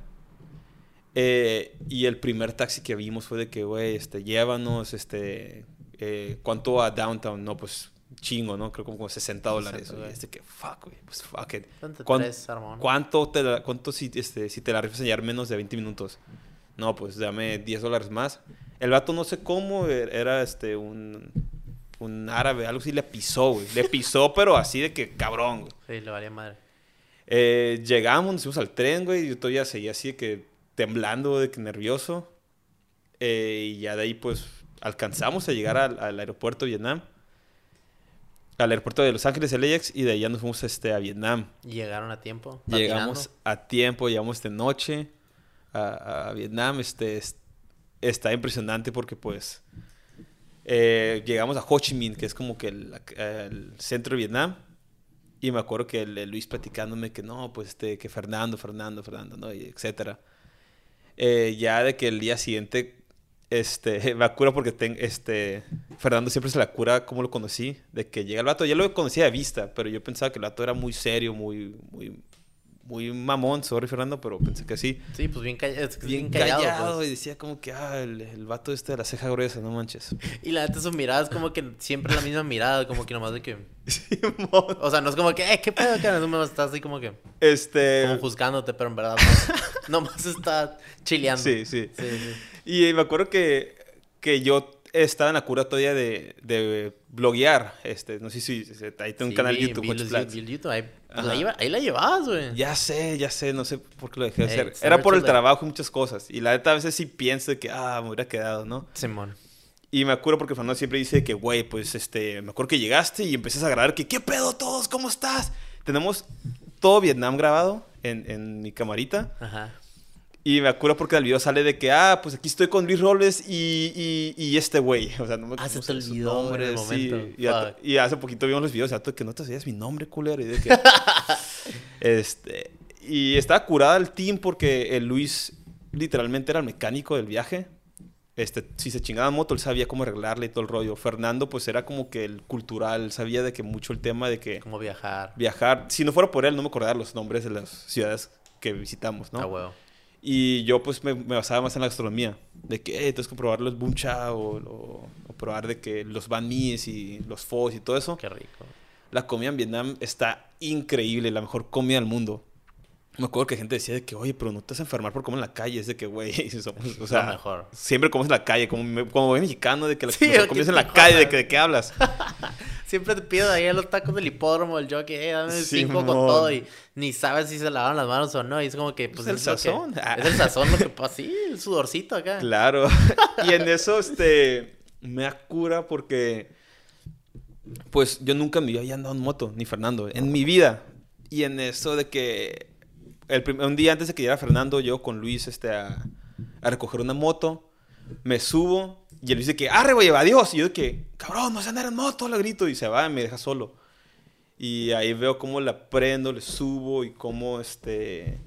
Eh, y el primer taxi que vimos fue de que, güey, este, llévanos, este, eh, ¿cuánto a downtown? No, pues chingo, ¿no? Creo como, como 60 dólares. 60, güey. güey. Este que, fuck, güey, pues fuck it. Entre ¿Cuán- tres. ¿Cuánto, te la- cuánto si, este, si te la rifas enseñar menos de 20 minutos? No, pues dame 10 dólares más. El vato no sé cómo, er- era este, un, un árabe, algo así, le pisó, güey. Le pisó, pero así de que cabrón, güey. Sí, le valía madre. Eh, llegamos, nos fuimos al tren, güey, y yo todavía seguía así de que temblando, de que nervioso. Eh, y ya de ahí, pues, alcanzamos a llegar al, al aeropuerto de Vietnam. Al aeropuerto de Los Ángeles, LAX, y de ahí ya nos fuimos este, a Vietnam. Llegaron a tiempo. Llegamos a tiempo, llegamos de noche a, a Vietnam. Este, es- está impresionante porque, pues, eh, llegamos a Ho Chi Minh, que es como que el, el centro de Vietnam. Y me acuerdo que el, el Luis platicándome que no, pues, este, que Fernando, Fernando, Fernando, ¿no? Y etcétera. Eh, ya de que el día siguiente, este, me acuerdo porque ten- este, Fernando siempre se la cura como lo conocí, de que llega el vato, ya lo conocía de vista, pero yo pensaba que el vato era muy serio, muy, muy, muy mamón, sorry Fernando, pero pensé que sí. Sí, pues bien, calla- que Bien, bien callado. callado, pues. y decía como que, ah, el, el vato este de la ceja gruesa, no manches. Y la neta, su mirada es como que siempre la misma mirada, como que nomás de que. Simón. O sea, no es como que, eh, ¿qué pedo, cara? No estás así como que. este... Como juzgándote, pero en verdad no. nomás está chileando. Sí, sí. Sí, sí. Y me acuerdo que, que yo estaba en la cura todavía de, de bloguear. Este, no sé si, si- ahí tengo un Sí, canal vi- de YouTube, vi vi el YouTube, Ahí, pues, ahí la llevabas, güey. Ya sé, ya sé, no sé por qué lo dejé de hacer. Era por el trabajo y muchas cosas. Y la neta a veces sí pienso de que, ah, me hubiera quedado, ¿no? Simón. Y me acuerdo porque Fernando siempre dice que, güey, pues, este, me acuerdo que llegaste y empiezas a grabar que, ¿qué pedo todos? ¿Cómo estás? Tenemos todo Vietnam grabado en, en mi camarita. Ajá. Y me acuerdo porque el video sale de que, ah, pues aquí estoy con Luis Robles y, y, y este güey. O sea, no me Ah, se te olvidó en el sí. Y, hace poquito vimos los videos, o sea, que no te sabías mi nombre, culero. Y de que, este, y estaba curada el team porque el Luis literalmente era el mecánico del viaje. Este, si se chingaba moto, él sabía cómo arreglarle y todo el rollo. Fernando, pues era como que el cultural, sabía de que mucho el tema de que Cómo viajar. viajar, si no fuera por él, no me acordaba los nombres de las ciudades que visitamos, ¿no? A huevo. Y yo pues me, me basaba más en la gastronomía. De que eh, tienes que probar los bun cha o, o- o probar de que los banh mis y los pho y todo eso. Qué rico. La comida en Vietnam está increíble, la mejor comida del mundo. Me acuerdo que gente decía de que, oye, pero no te vas a enfermar por comer en la calle. Es de que, güey, somos, o sea, mejor. siempre comes en la calle, como, me- como buen mexicano, de que la Sí, mejor ¿qué comes en la calle, de que de qué hablas. Siempre te pido ahí a los tacos del hipódromo, el jockey, eh, dame cinco con Simón. todo y ni sabes si se lavaron las manos o no. Y es como que, pues, Es el es lo que- sazón. Ah. es el sazón lo que pasa. Sí, el sudorcito acá. Claro. y en eso, este, me acura porque, pues, yo nunca en mi vida había andado en moto, ni Fernando, en mi vida. Y en eso de que, el un día antes de que llegara Fernando, yo con Luis, este, a, recoger una moto, me subo y él dice que, arre, güey, adiós. Y yo que, cabrón, no sé andar en moto, le grito. Y se va y me deja solo. Y ahí veo cómo la prendo, le subo y cómo, este,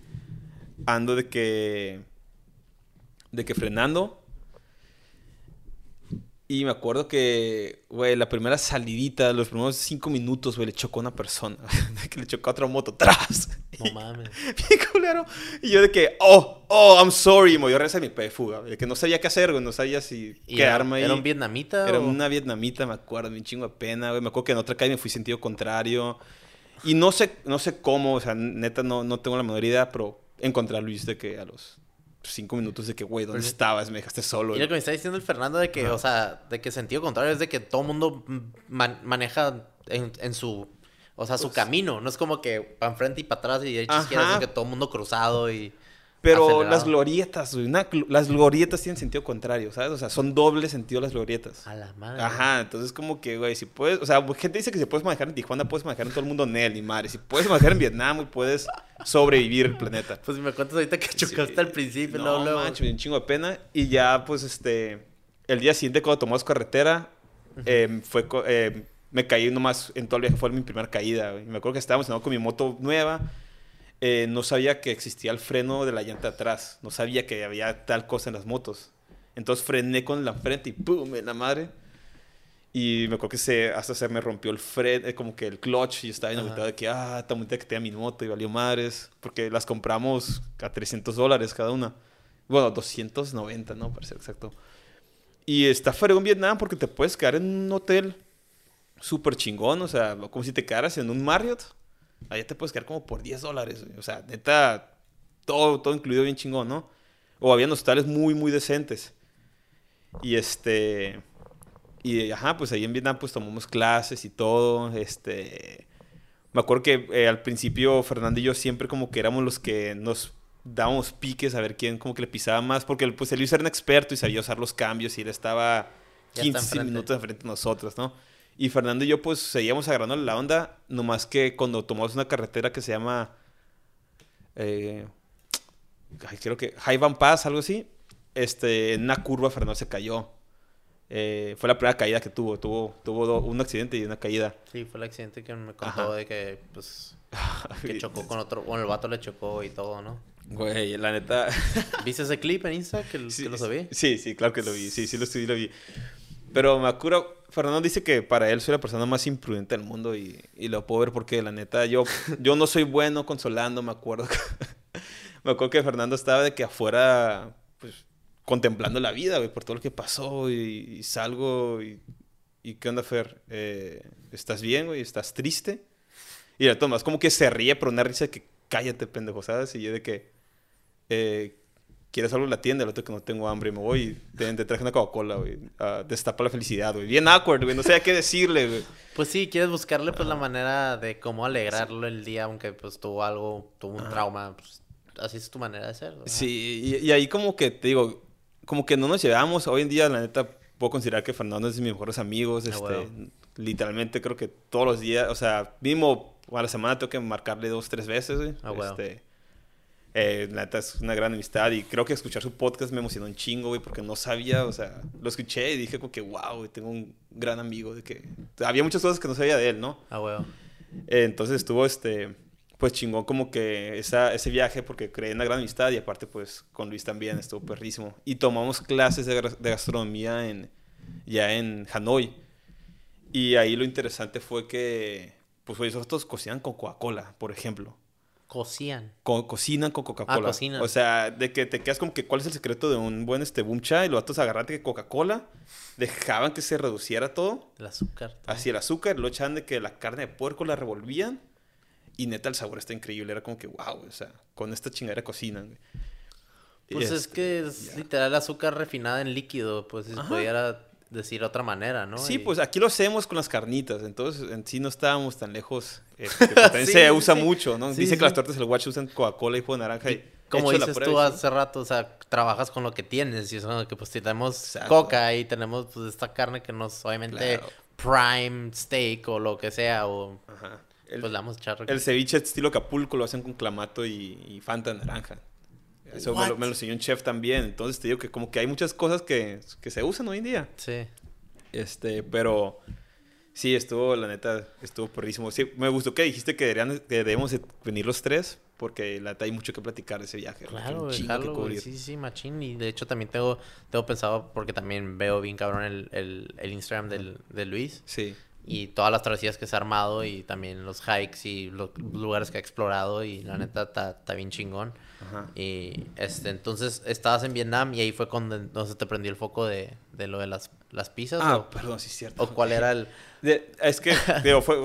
ando de que de que frenando. Y me acuerdo que, güey, la primera salidita, los primeros cinco minutos, güey, le chocó a una persona. Que le chocó a otra moto atrás. No mames. Bien culero. Y yo de que, oh, oh, I'm sorry. Y me dio reza mi de fuga. De que no sabía qué hacer, güey. No sabía si ¿Y era, quedarme ahí. era un vietnamita? Era o- una vietnamita, me acuerdo, un chingo de pena, güey. Me acuerdo que en otra calle me fui sentido contrario. Y no sé, no sé cómo, o sea, neta no, no tengo la menor idea, pero encontré a Luis de que a los cinco minutos de que, güey, ¿dónde Pues- estabas? Me dejaste solo. Y lo que me está diciendo el Fernando de que, o sea, de que sentido contrario es de que todo mundo man- maneja en, en su, o sea, su Pues- camino. No es como que para enfrente y para atrás y derecha izquierda, es que todo mundo cruzado y... Pero acelerado. las glorietas, una las glorietas tienen sentido contrario, ¿sabes? O sea, son doble sentido las glorietas. A la madre. Ajá, entonces como que, güey, si puedes, o sea, gente dice que si puedes manejar en Tijuana, puedes manejar en todo el mundo en él, ni madre. Si puedes manejar en Vietnam, puedes sobrevivir el planeta. Pues me cuentas ahorita que chocaste Sí. al principio, no, luego, mancho, un chingo de pena. Y ya, pues, este, el día siguiente cuando tomamos carretera, eh, fue, eh, me caí nomás en todo el viaje, fue mi primera caída. güey. Me acuerdo que estábamos con mi moto nueva, eh, no sabía que existía el freno de la llanta atrás, no sabía que había tal cosa en las motos. Entonces frené con la frente y ¡pum! en la madre. Y me acuerdo que se, hasta se me rompió el freno, eh, como que el clutch, y estaba bien Ajá. agüitado de que, ah, tan bonita que tenía mi moto y valió madres, porque las compramos a 300 dólares cada una. Bueno, 290, ¿no? Para ser exacto. Y está fregón Vietnam porque te puedes quedar en un hotel súper chingón, o sea, como si te quedaras en un Marriott. Allá te puedes quedar como por 10 dólares. O sea, neta, todo, todo incluido bien chingón, ¿no? O había hostales muy, muy decentes. Y este... Y ajá, pues ahí en Vietnam pues tomamos clases y todo, este... Me acuerdo que eh, al principio Fernando y yo siempre como que éramos los que nos dábamos piques a ver quién como que le pisaba más, porque pues el Luis era un experto y sabía usar los cambios y él estaba 15 minutos enfrente de nosotros, ¿no? Y Fernando y yo pues seguíamos agarrando la onda, nomás que cuando tomamos una carretera que se llama... Eh, creo que Van Pass, algo así, este, en una curva Fernando se cayó. Eh, fue la primera caída que tuvo. Tuvo, tuvo un accidente y una caída. Sí, fue el accidente que me contó de que, pues, que chocó con otro. Bueno, el vato le chocó y todo, ¿no? Güey, la neta. ¿Viste ese clip en Insta que, lo sabía? Sí, sí, claro que lo vi. Sí, sí, lo estudié, lo vi. Pero me acuerdo, Fernando dice que para él soy la persona más imprudente del mundo y, y lo puedo ver porque la neta, yo, yo no soy bueno consolando, me acuerdo. me acuerdo que Fernando estaba de que afuera, pues, contemplando la vida, güey, por todo lo que pasó y, salgo y, y, ¿qué onda, Fer? Eh, ¿Estás bien, güey? ¿Estás triste? Y el Tomás como que se ríe, pero una risa que cállate, pendejo, ¿sabes? Y yo de que, eh, ¿quieres algo en la tienda? El otro que no tengo hambre, me voy y te, traje una Coca-Cola, güey. destapa la felicidad, güey. Bien awkward, güey, no sé qué decirle, güey. Pues sí, quieres buscarle pues la manera de cómo alegrarlo el día, aunque pues tuvo algo, tuvo un trauma, pues así es tu manera de ser. Sí, y, ahí como que te digo, como que no nos llevamos. Hoy en día, la neta, puedo considerar que Fernando es de mis mejores amigos. Ah, este, Literalmente creo que todos los días, o sea, mínimo a la semana tengo que marcarle dos, tres veces, güey. Ah, este, eh, la neta es una gran amistad y creo que escuchar su podcast me emocionó un chingo, güey, porque no sabía, o sea, lo escuché y dije como que, wow, tengo un gran amigo, de que había muchas cosas que no sabía de él, ¿no? Ah, güey. Eh, entonces estuvo, este, pues chingón como que esa, ese viaje porque creé una gran amistad y aparte pues con Luis también estuvo perrísimo. Y tomamos clases de, gastronomía en, ya en Hanoi. Y ahí lo interesante fue que pues nosotros cocinan con Coca-Cola, por ejemplo. Cocían. cocinan con Coca-Cola. Ah, o sea, de que te quedas como que cuál es el secreto de un buen este boom y los datos agarraban que Coca-Cola, dejaban que se reduciera todo. El azúcar. Así el azúcar, lo echaban de que la carne de puerco la revolvían y neta, el sabor está increíble. Era como que, wow, o sea, con esta chingadera cocinan. Pues es que es literal azúcar refinada en líquido, pues si pudiera decir otra manera, ¿no? Sí, pues aquí lo hacemos con las carnitas, entonces en sí no estábamos tan lejos. Eh, también se usa mucho, ¿no? Dice que las tortas del guacho usan Coca-Cola y jugo de naranja. Y, como dices tú hace rato, o sea, trabajas con lo que tienes y eso, que pues tenemos coca y tenemos pues esta carne que nos obviamente prime steak o lo que sea o... Ajá. El, pues vamos El ceviche estilo Acapulco lo hacen con clamato y, y Fanta naranja. Eso me lo, me lo, enseñó un chef también. Entonces te digo que como que hay muchas cosas que, que se usan hoy en día. Sí. Este, pero sí, estuvo, la neta, estuvo porrísimo. Sí, me gustó que dijiste que, deberían, que debemos venir los tres, porque la neta hay mucho que platicar de ese viaje. Claro, claro sí, sí, machín. Y de hecho también tengo, tengo pensado, porque también veo bien cabrón el, el, el Instagram del, de Luis. Sí y todas las travesías que se ha armado y también los hikes y los lugares que ha explorado y la neta está bien chingón. Y este, entonces estabas en Vietnam y ahí fue cuando se te prendió el foco de, de lo de las, las pizzas. Ah, perdón, sí es cierto. ¿O cuál era el...? es que digo, fue,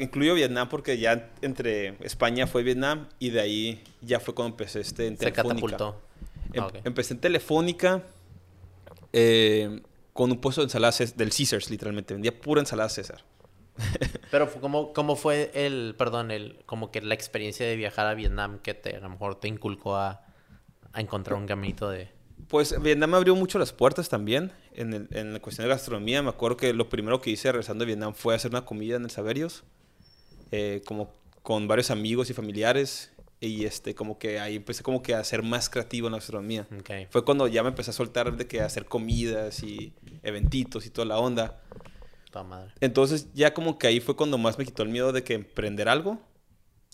incluyo Vietnam porque ya entre España fue Vietnam y de ahí ya fue cuando empecé este en Telefónica. Se catapultó. Em, ah, empecé en Telefónica. Eh, con un puesto de ensaladas del Caesars, literalmente. Vendía pura ensalada César. Pero ¿cómo, ¿cómo fue el, perdón, el, como que la experiencia de viajar a Vietnam que te, a lo mejor te inculcó a, a encontrar un caminito de... Pues Vietnam me abrió mucho las puertas también en, el, en la cuestión de gastronomía. Me acuerdo que lo primero que hice regresando a Vietnam fue hacer una comida en el Saberios, eh, como con varios amigos y familiares y este como que ahí empecé como que a ser más creativo en la gastronomía. Fue cuando ya me empecé a soltar de que hacer comidas y eventitos y toda la onda. Entonces ya como que ahí fue cuando más me quitó el miedo de que emprender algo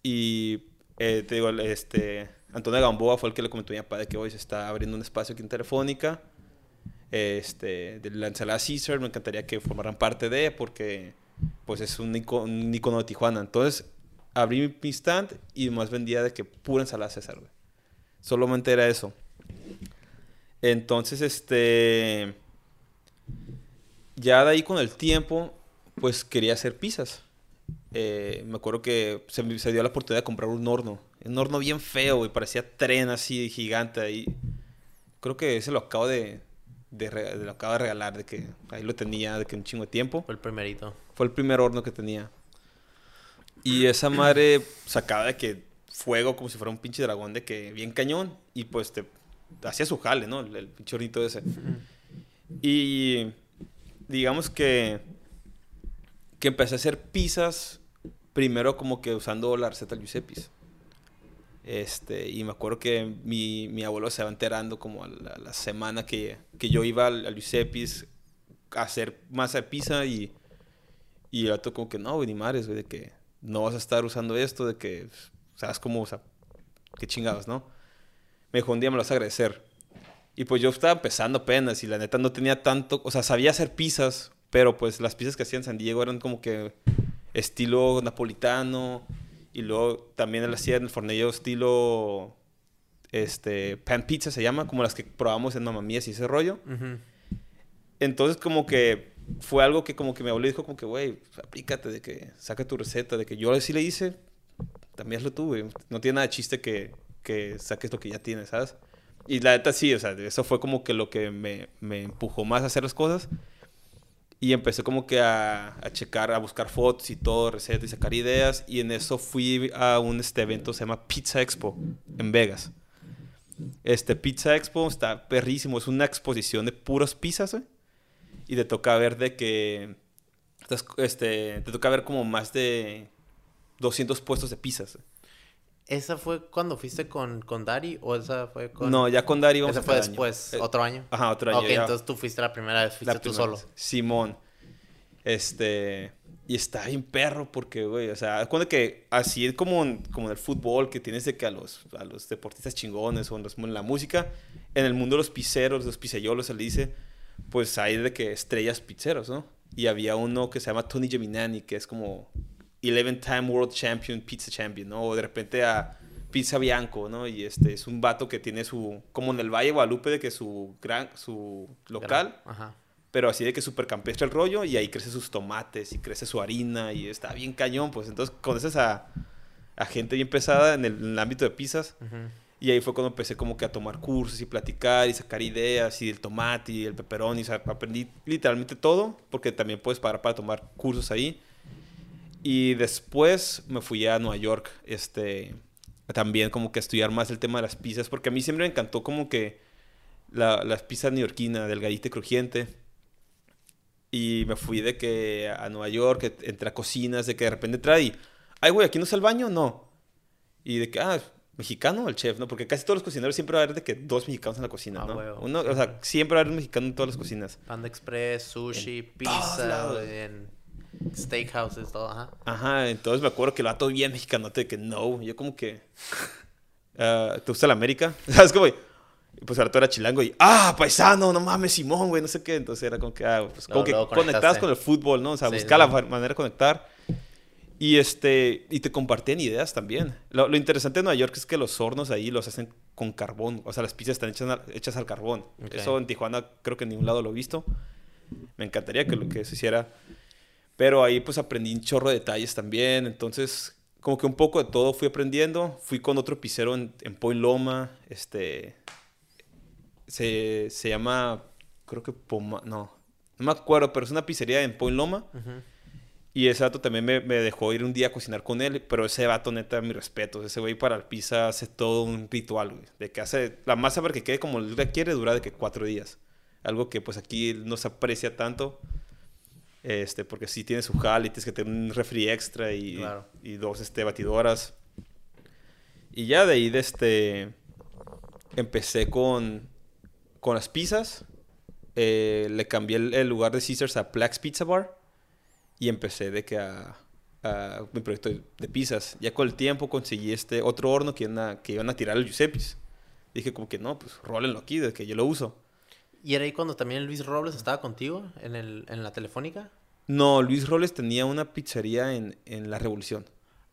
y eh, te digo, este Antonio Gamboa fue el que le comentó a mi papá de que hoy se está abriendo un espacio aquí en Telefónica. Este, de la ensalada Caesar, me encantaría que formaran parte de, porque pues es un un icono de Tijuana. Entonces, abrí mi stand y más vendía de que pura ensalada César, güey. Solamente era eso. Entonces, este. Ya de ahí con el tiempo, pues quería hacer pizzas. Eh, me acuerdo que se me se dio la oportunidad de comprar un horno. Un horno bien feo, güey. Parecía tren así, gigante ahí. Creo que ese lo acabo de, de lo acabo de regalar, de que ahí lo tenía, de que un chingo de tiempo. Fue el primerito. Fue el primer horno que tenía. Y esa madre sacaba de que fuego como si fuera un pinche dragón de que bien cañón. Y pues te hacía su jale, ¿no? El, el pinche hornito ese. Y digamos que, que empecé a hacer pizzas primero como que usando la receta Giuseppe's. Este, y me acuerdo que mi, mi abuelo se va enterando como a la, semana que, que yo iba al, al Giuseppe's a hacer masa pizza y, y el vato como que no, ni madres, güey, de que no vas a estar usando esto, de que, ¿sabes cómo? O sea, qué chingados, ¿no? Me dijo, un día me lo vas a agradecer. Y pues yo estaba empezando apenas y la neta no tenía tanto, o sea, sabía hacer pizzas, pero pues las pizzas que hacía en San Diego eran como que estilo napolitano y luego también él hacía en el fornillo estilo este pan pizza se llama, como las que probamos en Mamma Mía y ese rollo. Entonces como que fue algo que como que mi abuelo dijo como que, güey, pues, aplícate de que saca tu receta, de que yo sí le hice, también tú, güey. No tiene nada de chiste que, que saques lo que ya tienes, ¿sabes? Y la neta sí, o sea, eso fue como que lo que me, me empujó más a hacer las cosas. Y empecé como que a, a checar, a buscar fotos y todo, recetas y sacar ideas. Y en eso fui a un este evento, se llama Pizza Expo, en Vegas. Este Pizza Expo está perrísimo, es una exposición de puras pizzas, güey. Y te toca ver de que... Este, te toca ver como más de 200 puestos de pizzas. güey. ¿Esa fue cuando fuiste con, con Dari o esa fue con...? No, ya con Dari vamos Esa fue año. después, Eh, otro año. Ajá, otro año. Ok, ya. entonces tú fuiste la primera vez, fuiste La tú solo. vez. Simón. Este. Y está bien perro porque, güey, o sea, cuando que así es como en, como en el fútbol, que tienes de que a los, a los deportistas chingones o en, los- en la música, en el mundo de los pizzeros, los pizzeyolos se le dice, pues hay de que estrellas pizzeros, ¿no? Y había uno que se llama Tony Geminani, que es como 11-time World Champion, Pizza Champion, ¿no? O de repente a Pizza Bianco, ¿no? Y este es un vato que tiene su, como en el Valle de Guadalupe, de que su gran, su local, Ajá. pero así de que súper campestre el rollo y ahí crece sus tomates y crece su harina y está bien cañón, pues entonces conoces a, a gente bien pesada en el, en el ámbito de pizzas y ahí fue cuando empecé como que a tomar cursos y platicar y sacar ideas y el tomate y el pepperoni, o sea, aprendí literalmente todo porque también puedes pagar para tomar cursos ahí y después me fui a Nueva York, este, también como que a estudiar más el tema de las pizzas porque a mí siempre me encantó como que la, las pizzas neoyorquinas, delgadita y crujiente. Y me fui de que a Nueva York, que entré a cocinas, de que de repente trae, ay, güey, ¿aquí no está el baño? No. Y de que, ah, mexicano el chef, ¿no? Porque casi todos los cocineros siempre va a haber de que dos mexicanos en la cocina, Ah, ¿no? huevo. Uno, o sea, siempre va a haber un mexicano en todas las cocinas. Panda Express, sushi, En pizza, en steakhouses, todo, ajá. Ajá, entonces me acuerdo que el vato bien mexicano, de que no, yo como que, ah, ¿te gusta la América? ¿Sabes cómo? Pues tú era chilango y, ah, paisano, no mames, Simón, güey, no sé qué. Entonces era como que, ah, pues como Luego- que luego conectabas con el fútbol, ¿no? O sea, Sí, buscaba sí. la manera de conectar. Y este, y te compartían ideas también. Lo, lo interesante de Nueva York es que los hornos ahí los hacen con carbón. O sea, las pizzas están hechas, hechas al carbón. Ok. Eso en Tijuana creo que en ningún lado lo he visto. Me encantaría que lo que se hiciera. Pero ahí pues aprendí un chorro de detalles también. Entonces, como que un poco de todo fui aprendiendo. Fui con otro pizzero en, en Point Loma. Este. Se, se llama. Creo que Poma. No. No me acuerdo, pero es una pizzería en Point Loma. Y ese vato también me, me dejó ir un día a cocinar con él. Pero ese vato, neta, mi respeto. Ese güey para el pizza hace todo un ritual, güey. De que hace. La masa para que quede como él la quiere dura de que cuatro días. Algo que pues aquí no se aprecia tanto. Este, porque sí tiene su jal y tienes que tener un refri extra y, Claro. y dos este, batidoras. Y ya de ahí de este, empecé con, con las pizzas. Eh, le cambié el, el lugar de Caesars a Plax Pizza Bar. Y empecé de que a, a mi proyecto de, de pizzas. Ya con el tiempo conseguí este otro horno que iban a, que iban a tirar al Giuseppe's. Dije como que no, pues rólenlo aquí, de que yo lo uso. ¿Y era ahí cuando también Luis Robles estaba contigo en, el, en la telefónica? No, Luis Robles tenía una pizzería en, en La Revolución.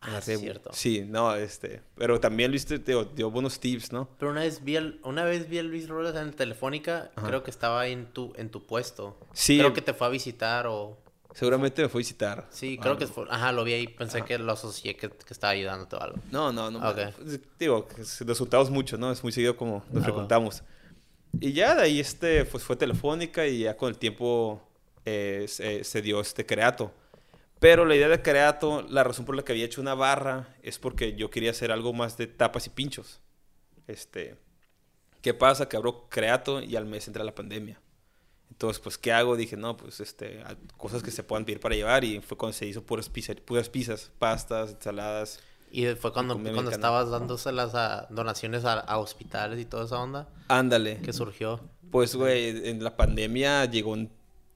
En Ah, la cierto. Sí, no, este. Pero también Luis te, te dio, buenos tips, ¿no? Pero una vez vi, al- una vez vi a Luis Robles en la telefónica, Ajá. creo que estaba ahí en tu, en tu puesto. Sí. Creo que te fue a visitar o... Seguramente me fue a visitar. Sí, creo que fue, ajá, lo vi ahí, pensé que lo asocié que, que estaba ayudándote o algo. No, no, no. Ok. pues, Digo, nos juntamos mucho, ¿no? Es muy seguido como nos Ah, frecuentamos. Y ya de ahí este, pues fue telefónica y ya con el tiempo eh, se, se dio este creato. Pero la idea de creato, la razón por la que había hecho una barra es porque yo quería hacer algo más de tapas y pinchos. Este, ¿qué pasa? Que abro creato y al mes entra la pandemia. Entonces, pues, ¿qué hago? Dije, no, pues, este, cosas que se puedan pedir para llevar y fue cuando se hizo puras, pizza- puras pizzas, pastas, ensaladas. Y fue cuando, cuando estabas dándoselas a donaciones a, a hospitales y toda esa onda Ándale. que surgió. Pues, güey, en la pandemia llegó un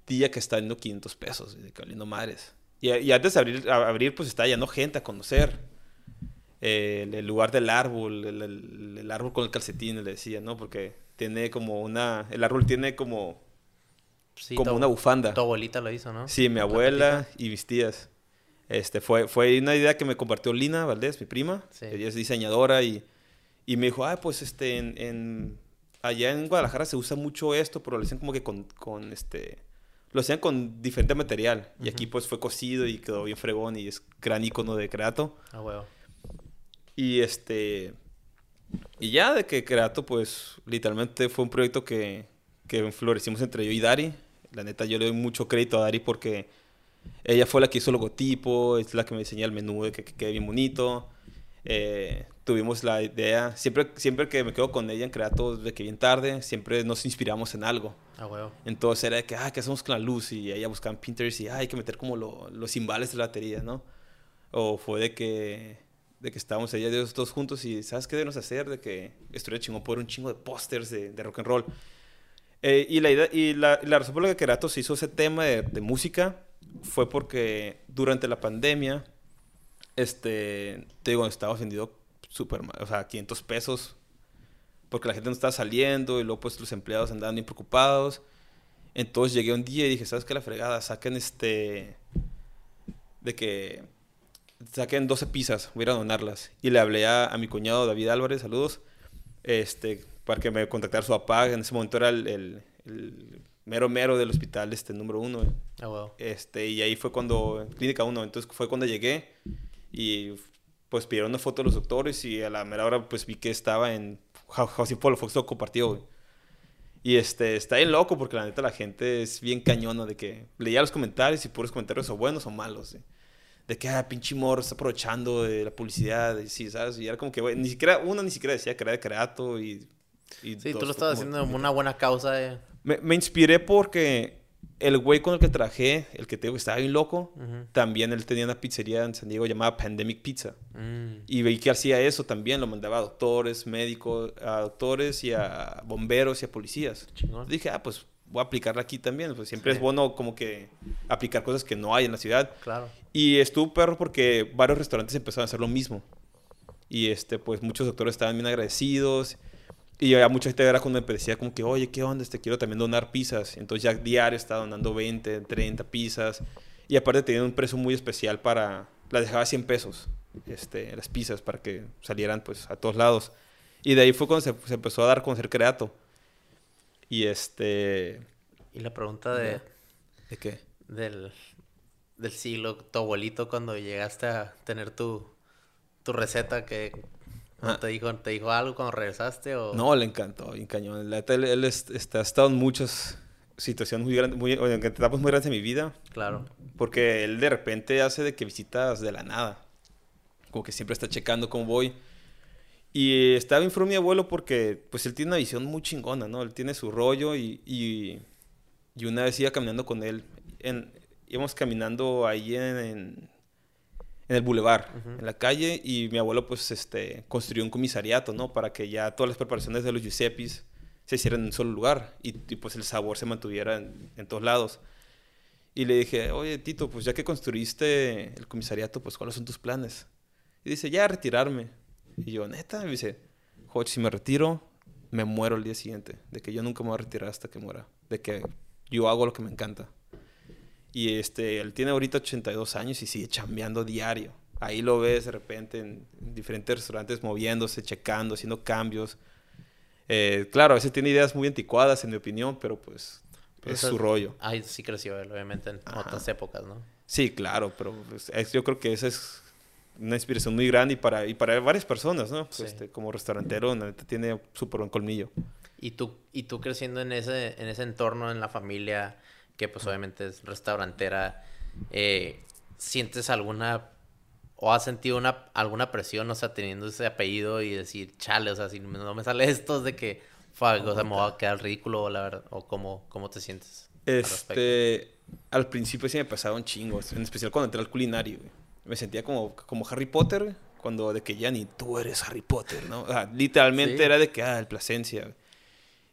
día que está dando 500 pesos, de que valiendo madres. Y, y antes de abrir, a- abrir, pues estaba yendo gente a conocer. Eh, el, el lugar del árbol, el, el- el árbol con el calcetín, le decía, ¿no? Porque tiene como una. El árbol tiene como, Sí, como tu- una bufanda. Tu abuelita lo hizo, ¿no? Sí, mi La abuela y mis tías. Este, fue, fue una idea que me compartió Lina Valdés, mi prima. Sí. Ella es diseñadora y, y me dijo, ah, pues este, en, en- allá en Guadalajara se usa mucho esto, pero lo hacen como que con, con este, lo hacían con diferente material. Y aquí pues fue cocido y quedó bien fregón y es gran icono de Creato. Ah, huevo. Y este, y ya de que Creato pues literalmente fue un proyecto que, que florecimos entre yo y Dari. La neta yo le doy mucho crédito a Dari porque ella fue la que hizo el logotipo, es la que me diseñó el menú de que, que quede bien bonito. Eh, tuvimos la idea, siempre, siempre que me quedo con ella en Creato de que bien tarde, siempre nos inspiramos en algo. Ah, huevo. Entonces era de que, ah, ¿qué hacemos con la luz? Y ella buscaba en Pinterest y, ah, hay que meter como lo- los cimbales de la batería, ¿no? O fue de que, de que estábamos ella y yo todos juntos y, ¿sabes qué debemos hacer? De que estuviera chingón por un chingo de pósters de, de rock and roll. Eh, y la, idea, y la, la razón por la que Keratos hizo ese tema de, de música fue porque durante la pandemia, este, te digo, estaba vendido súper o sea, 500 pesos, porque la gente no estaba saliendo y luego pues los empleados andaban bien preocupados. Entonces llegué un día y dije, ¿sabes qué? La fregada, saquen este, de que saquen 12 pizzas, voy a donarlas. Y le hablé a, a mi cuñado David Álvarez, saludos, este, para que me contactara su papá. En ese momento era el mero mero del hospital, este, número uno. Ah, huevo. Este, y ahí fue cuando, Clínica 1, entonces fue cuando llegué y pues pidieron una foto de los doctores y a la mera hora pues vi que estaba en Ho- Housing Polo Fox lo compartió, güey. Y este, está bien loco porque la neta la gente es bien cañona de que leía los comentarios y puros comentarios o buenos o malos, güey. De que, ah, pinche morro, está aprovechando de la publicidad, y sí, ¿sabes? Y era como que, güey, ni siquiera, uno ni siquiera decía que era de Creato y... y Sí, tú dos lo fue estabas como- haciendo como una buena causa. eh. Me, me inspiré porque el güey con el que trabajé, el que te digo que estaba bien loco, también él tenía una pizzería en San Diego llamada Pandemic Pizza. Mm. Y veí que hacía eso también, lo mandaba a doctores, médicos, a doctores y a bomberos y a policías. Chingón. Dije, ah, pues voy a aplicarla aquí también. Pues siempre Sí. es bueno como que aplicar cosas que no hay en la ciudad. Claro. Y estuvo perro porque varios restaurantes empezaron a hacer lo mismo. Y este, pues muchos doctores estaban bien agradecidos. Y ya mucha gente era cuando me decía como que, oye, ¿qué onda? Este, quiero también donar pizzas. Entonces ya diario estaba donando 20, 30 pizzas. Y aparte tenía un precio muy especial para... Las dejaba 100 pesos, este, las pizzas, para que salieran pues a todos lados. Y de ahí fue cuando se, se empezó a dar a conocer Creato. Y este... Y la pregunta de, ¿De qué? del, del siglo, tu abuelito, cuando llegaste a tener tu, tu receta, que Ah. te dijo, te dijo algo cuando regresaste o No, le encantó, bien cañón. La neta, él, él es- este, ha estado en muchas situaciones muy grandes, muy, en etapas muy grandes de mi vida, claro. porque él de repente hace de que visitas de la nada. Como que siempre está checando cómo voy. Y estaba bien fue mi abuelo porque, pues, él tiene una visión muy chingona, ¿no? Él tiene su rollo y, y, y una vez iba caminando con él, en, íbamos caminando ahí en, en, en el bulevar, en la calle, y mi abuelo, pues, este, construyó un comisariato, ¿no? Para que ya todas las preparaciones de los Giuseppis se hicieran en un solo lugar y, y, pues, el sabor se mantuviera en, en todos lados. Y le dije, oye, Tito, pues ya que construiste el comisariato, pues ¿cuáles son tus planes? Y dice, ya retirarme. Y yo, neta, y me dice, Joch, si me retiro, me muero el día siguiente. De que yo nunca me voy a retirar hasta que muera. De que yo hago lo que me encanta. Y este, él tiene ahorita 82 años y sigue chambeando diario. Ahí lo ves de repente en, en diferentes restaurantes moviéndose, checando, haciendo cambios. Eh, claro, a veces tiene ideas muy anticuadas, en mi opinión, pero pues es Eso- su rollo. Ahí sí creció él, obviamente, en Ajá. otras épocas, ¿no? Sí, claro, pero pues, es- yo creo que esa es una inspiración muy grande y para, y para varias personas, ¿no? Sí. Este, como restaurantero, neta tiene súper buen colmillo. Y tú, y tú creciendo en ese, en ese entorno, en la familia, que pues obviamente es restaurantera, eh, ¿sientes alguna o has sentido una, alguna presión, o sea, teniendo ese apellido y decir, chale, o sea, si no me sale esto es de que, fuck, o sea, me voy a quedar ridículo, la verdad, o cómo, cómo te sientes? al? Este, al principio sí me pasaba un chingo, en especial cuando entré al culinario, güey. Me sentía como, como Harry Potter, güey, cuando de que ya ni tú eres Harry Potter, ¿no? O sea, literalmente Sí. era de que, ah, el Plasencia. güey.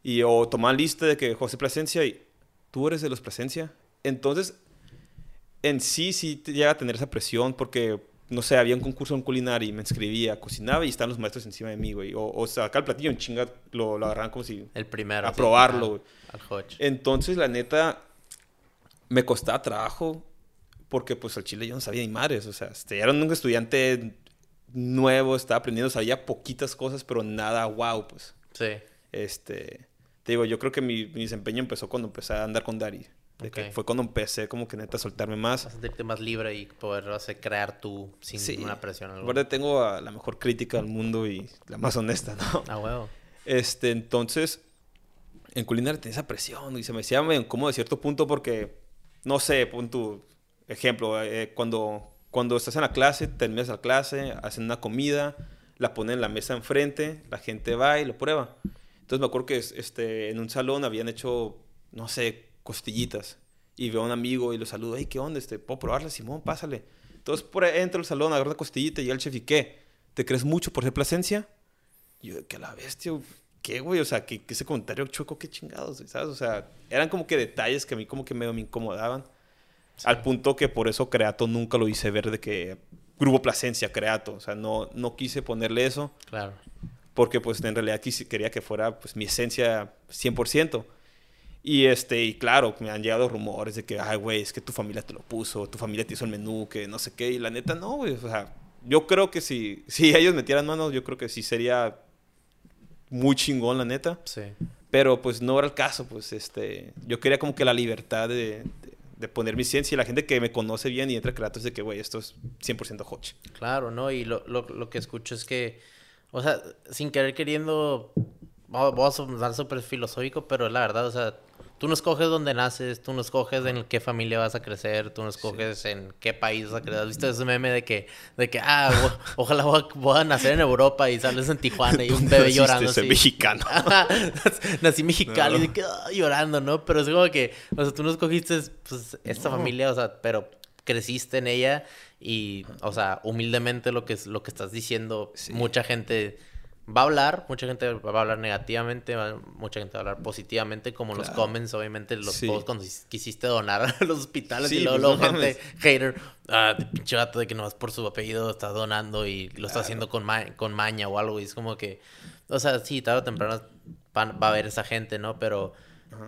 Y o tomaban lista de que José Plasencia y tú eres de los Plasencia. Entonces, en sí, sí llega a tener esa presión porque, no sé, había un concurso en culinaria y me inscribía, cocinaba y estaban los maestros encima de mí, güey. O, o sacar el platillo en chinga, lo, lo agarraban como si... El primero. a probarlo, güey. Al. Entonces, la neta, me costaba trabajo porque, pues, al chile yo no sabía ni madres. O sea, este, era un estudiante nuevo, estaba aprendiendo, sabía poquitas cosas, pero nada wow, pues. Sí. Este, te digo, yo creo que mi, mi desempeño empezó cuando empecé a andar con Dari. De que Ok. fue cuando empecé como que neta a soltarme más. A sentirte más libre y poder hacer, crear tú sin Sí. una presión. Aparte tengo a la mejor crítica del mundo y la más honesta, ¿no? Ah, huevo. Este, entonces, en culinaria tenía esa presión y se me hacía medio incómodo a cierto punto porque, no sé, pon tu ejemplo, eh, cuando, cuando estás en la clase, terminas la clase, hacen una comida, la ponen en la mesa enfrente, la gente va y lo prueba. Entonces me acuerdo que es- este, en un salón habían hecho, no sé, costillitas. Y veo a un amigo y lo saludo, hey, ¿qué onda? Este, ¿Puedo probarla, Simón? Pásale. Entonces por ahí entro al salón, agarro una costillita y el chef, ¿y qué? ¿Te crees mucho por ser Plasencia? Y yo, que a la bestia, ¿qué, güey? O sea, que, ese comentario chueco, qué chingados, ¿sabes? O sea, eran como que detalles que a mí como que medio me incomodaban. Al punto que por eso Creato nunca lo hice ver de que Grupo Plasencia, Creato. O sea, no, no quise ponerle eso Claro. Porque pues en realidad quería que fuera pues mi esencia 100%. Y este, y claro, me han llegado rumores de que, ay, güey, es que tu familia te lo puso, tu familia te hizo el menú, que no sé qué. Y la neta, no, güey. O sea, yo creo que si, si ellos metieran manos, yo creo que sí sería muy chingón, la neta. Sí. Pero pues no era el caso, pues este, yo quería como que la libertad de, de, de poner mi ciencia y la gente que me conoce bien y entra a Kratos de que, güey, esto es 100% Hodge. Claro, ¿no? Y lo, lo, lo que escucho es que, o sea, sin querer queriendo, vamos a sonar súper filosófico, pero la verdad, o sea, tú no escoges dónde naces, tú no escoges en qué familia vas a crecer, tú no escoges en qué país vas a crecer. ¿Has visto ese meme de que, de que ah, o- ojalá voy a, voy a nacer en Europa y sales en Tijuana y un ¿Dónde bebé llorando Soy mexicano. Nací en Mexicali No. de que, ah, llorando, ¿no? Pero es como que, o sea, tú no escogiste pues, esta No. familia, o sea, pero creciste en ella y, o sea, humildemente lo que, es, lo que estás diciendo, Sí. mucha gente va a hablar, mucha gente va a hablar negativamente, va- mucha gente va a hablar positivamente, como los Claro. comments, obviamente, los Sí. posts cuando quis- quisiste donar a los hospitales Sí, y luego, pues, luego no gente hater, ah, de pinche vato de que no vas por su apellido, está donando y lo está Claro. haciendo con, ma- con maña o algo, y es como que, o sea, sí, tarde o temprano va, va a haber esa gente, ¿no? Pero,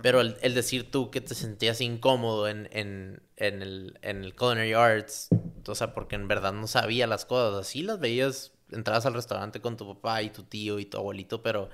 pero el, el decir tú que te sentías incómodo en, en, en, el, en el Culinary Arts, o sea, porque en verdad no sabía las cosas, así las veías, entrabas al restaurante con tu papá y tu tío y tu abuelito, pero...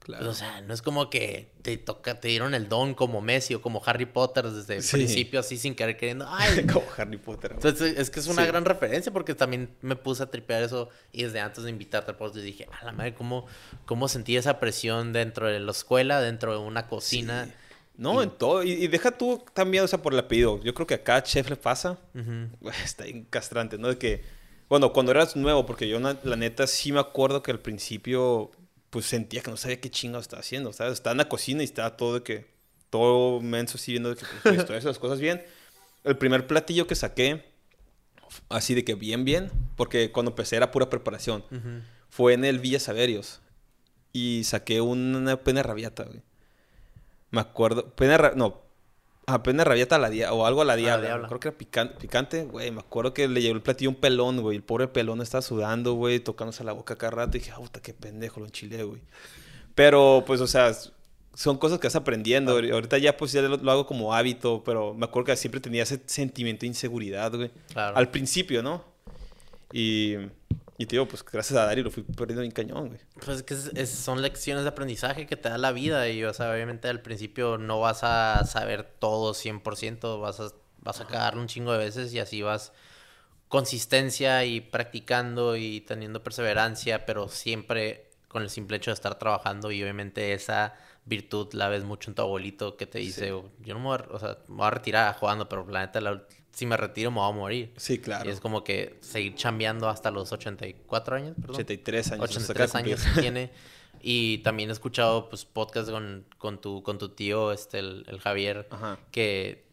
Claro. O sea, no es como que te toca, te dieron el don como Messi o como Harry Potter desde el Sí. principio, así sin querer queriendo. Ay, como Harry Potter. entonces, es que es una Sí. gran referencia porque también me puse a tripear eso y desde antes de invitarte al podcast dije, a la madre, ¿cómo, cómo sentí esa presión dentro de la escuela, dentro de una cocina? Sí. No, en todo. Y, y deja tú también, o sea, por el apellido. Yo creo que a cada chef le pasa. Ujú. Güey, Está bien castrante, ¿no? De que, bueno, cuando eras nuevo, porque yo, na- la neta, sí me acuerdo que al principio, pues sentía que no sabía qué chingados estaba haciendo, ¿sabes? Estaba en la cocina y estaba todo de que, todo menso así viendo de que, pues, estoy haciendo las cosas bien. El primer platillo que saqué, así de que bien, bien, porque cuando empecé era pura preparación, Ujú. fue en el Villa Saverios. Y saqué una pena rabiata, güey. Me acuerdo. Pena No. Ah, pena rabiata a la dia- o algo a la diabla. diabla. Creo que era pican- picante, güey. Me acuerdo que le llegó el platillo un pelón, güey. El pobre pelón estaba sudando, güey, tocándose la boca cada rato. Y dije, ah, puta, qué pendejo, lo enchilé, güey. Pero, pues, o sea, son cosas que vas aprendiendo. Ahorita ya, pues, ya lo, lo hago como hábito. Pero me acuerdo que siempre tenía ese sentimiento de inseguridad, güey. Claro. Al principio, ¿no? Y Y te digo, pues gracias a Dari lo fui perdiendo en cañón, güey. Pues es que es- es- son lecciones de aprendizaje que te da la vida y, o sea, obviamente al principio no vas a saber todo 100%, vas a, vas a cagarlo un chingo de veces y así vas consistencia y practicando y teniendo perseverancia, pero siempre con el simple hecho de estar trabajando y obviamente esa virtud la ves mucho en tu abuelito que te dice, yo no me voy a, o sea, me voy a retirar jugando, pero la neta, la- si me retiro me voy a morir. Sí, claro. Y es como que seguir chambeando hasta los 84 años, perdón. 83 años. nos 83 acaba de años cumplir. tiene. Y también he escuchado pues podcast con, con tu con tu tío, este el, el Javier, Ajá. que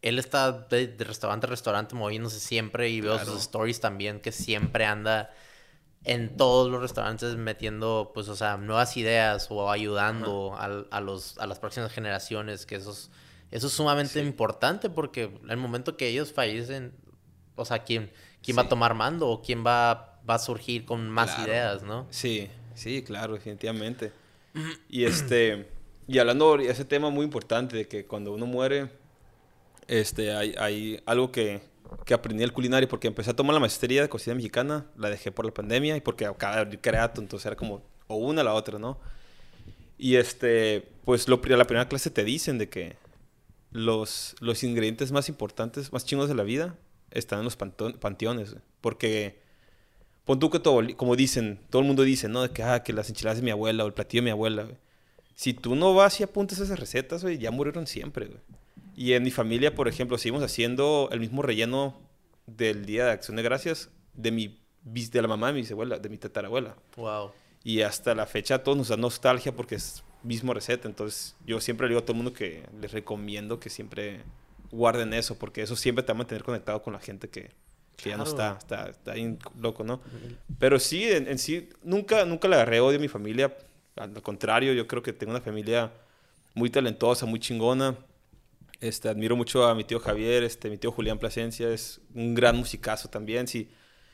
él está de, de restaurante a restaurante moviéndose siempre y veo Claro. sus stories también que siempre anda en todos los restaurantes metiendo pues o sea nuevas ideas o ayudando al- a, los a las próximas generaciones que eso es, eso es sumamente importante porque el momento que ellos fallecen o sea quién quién va a tomar mando o quién va va a surgir con más Claro. ideas no Sí, sí, claro, definitivamente. Y este, y hablando de ese tema muy importante de que cuando uno muere, este, hay, hay algo que, que aprendí del culinario porque empecé a tomar la maestría de cocina mexicana, la dejé por la pandemia y porque acaba de abrir Creato, entonces era como o una o la otra, ¿no? Y este, pues lo, la primera clase te dicen de que los, los ingredientes más importantes, más chingos de la vida están en los panteones, güey. porque Pon tú que abueli- como dicen, todo el mundo dice, ¿no? De que, ah, que las enchiladas de mi abuela o el platillo de mi abuela, güey. Si tú no vas y apuntas esas recetas, güey, ya murieron siempre, güey. Y en mi familia, por ejemplo, seguimos haciendo el mismo relleno del Día de Acción de Gracias de mi de la mamá de mi abuela, de mi tatarabuela. wow Y hasta la fecha a todos nos da nostalgia porque es mismo receta. Entonces, yo siempre le digo a todo el mundo que les recomiendo que siempre guarden eso, porque eso siempre te va a mantener conectado con la gente que, que ya no Claro. está, está, está bien loco, ¿no? Pero sí, en, en sí, nunca, nunca le agarré odio a mi familia. Al contrario, yo creo que tengo una familia muy talentosa, muy chingona. Este, admiro mucho a mi tío Javier, este, mi tío Julián Plasencia, es un gran musicazo también. Si,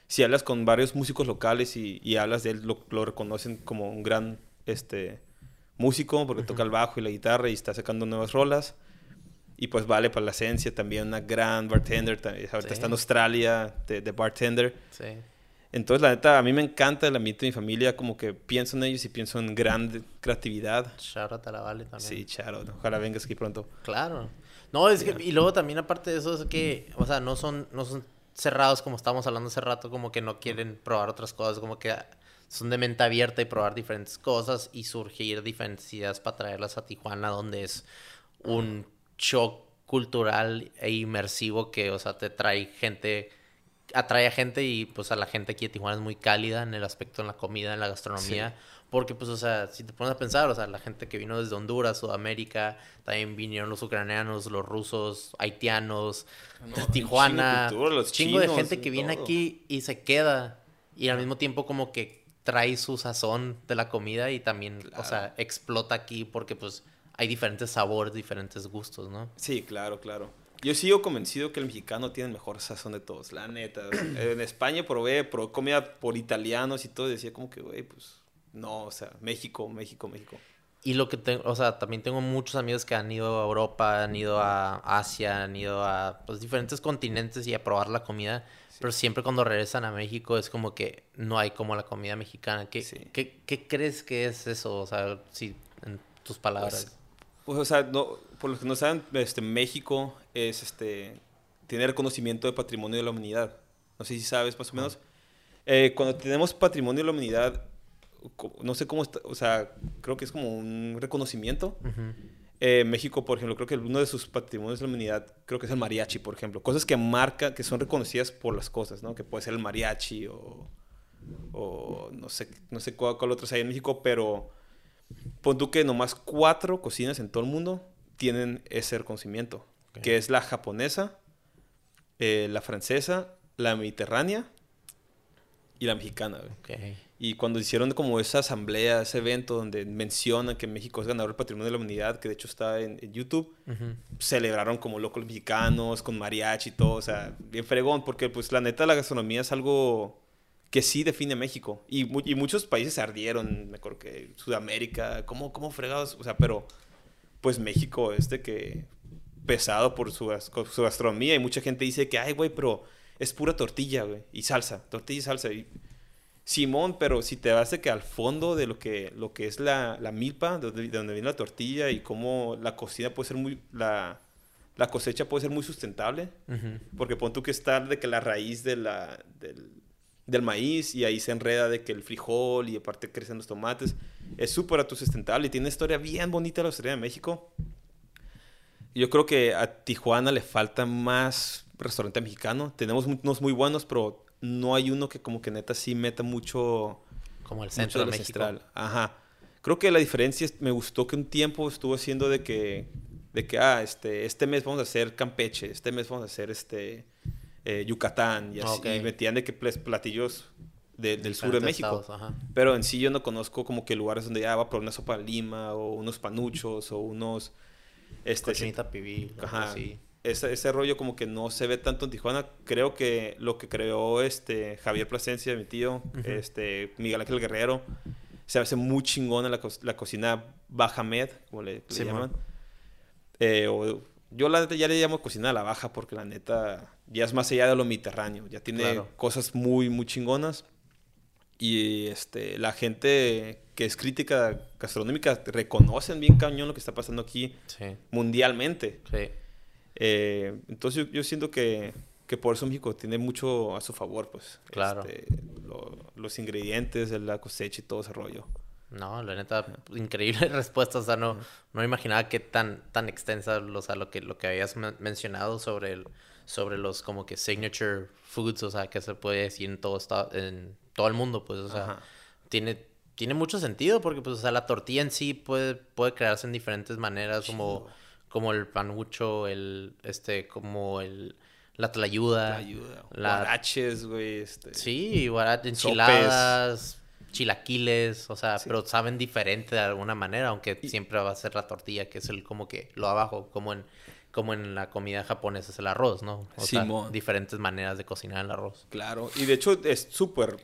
si hablas con varios músicos locales y, y hablas de él, lo, lo reconocen como un gran este, músico porque toca el bajo y la guitarra y está sacando nuevas rolas. Y pues vale Plasencia también, una gran bartender. ta- Ahorita Sí. está en Australia de, de bartender. sí Entonces, la neta, a mí me encanta el ambiente de mi familia, como que pienso en ellos y pienso en gran creatividad. out a la Vale también Sí, Charo, ojalá vengas aquí pronto. Claro. No, es que, y luego también aparte de eso es que, o sea, no son, no son cerrados como estábamos hablando hace rato, como que no quieren probar otras cosas, como que son de mente abierta y probar diferentes cosas y surgir diferentes ideas para traerlas a Tijuana, donde es un shock cultural e inmersivo que, o sea, te trae gente, atrae a gente y pues a la gente aquí de Tijuana es muy cálida en el aspecto en la comida, en la gastronomía. Porque, pues, o sea, si te pones a pensar, o sea, la gente que vino desde Honduras, Sudamérica, también vinieron los ucranianos, los rusos, haitianos, No, de un Tijuana, chingo de cultura, los chingo de gente que viene todo. aquí y se queda. Y al mismo tiempo como que trae su sazón de la comida y también, o sea, explota aquí porque, pues, hay diferentes sabores, diferentes gustos, ¿no? Sí, claro, claro. Yo sigo convencido que el mexicano tiene el mejor sazón de todos, la neta. En España probé, probé comida por italianos y todo, y decía como que, güey, pues, no, o sea, México, México, México. Y lo que tengo, o sea, también tengo muchos amigos que han ido a Europa, han ido a Asia, han ido a pues, diferentes continentes y a probar la comida. Pero siempre cuando regresan a México es como que no hay como la comida mexicana. ¿Qué, Sí. qué, qué crees que es eso? O sea, si en tus palabras. Pues, pues, o sea, no, por los que no saben, este, México es, este, tiene reconocimiento de patrimonio de la humanidad. No sé si sabes más o menos. Eh, cuando tenemos patrimonio de la humanidad, no sé cómo está, o sea, creo que es como un reconocimiento. Ujú. Eh, México, por ejemplo, creo que uno de sus patrimonios de la humanidad, creo que es el mariachi, por ejemplo. Cosas que marcan, que son reconocidas por las cosas, ¿no? Que puede ser el mariachi o, o no sé, no sé cuál, cuál otros hay en México, pero pon tú que nomás cuatro cocinas en todo el mundo tienen ese reconocimiento, que es la japonesa, eh, la francesa, la mediterránea y la mexicana, güey. Y cuando hicieron como esa asamblea, ese evento donde mencionan que México es ganador del patrimonio de la humanidad, que de hecho está en, en YouTube, celebraron como locos mexicanos, con mariachi y todo, o sea, bien fregón, porque pues la neta la gastronomía es algo que sí define México. Y, mu- y muchos países se ardieron, me acuerdo que Sudamérica, ¿cómo, cómo fregados? O sea, pero pues México es de que pesado por su, su gastronomía y mucha gente dice que, ay, güey, pero es pura tortilla, güey, y salsa, tortilla y salsa. Y, Simón, pero si te vas de que al fondo de lo que, lo que es la, la milpa, de donde, de donde viene la tortilla y cómo la cocina puede ser muy, la, la cosecha puede ser muy sustentable, Ujú. porque pon tú que está de que la raíz de la, del, del maíz y ahí se enreda de que el frijol y aparte crecen los tomates, es súper autosustentable y tiene una historia bien bonita la historia de México. Yo creo que a Tijuana le falta más restaurante mexicano. Tenemos unos muy buenos, pero no hay uno que como que neta sí meta mucho, Como el centro de México. Ajá. Creo que la diferencia es, me gustó que un tiempo estuvo haciendo de que, de que, ah, este, este mes vamos a hacer Campeche, este mes vamos a hacer este, eh, Yucatán, y así, y metían de que platillos de- del sur de México. estados. Pero en sí yo no conozco como que lugares donde ya va por una sopa de lima o unos panuchos o unos... Este, Cochinita pibil, Ajá. así. Ese, ese rollo como que no se ve tanto en Tijuana. Creo que lo que creó este Javier Plasencia, mi tío, Ujú. este Miguel Ángel Guerrero, se hace muy chingona la, co- la cocina Bajamed, como le, llaman. Eh, o- yo la neta ya le llamo cocina a la baja porque la neta ya es más allá de lo mediterráneo. Ya tiene Claro. cosas muy, muy chingonas. Y este, la gente que es crítica gastronómica reconocen bien cañón lo que está pasando aquí Sí, mundialmente. sí. Eh, entonces yo, yo siento que, que por eso México tiene mucho a su favor, pues. Claro. Este, lo- los ingredientes la cosecha y todo ese rollo. No, la neta, increíble respuesta. O sea, no, no imaginaba que tan, tan extensa, o sea, lo que, lo que habías men- mencionado sobre el, sobre los como que signature foods, o sea, que se puede decir en todo esta- en todo el mundo, pues, o sea, Ajá. tiene, tiene mucho sentido porque, pues, o sea, la tortilla en sí puede, puede crearse en diferentes maneras, como, como el panucho, el, este, como el, la tlayuda. La ayuda. la- Guaraches, güey. Este, Sí, igual, Sopes. enchiladas, chilaquiles, o sea, Sí. pero saben diferente de alguna manera, aunque siempre va a ser la tortilla, que es el como que lo abajo, como en como en la comida japonesa es el arroz, ¿no? O sea, Simón. diferentes maneras de cocinar el arroz. Claro. Y de hecho es súper,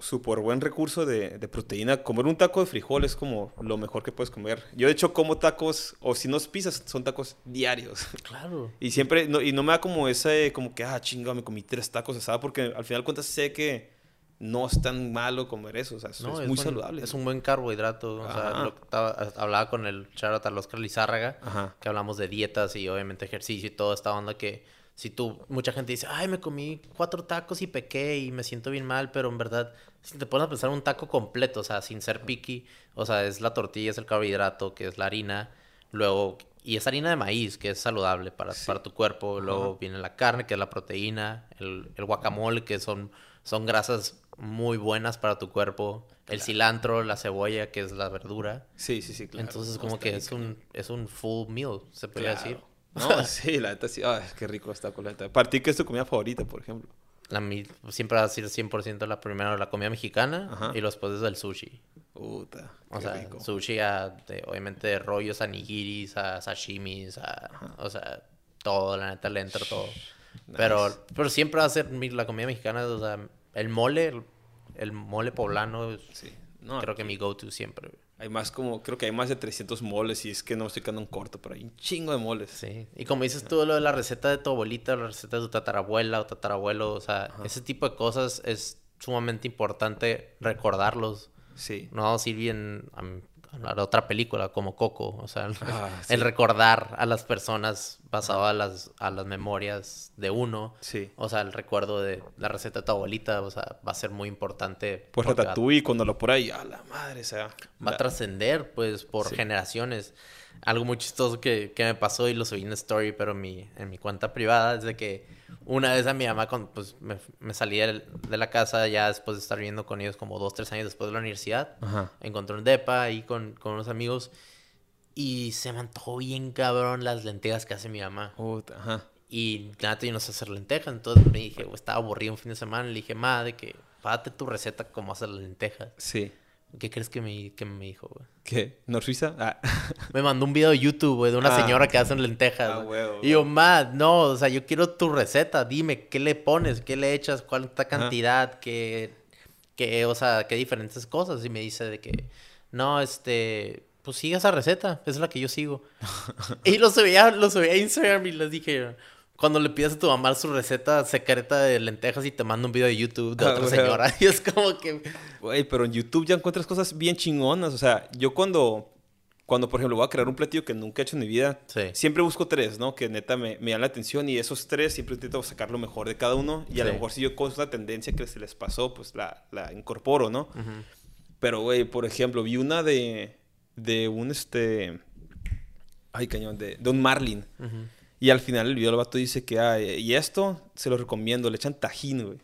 súper buen recurso de, de proteína. Comer un taco de frijol es como lo mejor que puedes comer. Yo de hecho como tacos, o si no es pizzas, son tacos diarios. Claro. Y siempre, no, y no me da como ese, como que, ah, chinga, me comí tres tacos asados, porque al final de cuentas sé que no es tan malo comer eso, o sea, es, No, es es muy saludable. Es un buen carbohidrato. O sea, Ajá. lo que estaba- hablaba con el Charlotte Oscar Lizárraga, Ajá. que hablamos de dietas y obviamente ejercicio y toda esta onda que si tú, mucha gente dice, ay, me comí cuatro tacos y pequé y me siento bien mal, pero en verdad, si te pones a pensar un taco completo, o sea, sin ser picky, o sea, es la tortilla, es el carbohidrato, que es la harina, luego, y es harina de maíz, que es saludable para, Sí. para tu cuerpo, luego Ajá. viene la carne, que es la proteína, el, el guacamole, que son, son grasas muy buenas para tu cuerpo, el cilantro, la cebolla, que es la verdura. Sí, sí, sí, claro. Entonces, como que es un, es un full meal, se podría Claro. decir. No, sí, la neta sí. Ay, qué rico está con la neta. Para ti, ¿qué es tu comida favorita, por ejemplo? La, siempre va a ser 100% la primera la comida mexicana Ajá. y después es el sushi. Puta, O sea, rico. sushi a, de- obviamente de rollos a nigiris, a sashimis, a, o sea, todo, la neta le entra todo. Pero, Nice. pero siempre va a ser la comida mexicana, o sea, el mole, el, el mole poblano, Sí. No, creo que mi go-to siempre. Hay más como, creo que hay más de 300 moles y es que no estoy quedando en corto, pero hay un chingo de moles. Sí, y como dices tú, lo de la receta de tu abuelita, la receta de tu tatarabuela o tatarabuelo, o sea, ese tipo de cosas es sumamente importante recordarlos. Sí. No vamos a ir bien a, a hablar de otra película como Coco, o sea, el, Ah, el recordar a las personas basado a las, a las memorias de uno. Sí. O sea, el recuerdo de la receta de tu abuelita, o sea, va a ser muy importante. Pues Ratatouille, cuando lo por ahí, a la madre, o sea. va la- a trascender, pues, por Sí. generaciones. Algo muy chistoso que, que me pasó y lo subí en story, pero en mi, en mi cuenta privada, es de que una vez a mi mamá, con, pues, me, me salí de la casa ya después de estar viviendo con ellos como dos, tres años después de la universidad. Ajá. Encontré un depa ahí con, con unos amigos y se me antojó bien cabrón las lentejas que hace mi mamá. Ajá. Y neta yo no sé hacer lentejas, entonces me dije, "Güey, estaba aburrido un fin de semana, le dije, ma, de que, párate tu receta cómo hacer las lentejas. Sí. ¿Qué crees que me, que me dijo, güey? ¿Qué? ¿No Suiza? Ah. Me mandó un video de YouTube, güey, de una Ah. señora que hace lentejas. Ah, güey. y yo, ma, no, o sea, yo quiero tu receta. Dime, ¿qué le pones? ¿Qué le echas? ¿Cuál es la cantidad? ¿Qué, qué, o sea, qué diferentes cosas? Y me dice de que, no, este, pues sigue esa receta. Es la que yo sigo. y lo subí, a, lo subí a Instagram y les dije, cuando le pides a tu mamá su receta secreta de lentejas y te manda un video de YouTube de Ah, otra señora. Y es como que. Güey, pero en YouTube ya encuentras cosas bien chingonas. O sea, yo cuando, cuando por ejemplo, voy a crear un platillo que nunca he hecho en mi vida, Sí. siempre busco tres, ¿no? Que neta me, me llaman la atención y esos tres siempre intento sacar lo mejor de cada uno. Y a lo mejor si yo con una tendencia que se les pasó, pues la, la incorporo, ¿no? Pero, güey, por ejemplo, vi una de, de un, este... Ay, cañón, de, de un marlin. Ujú. Y al final el video el vato dice que, ah, y esto se lo recomiendo, le echan tajín, güey.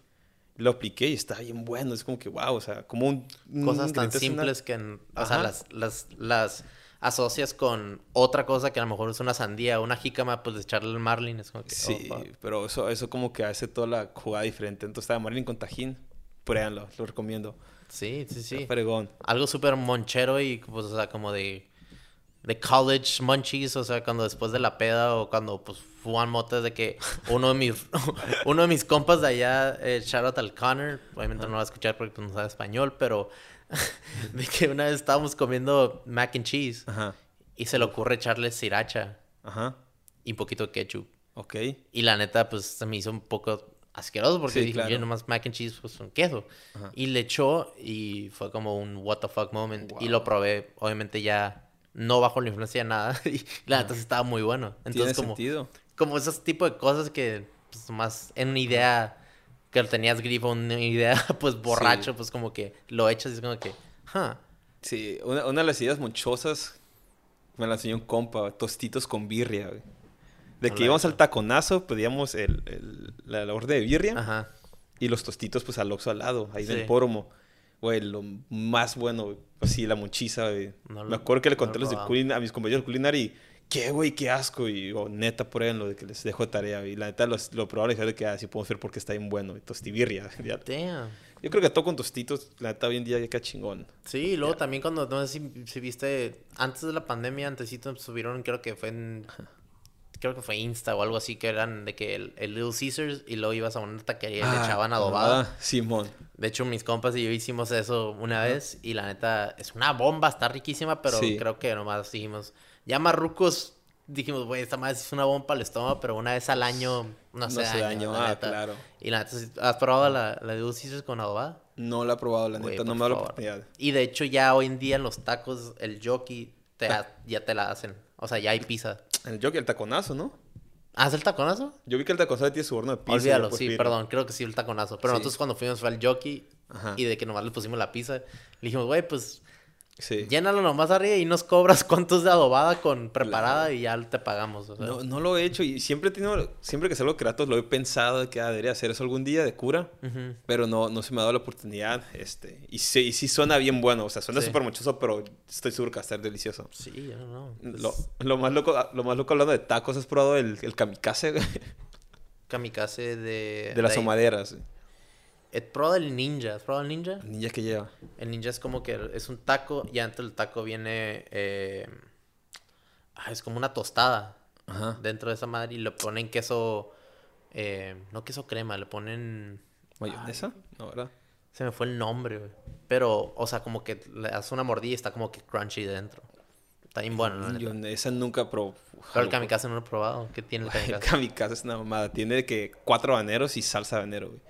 Lo apliqué y está bien bueno, es como que, wow, o sea, como un... un Cosas tan ingrediente es una- simples que, en- o sea, las, las, las asocias con otra cosa que a lo mejor es una sandía, una jícama, pues de echarle el marlin. Es como que. Sí, oh, pero eso, eso como que hace toda la jugada diferente. Entonces estaba marlin con tajín, pruébanlo, lo recomiendo. sí, sí, sí. Fregón. Algo súper monchero y, pues, o sea, como de. De college munchies, o sea, cuando después de la peda o cuando, pues, fuman motas de que uno de mis, uno de mis compas de allá, eh, shout out al Connor, obviamente no lo va a escuchar porque pues, no sabe español, pero de que una vez estábamos comiendo mac and cheese Ajá, y se le ocurre echarle sriracha ajá, y un poquito de ketchup. ok. Y la neta, pues se me hizo un poco asqueroso porque Sí, dije, claro. yo nomás mac and cheese, pues un queso. Ajá. Y le echó y fue como un what the fuck moment. Y Wow. lo probé, obviamente ya no bajo la influencia de nada. Y la neta estaba muy bueno. Tiene Entonces, como, sentido. como esos tipos de cosas que, pues más en una idea que lo tenías grifo, una idea, pues borracho, pues como que lo echas y es como que, huh. Sí, una, una de las ideas monchosas me la enseñó un compa, tostitos con birria, güey. De que Hola, íbamos al taconazo, pedíamos el, el- la, la orden de birria Ajá. y los tostitos pues al oxo al lado, ahí Sí. del póramo. Güey, lo más bueno, güey. Pues la monchiza, güey. No lo- Me acuerdo que le no conté he los de culina- a mis compañeros de culinar y... ¿Qué, güey? ¡Qué asco! Y digo, neta, pruébenlo, de que les dejo de tarea. Y la neta los, lo y dijeron de que así podemos ver porque está bien bueno. güey, Tostibirria. ya. Damn. Yo creo que todo con tostitos, la neta, hoy en día ya queda chingón. Sí, y luego también cuando, no sé si, si viste, antes de la pandemia, antesito subieron, creo que fue en, creo que fue Insta o algo así, que eran de que el, el Little Caesars y luego ibas a una taquería y le Ah, echaban adobada. ah, Simón. De hecho, mis compas y yo hicimos eso una vez y la neta es una bomba, está riquísima, pero Sí. creo que nomás dijimos, ya marrucos, dijimos, güey, esta madre es una bomba el estómago, pero una vez al año no No hace hace daño, daño, la ah, neta. claro. Y la neta, ¿sí- ¿has probado la, la Little Caesars con adobada? No la he probado, la neta, no me da la oportunidad. Y de hecho ya hoy en día en los tacos, el jockey te ha- ya te la hacen. O sea, ya hay pizza. El jockey, el taconazo, ¿no? ¿Haz el taconazo? Yo vi que el taconazo tiene su horno de pizza. Olvídalo, sí, perdón, creo que sí el taconazo. Pero Sí. nosotros cuando fuimos fue al jockey Ajá. y de que nomás le pusimos la pizza, le dijimos, güey, pues Sí. llénalo nomás arriba y nos cobras cuántos de adobada con preparada y ya te pagamos. o sea. No, no lo he hecho y siempre he tenido, siempre que salgo de Kratos lo he pensado de que ah, debería hacer eso algún día de cura, pero no, no se me ha dado la oportunidad. Este, y sí, y sí suena bien bueno, o sea, suena Sí. súper muchoso, pero estoy seguro que va a estar delicioso. Sí, yo no. Lo, lo más loco, lo más loco hablando de tacos, ¿has probado el, el kamikaze? Kamikaze de... de las ahumaderas? He probado el ninja. ¿Has probado el ninja? El ninja que lleva. El ninja es como que es un taco y antes del taco viene... eh, ah, es como una tostada Ajá. dentro de esa madre y le ponen queso... eh, no queso crema, le ponen... ¿Mayonesa? No, ¿verdad? Se me fue el nombre, güey. Pero, o sea, como que le das una mordida y está como que crunchy dentro. Está bien bueno, la Yo esa nunca probé. Pero el kamikaze no lo he probado. ¿Qué tiene el El kamikaze? kamikaze es una mamada. Tiene que cuatro habaneros y salsa habanero, güey.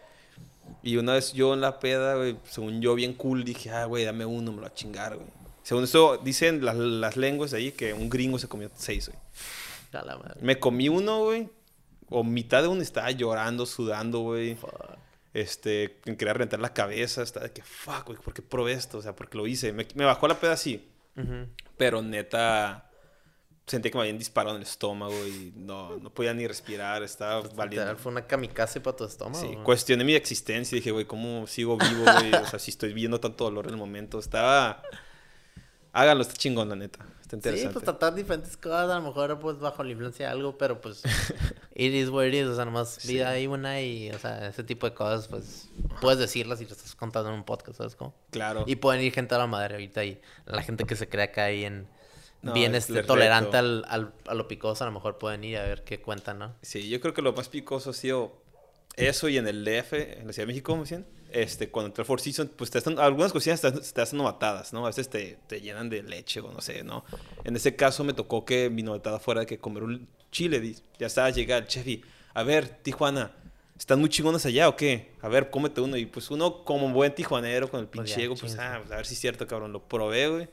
Y una vez yo en la peda, güey, según yo bien cool, dije, ah, güey, dame uno, me lo voy a chingar, güey. Según eso, dicen las, las lenguas ahí que un gringo se comió seis, güey. A la madre. Me comí uno, güey, o mitad de uno estaba llorando, sudando, güey. Fuck. Este, quería rentar la cabeza, estaba de que, fuck, güey, ¿por qué probé esto? O sea, porque lo hice. Me, me bajó la peda así, pero neta, sentí que me habían disparado en el estómago y no, no podía ni respirar, estaba valiendo. Literal, fue una kamikaze para tu estómago. Sí, güey. cuestioné mi existencia y dije, güey, ¿cómo sigo vivo, güey? O sea, si estoy viendo tanto dolor en el momento. Estaba... Háganlo, está chingón, la neta. Está Sí, interesante. pues tratar diferentes cosas, a lo mejor pues bajo la influencia de algo, pero pues it is what it is, o sea, nomás Sí. vida ahí una y, o sea, ese tipo de cosas, pues puedes decirlas y lo estás contando en un podcast, ¿sabes cómo? Claro. Y pueden ir gente a la madre ahorita y la gente que se crea acá ahí en No, bien es- este tolerante al, al- a lo picoso, a lo mejor pueden ir a ver qué cuentan, ¿no? Sí, yo creo que lo más picoso ha sido eso y en el DF, en la Ciudad de México, ¿me decían? Este, cuando entré al Four Seasons, pues te están, algunas cocinas te, te hacen novatadas, ¿no? A veces te, te llenan de leche o no sé, ¿no? En ese caso me tocó que mi novatada fuera de que comer un chile. Ya estaba llega el chef y, a ver, Tijuana, ¿están muy chingonas allá o qué? A ver, cómete uno. Y pues uno como buen tijuanero con el Pues pinche ya, ego, pues, chingas, ah, pues, a ver si es cierto, cabrón. Lo probé, güey.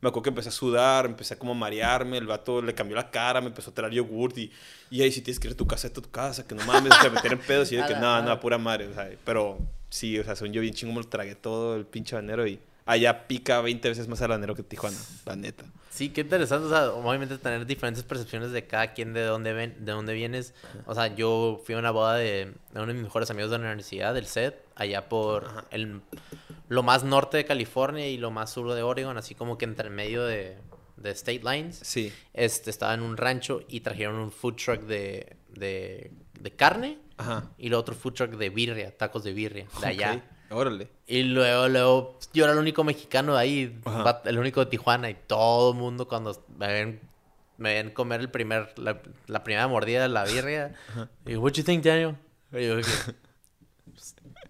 Me acuerdo que empecé a sudar, empecé a como a marearme, el vato le cambió la cara, me empezó a traer yogurt y, y ahí si tienes que ir a tu casa, a tu casa, que no mames, te meter en pedos y yo de que madre. no, pura madre, o sea, pero sí, o sea, son yo bien chingo, me lo tragué todo el pinche banero y allá pica 20 veces más habanero que Tijuana, la neta. Sí, qué interesante, o sea, obviamente tener diferentes percepciones de cada quien de dónde ven, de dónde vienes. O sea, yo fui a una boda de, de uno de mis mejores amigos de la universidad, del SED, allá por Ajá. el, lo más norte de California y lo más sur de Oregon, así como que entre medio de, de State Lines. Sí. Este, estaba en un rancho y trajeron un food truck de, de, de carne Ajá. y luego otro food truck de birria, tacos de birria, de allá. Ok, Órale. Y luego, luego, yo era el único mexicano de ahí, Ajá. el único de Tijuana, y todo el mundo cuando me ven, me ven comer el primer, la, la primera mordida de la birria, y what you think, Daniel? Y yo, "Pues,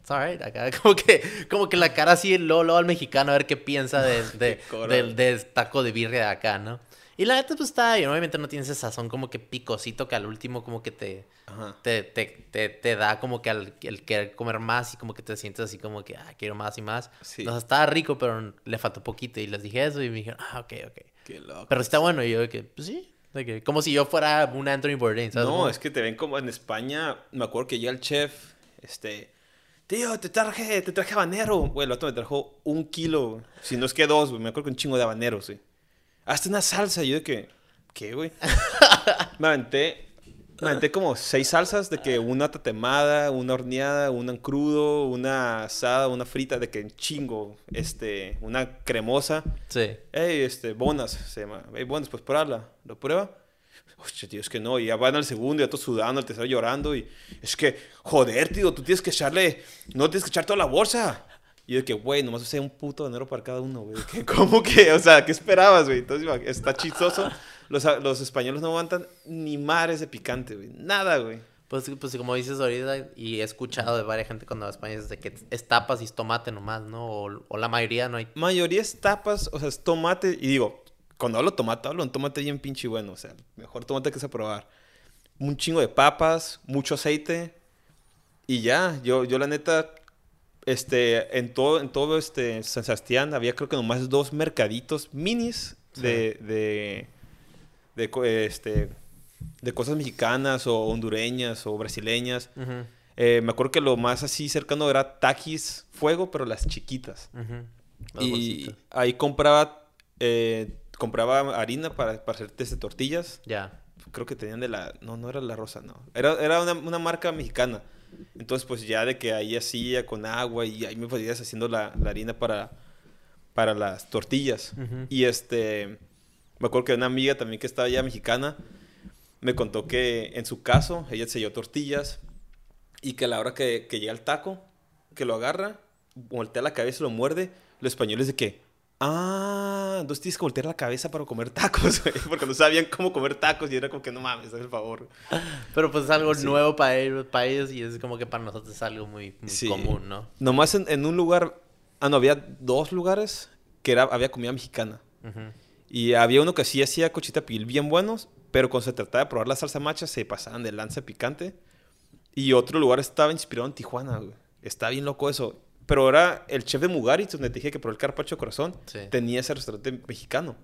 it's alright, acá, como que, como que la cara así, luego, luego al mexicano a ver qué piensa de, de, del, del taco de birria de acá, ¿no? Y la neta, pues está bien, obviamente no tienes ese sazón como que picosito que al último como que te, te, te, te, te da como que al, el querer comer más y como que te sientes así como que, ah, quiero más y más. Sí. O sea, estaba rico, pero le faltó poquito. Y les dije eso y me dijeron, ah, ok, ok. Qué loco. Pero está bueno. Y yo de que, pues sí. de que, como si yo fuera un Anthony Bourdain, ¿sabes? No, es que te ven como en España. Me acuerdo que llega el chef, este. Tío, te traje, te traje habanero. Güey, el otro me trajo un kilo. Si no es que dos, güey. Me acuerdo que un chingo de habaneros, sí. Hasta una salsa. Y yo de que. ¿Qué, güey? me aventé. Me aventé como seis salsas de que una tatemada, una horneada, una en crudo, una asada, una frita, de que en chingo, este, una cremosa. Sí. Ey, este, Bonas se llama. Ey, Bonas, pues pruébala. ¿Lo prueba? Hostia, tío, es que no. Y ya van al segundo, ya todos sudando, el tercero llorando. Y es que, joder, tío, tú tienes que echarle. No tienes que echar toda la bolsa. Y yo de que, güey, nomás usé un puto dinero para cada uno, güey. ¿Cómo que? O sea, ¿qué esperabas, güey? Entonces, está chistoso. Los, los españoles no aguantan ni mares de picante, güey. Nada, güey. Pues, pues como dices ahorita, y he escuchado de varias gente cuando va a España, es de que es tapas y es tomate nomás, ¿no? O, o la mayoría no hay. Mayoría es tapas, o sea, es tomate. Y digo, cuando hablo tomate, hablo un tomate bien pinche bueno. O sea, mejor tomate que se probar. Un chingo de papas, mucho aceite. Y ya, yo, yo la neta, este, en todo, en todo este San Sebastián había creo que nomás dos mercaditos minis de, de, de, co- este, de cosas mexicanas o hondureñas o brasileñas. Eh, me acuerdo que lo más así cercano era taquis fuego, pero las chiquitas. Las Y bolsitas. ahí compraba, eh, compraba harina para, para hacer este, tortillas. Ya. Creo que tenían de la... No, no era la rosa, no. Era, era una, una marca mexicana. Entonces, pues ya de que ahí hacía con agua y ahí me podías haciendo la, la harina para, para las tortillas. Y este... Me acuerdo que una amiga también que estaba allá mexicana me contó que en su caso ella selló tortillas y que a la hora que, que llega el taco, que lo agarra, voltea la cabeza y lo muerde, los españoles de que, ah, entonces tienes que voltear la cabeza para comer tacos, güey, porque no sabían cómo comer tacos y era como que no mames, haz el favor. Pero pues es algo Sí. nuevo para ellos, para ellos y es como que para nosotros es algo muy, muy Sí. común, ¿no? Nomás en, en un lugar, ah, no, había dos lugares que era, había comida mexicana. Y había uno que sí hacía cochita pibil bien buenos, pero cuando se trataba de probar la salsa macha se pasaban de lanza picante. Y otro lugar estaba inspirado en Tijuana, güey. Está bien loco eso. Pero ahora el chef de Mugaritz, donde te dije que probé el carpacho de corazón, Sí. tenía ese restaurante mexicano.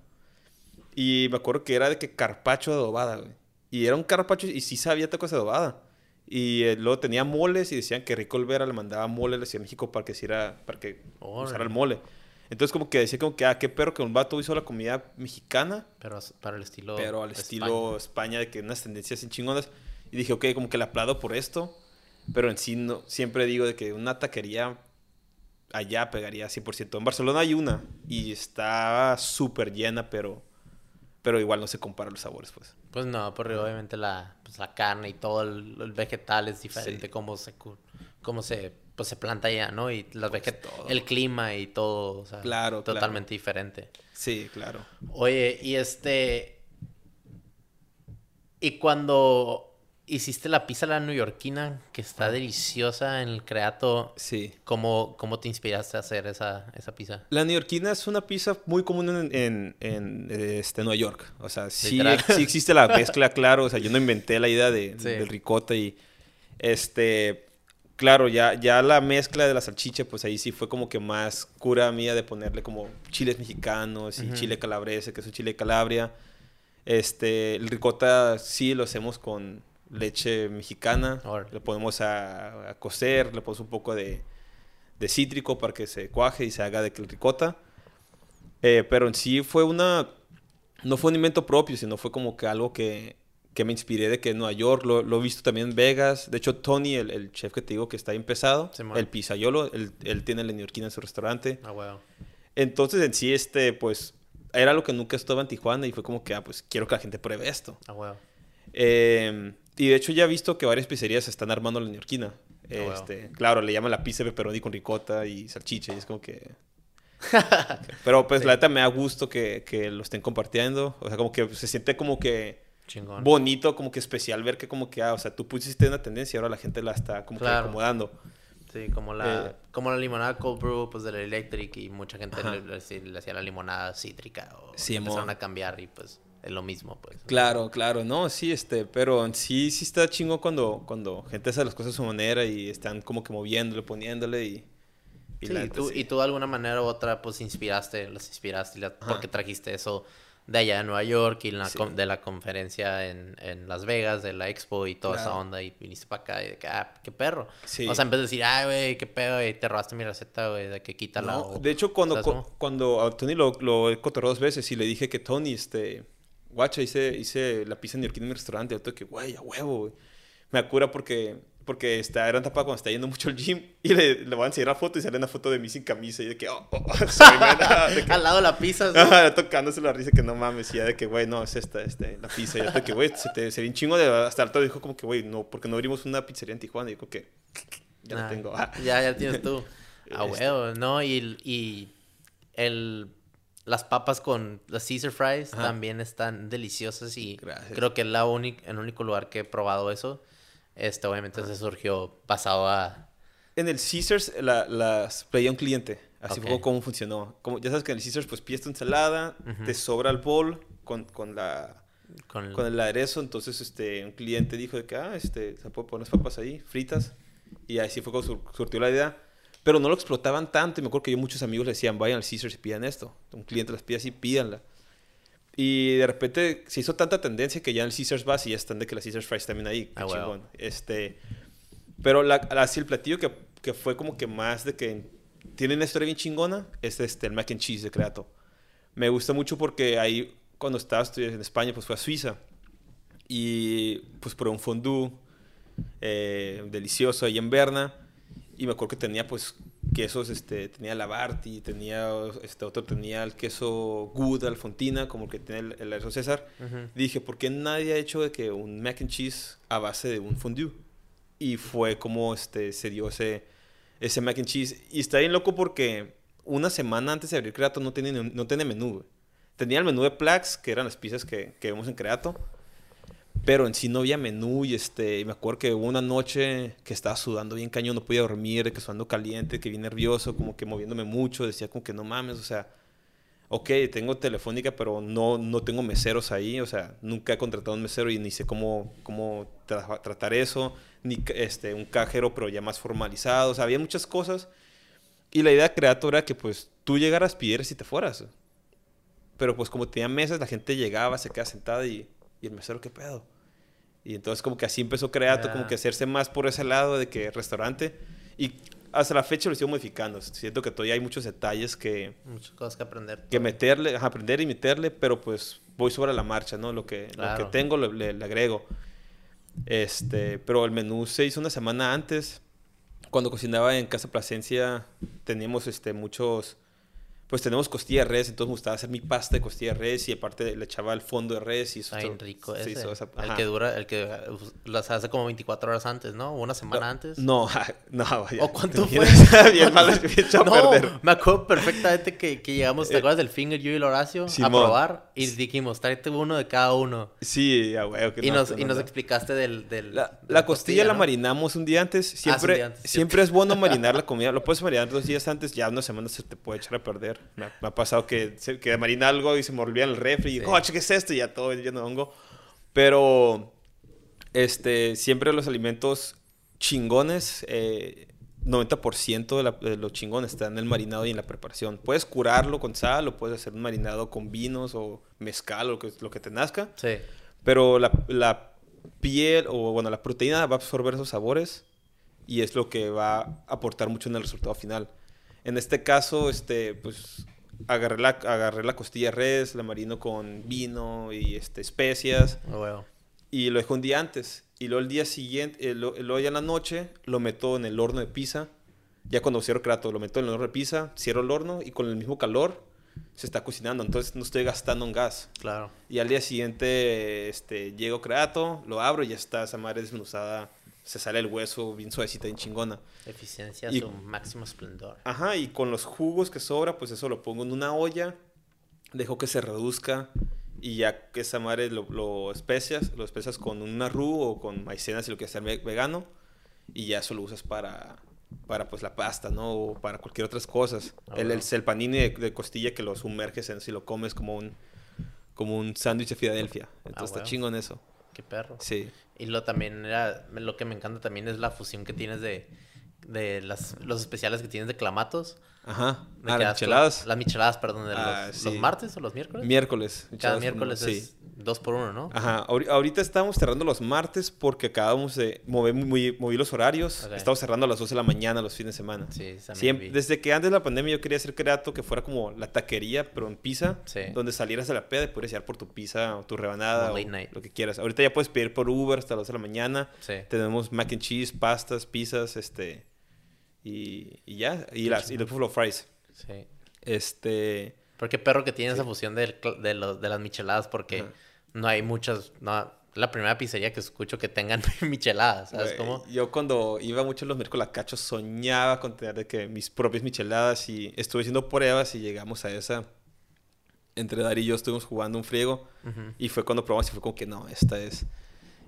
Y me acuerdo que era de que carpacho de adobada, güey. Y era un carpacho y sí sabía tacos de adobada. Y eh, luego tenía moles y decían que Rico Olvera le mandaba mole a la Ciudad de México para que hiciera, para que usara el mole. Entonces como que decía como que, ah, qué perro que un vato hizo la comida mexicana, Pero para el estilo. pero al España. estilo España, de que unas tendencias sin chingonas. Y dije, ok, como que le aplaudo por esto, pero en sí no, siempre digo de que una taquería allá pegaría 100%. En Barcelona hay una y está súper llena, pero, pero igual no se compara los sabores, pues. Pues no, porque obviamente la, pues, la carne y todo el, el vegetal es diferente, Sí. cómo se, cómo se, pues, se planta allá, ¿no? Y las todo. el clima y todo, o sea, Claro, claro. totalmente diferente. Sí, claro. Oye, y este... Y cuando hiciste la pizza la neoyorquina, que está deliciosa en el creato. Sí. ¿Cómo, cómo te inspiraste a hacer esa, esa pizza? La neoyorquina es una pizza muy común en, en, en, este, Nueva York. O sea, sí, sí existe la mezcla, claro. O sea, yo no inventé la idea de, Sí. del ricota y este... Claro, ya, ya la mezcla de la salchicha, pues ahí sí fue como que más cura mía de ponerle como chiles mexicanos y chile calabrese, que es un chile de Calabria. Este, el ricota sí lo hacemos con leche mexicana. Le ponemos a, a cocer, le ponemos un poco de, de cítrico para que se cuaje y se haga de ricota. Eh, pero en sí fue una... No fue un invento propio, sino fue como que algo que, que me inspiré de que en Nueva York, lo, lo he visto también en Vegas. De hecho, Tony, el, el chef que te digo que está ahí empezado, el pizzaiolo, él, él tiene la neoyorquina en su restaurante. Ah, huevo. Entonces, en sí, este, pues, era lo que nunca estaba en Tijuana y fue como que, ah, pues, quiero que la gente pruebe esto. Ah, huevo. Eh, y de hecho ya he visto que varias pizzerías están armando la neoyorquina. wow. Este, Claro, le llaman la pizza de pepperoni con ricota y salchicha y es como que... Pero pues Sí. la neta me da gusto que, que lo estén compartiendo. O sea, como que se siente como que Chingón. bonito, como que especial ver que como que, ah, o sea, tú pusiste una tendencia y ahora la gente la está como que acomodando. Sí, como la, Eh, como la limonada cold brew, pues del electric y mucha gente le, le- sí, le hacía la limonada cítrica o Sí, empezaron a cambiar y pues es lo mismo, pues. Claro, claro, no, sí, este, pero sí, sí está chingo cuando, cuando gente hace las cosas a su manera y están como que moviéndole, poniéndole y... y Sí, la y, tú, sí. y tú de alguna manera u otra pues inspiraste, los inspiraste la- porque trajiste eso de allá de Nueva York y la Sí. con- de la conferencia en, en Las Vegas, de la expo y toda esa onda y viniste para acá y de que, ah, qué perro. Sí. O sea, en vez de decir, ay, güey, qué pedo, y te robaste mi receta, güey, de que quítala. No, o- de hecho, cuando, ¿sabes cu- cómo? cuando a Tony lo, lo he cotorreado dos veces y le dije que Tony, este, guacha, hice, hice la pizza neoyorquina en mi restaurante. Y otro que, güey, a huevo, güey. Me cura porque, porque está, era tapa cuando está yendo mucho al gym y le, le van a enseñar la foto y sale una foto de mí sin camisa y de que, oh, oh, oh, soy mena", de que- Al lado de la pizza, tocándose la risa que no mames, y ya de que, güey, no, es esta, este, la pizza. Y ya de que, güey, se te se ve un chingo de... Hasta el rato dijo como que, güey, no, porque no abrimos una pizzería en Tijuana. Y dijo que, ya la tengo. Ah. Ya, ya tienes tú. Ah, Este. huevo, ¿no? Y, y el, las papas con las Caesar fries Ajá. también están deliciosas y Gracias. creo que es la única, el único lugar que he probado eso. Este, obviamente, se surgió pasado a... En el Caesars la, las pedía un cliente. Así fue como funcionó. Como, ya sabes que en el Caesars pues pides tu ensalada, Ujú. te sobra el bowl con, con, la, Con el- con el aderezo. Entonces este, un cliente dijo de que, ah, este, se puede poner las papas ahí, fritas. Y así fue como sur- surtió la idea. Pero no lo explotaban tanto. Y me acuerdo que yo muchos amigos le decían, vayan al Caesars y pidan esto. Un cliente las pide así, pídanla. Y de repente se hizo tanta tendencia que ya en el Caesars vas y ya están de que las Caesars fries también ahí. Ah, chingón. Este, pero la- así el platillo que, que fue como que más de que tiene una historia bien chingona es este, el mac and cheese de Creato. Me gusta mucho porque ahí cuando estaba estudiando en España pues fue a Suiza y pues probé un fondue eh, delicioso ahí en Berna y me acuerdo que tenía pues quesos, este, tenía la Barty, tenía este otro tenía el queso Gouda, Alfontina, como el que tiene el, el César. Dije, ¿por qué nadie ha hecho de que un mac and cheese a base de un fondue? Y fue como este, se dio ese, ese mac and cheese. Y está bien loco porque una semana antes de abrir Creato no tenía, no tenía menú. Tenía el menú de Plax, que eran las pizzas que, que vemos en Creato. Pero en sí no había menú y este, me acuerdo que hubo una noche que estaba sudando bien cañón, no podía dormir, que sudando caliente, que bien nervioso, como que moviéndome mucho, decía como que no mames, o sea, ok, tengo telefónica, pero no, no tengo meseros ahí, o sea, nunca he contratado un mesero y ni sé cómo, cómo tra- tratar eso, ni este, un cajero, pero ya más formalizado, o sea, había muchas cosas. Y la idea creatora era que pues tú llegaras, pidieras y te fueras. Pero pues como tenía mesas, la gente llegaba, se quedaba sentada y, y el mesero, ¿qué pedo? Y entonces como que así empezó Creato, como Ya. que hacerse más por ese lado de que restaurante. Y hasta la fecha lo sigo modificando. Siento que todavía hay muchos detalles que, Muchas cosas que aprender. que meterle, ajá, aprender y meterle, pero pues voy sobre la marcha, ¿no? Lo que, lo Claro. que tengo le, le- le agrego. Este, pero el menú se hizo una semana antes. Cuando cocinaba en Casa Plasencia teníamos este, muchos, pues tenemos costilla de res, entonces me gustaba hacer mi pasta de costilla de res y aparte le echaba el fondo de res y eso. Bien rico ese. el que dura, el que las hace como 24 horas antes, ¿no? Una semana antes. No, no, vaya. ¿O cuánto fue? bien bien no, perder. me acuerdo perfectamente que, que llegamos, ¿te eh, acuerdas del Finger, yo y el Horacio? A probar y dijimos, tráete uno de cada uno. Sí, ya, güey. y, nos, y nos explicaste del... del la, la, costilla, la marinamos un día antes. Siempre, ah, día antes, siempre es bueno marinar la comida. Lo puedes marinar dos días antes, ya una semana se te puede echar a perder. Me, ha pasado que, que marina algo y se me olvida el refri y, oh, ¿qué es esto? Y ya todo lleno de hongo. Pero, este, siempre los alimentos chingones, eh, 90% de, de, los chingones están en el marinado y en la preparación. Puedes curarlo con sal o puedes hacer un marinado con vinos o mezcal o lo que, lo que te nazca. Sí. Pero la, la piel o, bueno, la proteína va a absorber esos sabores y es lo que va a aportar mucho en el resultado final. En este caso, este, pues agarré la, agarré la costilla res, la marino con vino y este, especias. Oh, y lo dejo un día antes. Y luego el día siguiente, eh, luego ya en la noche, lo meto en el horno de pizza. Ya cuando cierro crato, lo meto en el horno de pizza, cierro el horno y con el mismo calor se está cocinando. Entonces no estoy gastando en gas. Claro. Y al día siguiente este, llego crato, lo abro y ya está esa madre desmenuzada se sale el hueso bien suavecita, bien chingona. Eficiencia y, su máximo esplendor. Ajá, y con los jugos que sobra, pues eso lo pongo en una olla, dejo que se reduzca y ya que esa madre lo, lo especias, lo especias con un arru o con maicena si lo quieres hacer vegano y ya eso lo usas para, para pues la pasta, ¿no? O para cualquier otras cosas. Ah, el, el, panini de, costilla que lo sumerges en si lo comes como un como un sándwich de Filadelfia. Entonces ah, está chingo en eso. Qué perro. Sí. Y lo también era, lo que me encanta también es la fusión que tienes de, de las, los especiales que tienes de clamatos. Ajá. Ah, las micheladas. Las micheladas, perdón, de ah, los, martes o los miércoles. Miércoles. Cada miércoles es dos por uno, ¿no? Ajá. Ahorita estamos cerrando los martes porque acabamos de mover muy, mover los horarios. Estamos cerrando a las 12 de la mañana los fines de semana. Sí, Siempre, Desde que antes de la pandemia yo quería hacer creato que fuera como la taquería, pero en pizza. Donde salieras de la peda y pudieras llegar por tu pizza o tu rebanada o, lo que quieras. Ahorita ya puedes pedir por Uber hasta las 12 de la mañana. Tenemos mac and cheese, pastas, pizzas, este... Y, y ya. Y, las, y los buffalo fries. Sí. Este... Porque perro que tiene esa fusión de, de, los, de las micheladas porque no hay muchas... No, la primera pizzería que escucho que tengan micheladas, ¿sabes cómo? Yo cuando iba mucho los miércoles a Cacho soñaba con tener de que mis propias micheladas y estuve haciendo pruebas y llegamos a esa. Entre Dari y yo estuvimos jugando un friego y fue cuando probamos y fue como que no, esta es.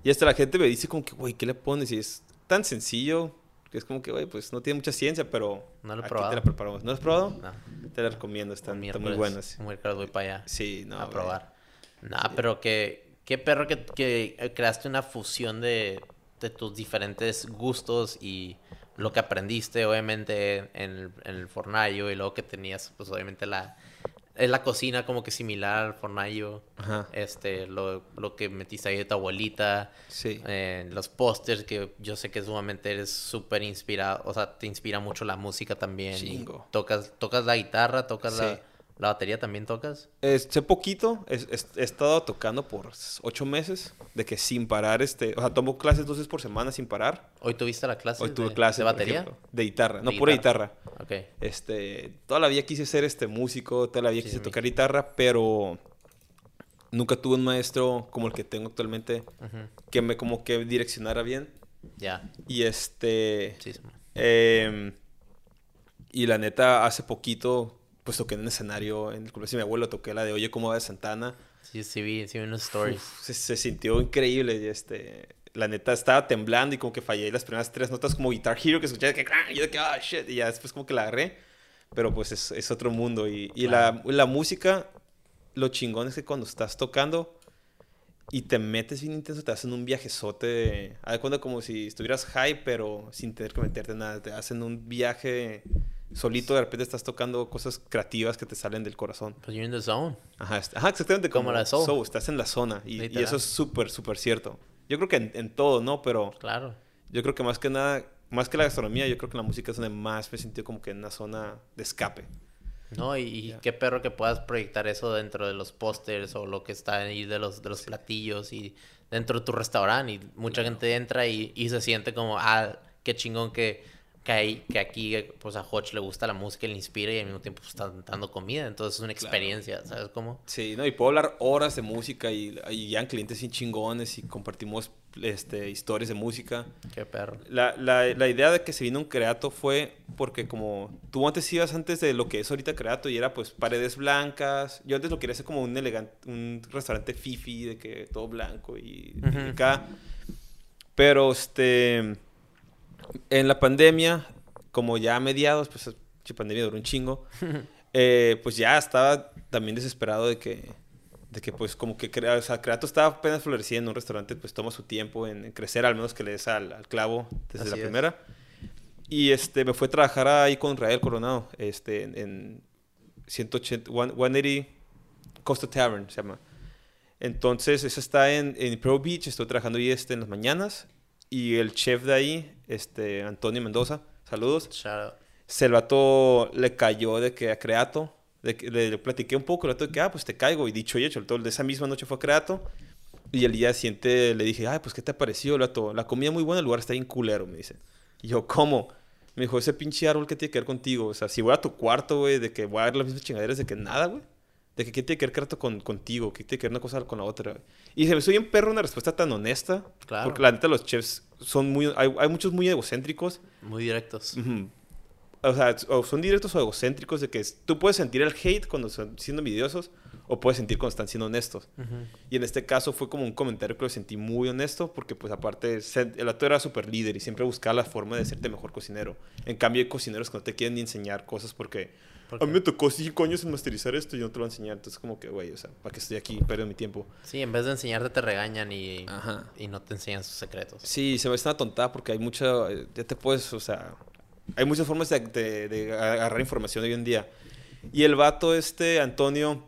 Y hasta la gente me dice como que, güey, ¿qué le pones? Y es tan sencillo que es como que, güey, pues no tiene mucha ciencia, pero no lo he aquí probado. te la preparamos. ¿No has probado? No. Te la recomiendo, están, están muy buenas. Muy voy para allá. Sí, no. A probar. No, pero que, qué perro que, que, creaste una fusión de, de, tus diferentes gustos y lo que aprendiste, obviamente, en el, en el fornallo y luego que tenías, pues, obviamente, la, es la cocina como que similar al fornallo. Ajá. Este, lo, lo, que metiste ahí de tu abuelita. Sí. Eh, los pósters que yo sé que sumamente eres súper inspirado. O sea, te inspira mucho la música también. Chingo. tocas, tocas la guitarra, tocas la ¿La batería también tocas? Este, poquito. he estado tocando por ocho meses. De que sin parar, este... O sea, tomo clases dos veces por semana sin parar. ¿Hoy tuviste la clase Hoy tuve clase, ¿De batería? de guitarra. no, pura guitarra. Ok. Este... Toda la vida quise ser este músico. Toda la vida quise tocar guitarra. Pero... Nunca tuve un maestro como el que tengo actualmente. Que me como que direccionara bien. Ya. Y este... Sí, eh, y la neta, hace poquito pues toqué en un escenario en el cumpleaños de mi abuelo, toqué la de Oye, ¿cómo va de Santana? Sí, sí vi, sí vi unos stories. se, sintió increíble y este... La neta estaba temblando y como que fallé las primeras tres notas como Guitar Hero que escuché que... Yo de que, ah, shit. Y ya después como que la agarré. Pero pues es, es otro mundo. Y, y la, la música, lo chingón es que cuando estás tocando y te metes bien intenso, te hacen un viajezote. Haz cuenta como si estuvieras high, pero sin tener que meterte nada. Te hacen un viaje solito de repente estás tocando cosas creativas que te salen del corazón. Pues you're in the zone. Ajá, ajá exactamente. Como, la soul. Estás en la zona y, y eso es súper, súper cierto. Yo creo que en, en, todo, ¿no? Pero... Claro. Yo creo que más que nada, más que la gastronomía, yo creo que la música es donde más me he sentido como que en una zona de escape. No, y, qué perro que puedas proyectar eso dentro de los pósters o lo que está ahí de los, de los platillos y dentro de tu restaurante y mucha gente entra y, y se siente como, ah, qué chingón que que, hay, que aquí, pues a Hodge le gusta la música, le inspira y al mismo tiempo pues, está dando comida. Entonces es una experiencia, ¿sabes cómo? Sí, no, y puedo hablar horas de música y, y ya clientes sin chingones y compartimos este, historias de música. Qué perro. La, la, la, idea de que se vino un Creato fue porque como tú antes ibas antes de lo que es ahorita Creato y era pues paredes blancas. Yo antes lo quería hacer como un elegante, un restaurante fifi de que todo blanco y, y acá. Pero este en la pandemia, como ya a mediados, pues la pandemia duró un chingo, eh, pues ya estaba también desesperado de que, de que pues como que o sea, Creato estaba apenas floreciendo, un restaurante pues toma su tiempo en, crecer, al menos que le des al, clavo desde la primera. Y este, me fue a trabajar ahí con Rael Coronado, este, en, 180, 180 Costa Tavern se llama. Entonces, eso está en, en Pro Beach, estoy trabajando ahí este, en las mañanas y el chef de ahí, este, Antonio Mendoza, saludos. Shout Se el vato le cayó de que a Creato, de que, le, platiqué un poco, el vato de que, ah, pues te caigo. Y dicho y hecho, el de esa misma noche fue a Creato. Y el día siguiente le dije, ay, pues, ¿qué te ha parecido, el vato? La comida muy buena, el lugar está bien culero, me dice. Y yo, ¿cómo? Me dijo, ese pinche árbol que tiene que ver contigo. O sea, si voy a tu cuarto, güey, de que voy a ver las mismas chingaderas de que nada, güey de que qué tiene que ver Creato con, contigo, qué tiene que ver una cosa con la otra. Y se me soy un perro una respuesta tan honesta. Claro. Porque la neta los chefs son muy... Hay, hay muchos muy egocéntricos. Muy directos. O sea, o son directos o egocéntricos de que tú puedes sentir el hate cuando están siendo envidiosos o puedes sentir cuando están siendo honestos. Y en este caso fue como un comentario que lo sentí muy honesto porque pues aparte el actor era súper líder y siempre buscaba la forma de hacerte mejor cocinero. En cambio hay cocineros que no te quieren ni enseñar cosas porque a mí me tocó cinco años en masterizar esto y no te lo voy a enseñar. Entonces, como que, güey, o sea, ¿para qué estoy aquí? Pierdo mi tiempo. Sí, en vez de enseñarte, te regañan y, y no te enseñan sus secretos. Sí, se me está tontada porque hay mucha. Ya te puedes, o sea. Hay muchas formas de, de, agarrar información hoy en día. Y el vato, este, Antonio,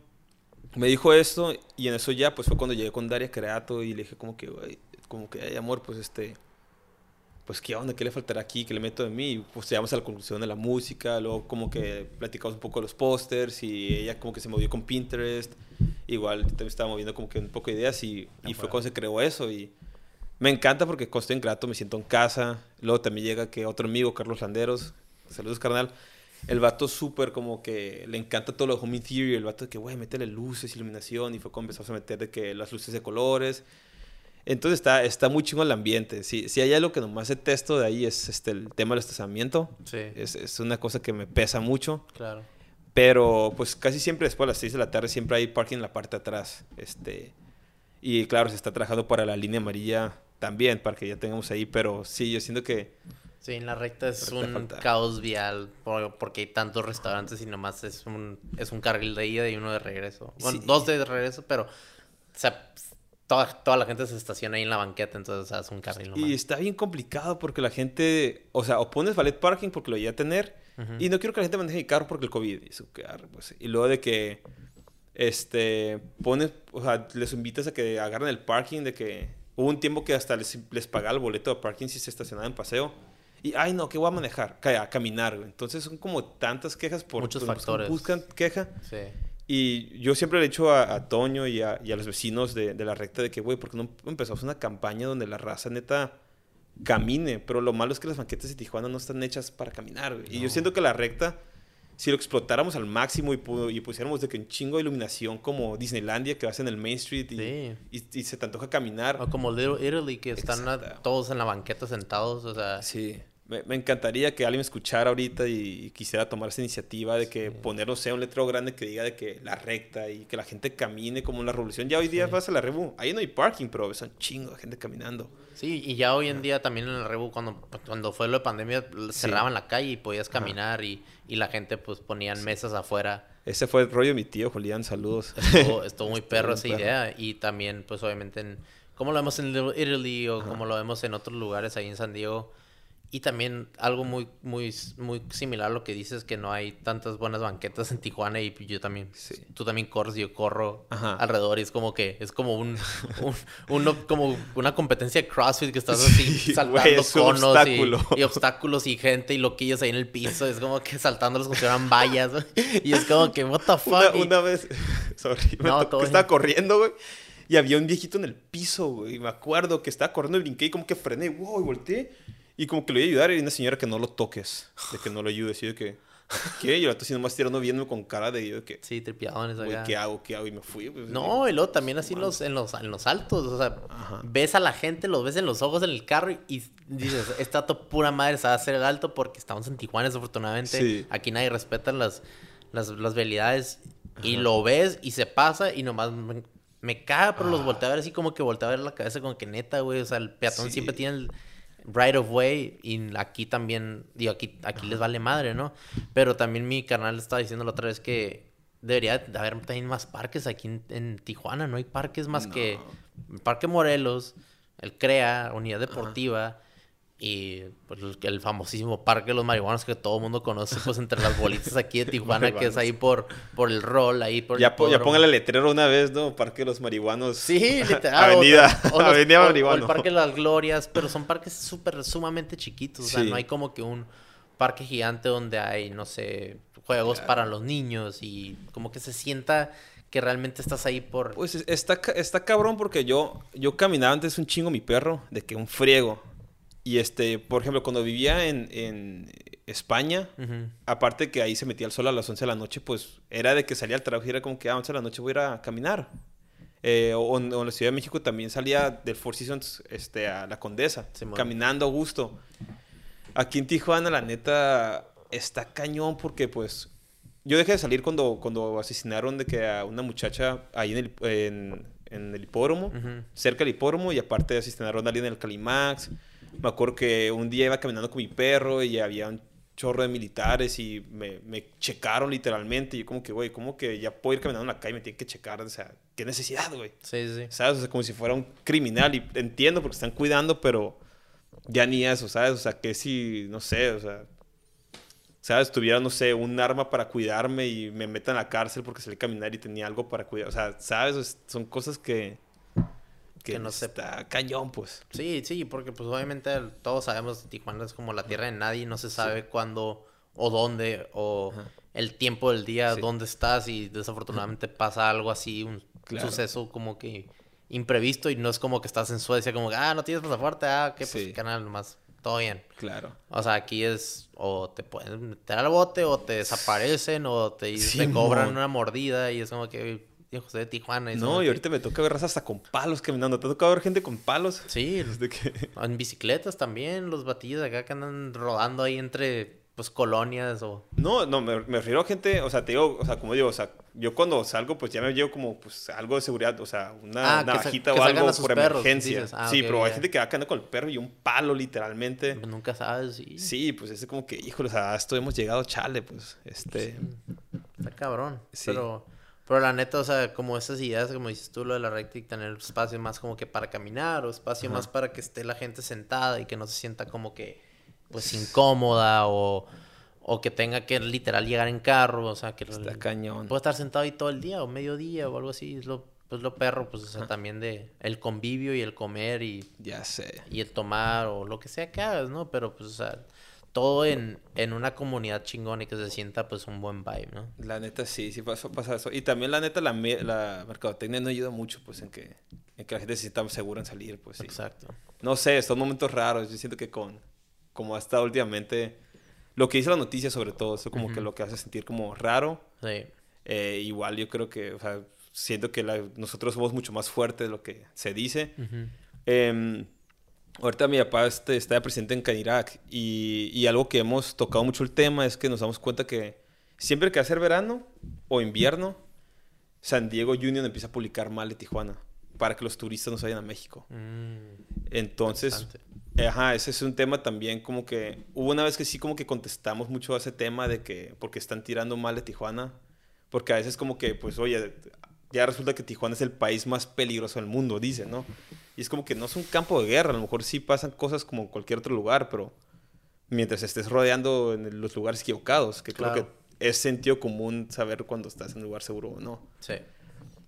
me dijo esto y en eso ya, pues fue cuando llegué con Daria Creato y le dije, como que, güey, como que, hay amor, pues este pues qué onda, qué le faltará aquí, qué le meto de mí. pues llegamos a la conclusión de la música, luego como que platicamos un poco de los pósters y ella como que se movió con Pinterest. Igual también estaba moviendo como que un poco de ideas y, y fue cuando se creó eso y me encanta porque cuando estoy en Grato me siento en casa. Luego también llega que otro amigo, Carlos Landeros, saludos carnal. El vato súper como que le encanta todo lo de home interior. El vato de que, güey, métele luces, iluminación. Y fue cuando empezó a meter de que las luces de colores. Entonces está, está muy chingo el ambiente. Si, si hay algo que nomás detesto de ahí es este, el tema del estacionamiento. Sí. Es, es, una cosa que me pesa mucho. Claro. Pero pues casi siempre después de las 6 de la tarde siempre hay parking en la parte de atrás. Este, y claro, se está trabajando para la línea amarilla también, para que ya tengamos ahí. Pero sí, yo siento que... Sí, en la recta es un caos vial porque hay tantos restaurantes y nomás es un, es un carril de ida y uno de regreso. Bueno, dos de regreso, pero... O sea, toda, la gente se estaciona ahí en la banqueta, entonces es un carril Y está bien complicado porque la gente, o sea, o pones valet parking porque lo voy a tener, y no quiero que la gente maneje mi carro porque el COVID. Y, pues, y luego de que, este, pones, o sea, les invitas a que agarren el parking, de que hubo un tiempo que hasta les, les pagaba el boleto de parking si se estacionaban en paseo. Y, ay, no, ¿qué voy a manejar? A caminar, Entonces son como tantas quejas por... Muchos factores. Buscan queja. Sí. Y yo siempre le he dicho a, Toño y a, los vecinos de, la recta de que, güey, ¿por qué no empezamos una campaña donde la raza neta camine? Pero lo malo es que las banquetas de Tijuana no están hechas para caminar. Y yo siento que la recta, si lo explotáramos al máximo y, y pusiéramos de que un chingo de iluminación como Disneylandia que vas en el Main Street y, y, se te antoja caminar. O como Little Italy que están todos en la banqueta sentados, o sea... Sí. Me, encantaría que alguien me escuchara ahorita y, quisiera tomar esa iniciativa de que ponerlo sea un letrero grande que diga de que la recta y que la gente camine como en la revolución. Ya hoy día vas a la Rebu, ahí no hay parking, pero un chingo de gente caminando. Sí, y ya hoy en día también en la Rebu, cuando, cuando fue lo de pandemia, cerraban la calle y podías caminar y, y, la gente pues ponían mesas afuera. Ese fue el rollo de mi tío, Julián, saludos. Estuvo, muy perro esa idea y también pues obviamente en, como lo vemos en Little Italy o como lo vemos en otros lugares ahí en San Diego y también algo muy, muy, muy similar a lo que dices, que no hay tantas buenas banquetas en Tijuana y yo también, tú también corres y yo corro alrededor y es como que, es como un, como una competencia de CrossFit que estás así saltando conos y, obstáculos y gente y loquillos ahí en el piso, es como que saltándolos como si fueran vallas y es como que, what the fuck. Una, vez, sorry, me estaba corriendo, güey. Y había un viejito en el piso, güey. Me acuerdo que estaba corriendo y brinqué y como que frené, wow, y volteé. Y como que lo iba a ayudar y una señora que no lo toques, de que no lo ayudes. Y yo de que, ¿qué? Y el vato así nomás tirando viéndome con cara de yo de que, Sí, tripiadones acá. ¿qué hago? ¿Qué hago? Y me fui. pues, No, y luego también así en los, en los, en los altos, o sea, Ajá. ves a la gente, los ves en los ojos en el carro y, y dices, este dato pura madre se va a hacer el alto porque estamos en Tijuana, desafortunadamente. Sí. Aquí nadie respeta las, las, las vialidades y lo ves y se pasa y nomás me, me caga, pero los Ah. voltea a ver así como que voltea a ver la cabeza como que neta, güey, o sea, el peatón Sí. siempre tiene el right of way y aquí también, digo, aquí, aquí les vale madre, ¿no? Pero también mi carnal estaba diciendo la otra vez que debería de haber también más parques aquí en, en Tijuana, no hay parques más No. que Parque Morelos, el CREA, Unidad Deportiva y pues, el, el famosísimo Parque de los Marihuanos que todo el mundo conoce, pues entre las bolitas aquí de Tijuana, que es ahí por, por el rol, ahí por el Ya, po- ya póngale letrero una vez, ¿no? Parque de los Marihuanos. Sí, literal. Avenida- o- o los- Avenida o- el Parque de las Glorias, pero son parques súper, sumamente chiquitos. O sea, Sí. no hay como que un parque gigante donde hay, no sé, juegos para los niños y como que se sienta que realmente estás ahí por... Pues es- está, está cabrón porque yo, yo caminaba antes un chingo mi perro, de que un friego. Y este, por ejemplo, cuando vivía en, en España, Ujú. aparte que ahí se metía el sol a las 11 de la noche, pues era de que salía al trabajo y era como que a 11 de la noche voy a ir a caminar. Eh, o, en, o en la Ciudad de México también salía del Four Seasons este, a la Condesa, caminando a gusto. Aquí en Tijuana, la neta, está cañón porque pues yo dejé de salir cuando, cuando asesinaron de que a una muchacha ahí en el, en, en el hipódromo, cerca del hipódromo, y aparte asesinaron a alguien en el Calimax. Me acuerdo que un día iba caminando con mi perro y había un chorro de militares y me, me checaron literalmente. Y yo como que, güey, ¿cómo que ya puedo ir caminando en la calle y me tienen que checar? O sea, ¿qué necesidad, güey? Sí, sí. ¿Sabes? O sea, como si fuera un criminal. Y entiendo porque están cuidando, pero ya ni eso, ¿sabes? O sea, que si, no sé, o sea, ¿sabes? Tuviera, no sé, un arma para cuidarme y me metan a la cárcel porque salí a caminar y tenía algo para cuidar. O sea, ¿sabes? Es- Son cosas que... Que, Que no está cañón, pues. Sí, sí, porque pues obviamente todos sabemos que Tijuana es como la tierra de nadie, no se sabe cuándo o dónde o Ajá. el tiempo del día, Sí. dónde estás y desafortunadamente pasa algo así, un Claro. suceso como que imprevisto y no es como que estás en Suecia como que, ah, no tienes pasaporte, ah, que pues Sí. canal nomás, todo bien. Claro. O sea, aquí es o te pueden meter al bote o te desaparecen o te, cobran una mordida y es como que, hijo de Tijuana. No, y que- ahorita me toca ver razas hasta con palos caminando. ¿Te ha tocado ver gente con palos? Sí, Desde que... En bicicletas también, los batillos de acá que andan rodando ahí entre pues colonias o... No, no, me, me refiero a gente, o sea, te digo, o sea, como digo, o sea, yo cuando salgo, pues ya me llevo como, pues, algo de seguridad, o sea, una Ah, navajita o algo por perros, emergencia. Ah, sí, pero hay gente que va caminando con el perro y un palo, literalmente. pues, Nunca sabes, sí. Sí, pues es como que, híjole, o sea, esto hemos llegado, chale, pues, este... Está cabrón. Sí. Pero, pero la neta, o sea, como esas ideas, como dices tú, lo de la recta y tener espacio más como que para caminar o espacio Ajá. más para que esté la gente sentada y que no se sienta como que, pues, incómoda o, o que tenga que literal llegar en carro, o sea, que Está cañón. puede estar sentado ahí todo el día o mediodía o algo así, es lo, pues lo perro, pues, o sea, también de el convivio y el comer y Ya sé. y el tomar o lo que sea que hagas, ¿no? Pero pues, o sea, todo en, en una comunidad chingona y que se sienta pues un buen vibe, ¿no? La neta sí, sí pasa, pasa eso. Y también la neta la, la mercadotecnia no ayuda mucho, pues, en que, en que la gente se sienta segura en salir, pues, sí. Exacto. No sé, son momentos raros. Yo siento que con, como ha estado últimamente, lo que dice la noticia sobre todo, eso como que lo que hace sentir como raro. Sí. Eh, igual yo creo que, o sea, siento que la- nosotros somos mucho más fuertes de lo que se dice. Em, ahorita mi papá este, está de presidente en Canirac y, y algo que hemos tocado mucho el tema es que nos damos cuenta que siempre que hacer verano o invierno, San Diego Union empieza a publicar mal de Tijuana para que los turistas no se vayan a México. Mm, Entonces, ajá, ese es un tema también como que hubo una vez que sí como que contestamos mucho a ese tema de que porque están tirando mal de Tijuana, porque a veces como que pues oye, ya resulta que Tijuana es el país más peligroso del mundo, dicen, ¿no? Y es como que no es un campo de guerra, a lo mejor sí pasan cosas como en cualquier otro lugar, pero mientras estés rodeando en los lugares equivocados, que creo que es sentido común saber cuando estás en un lugar seguro o no. Sí.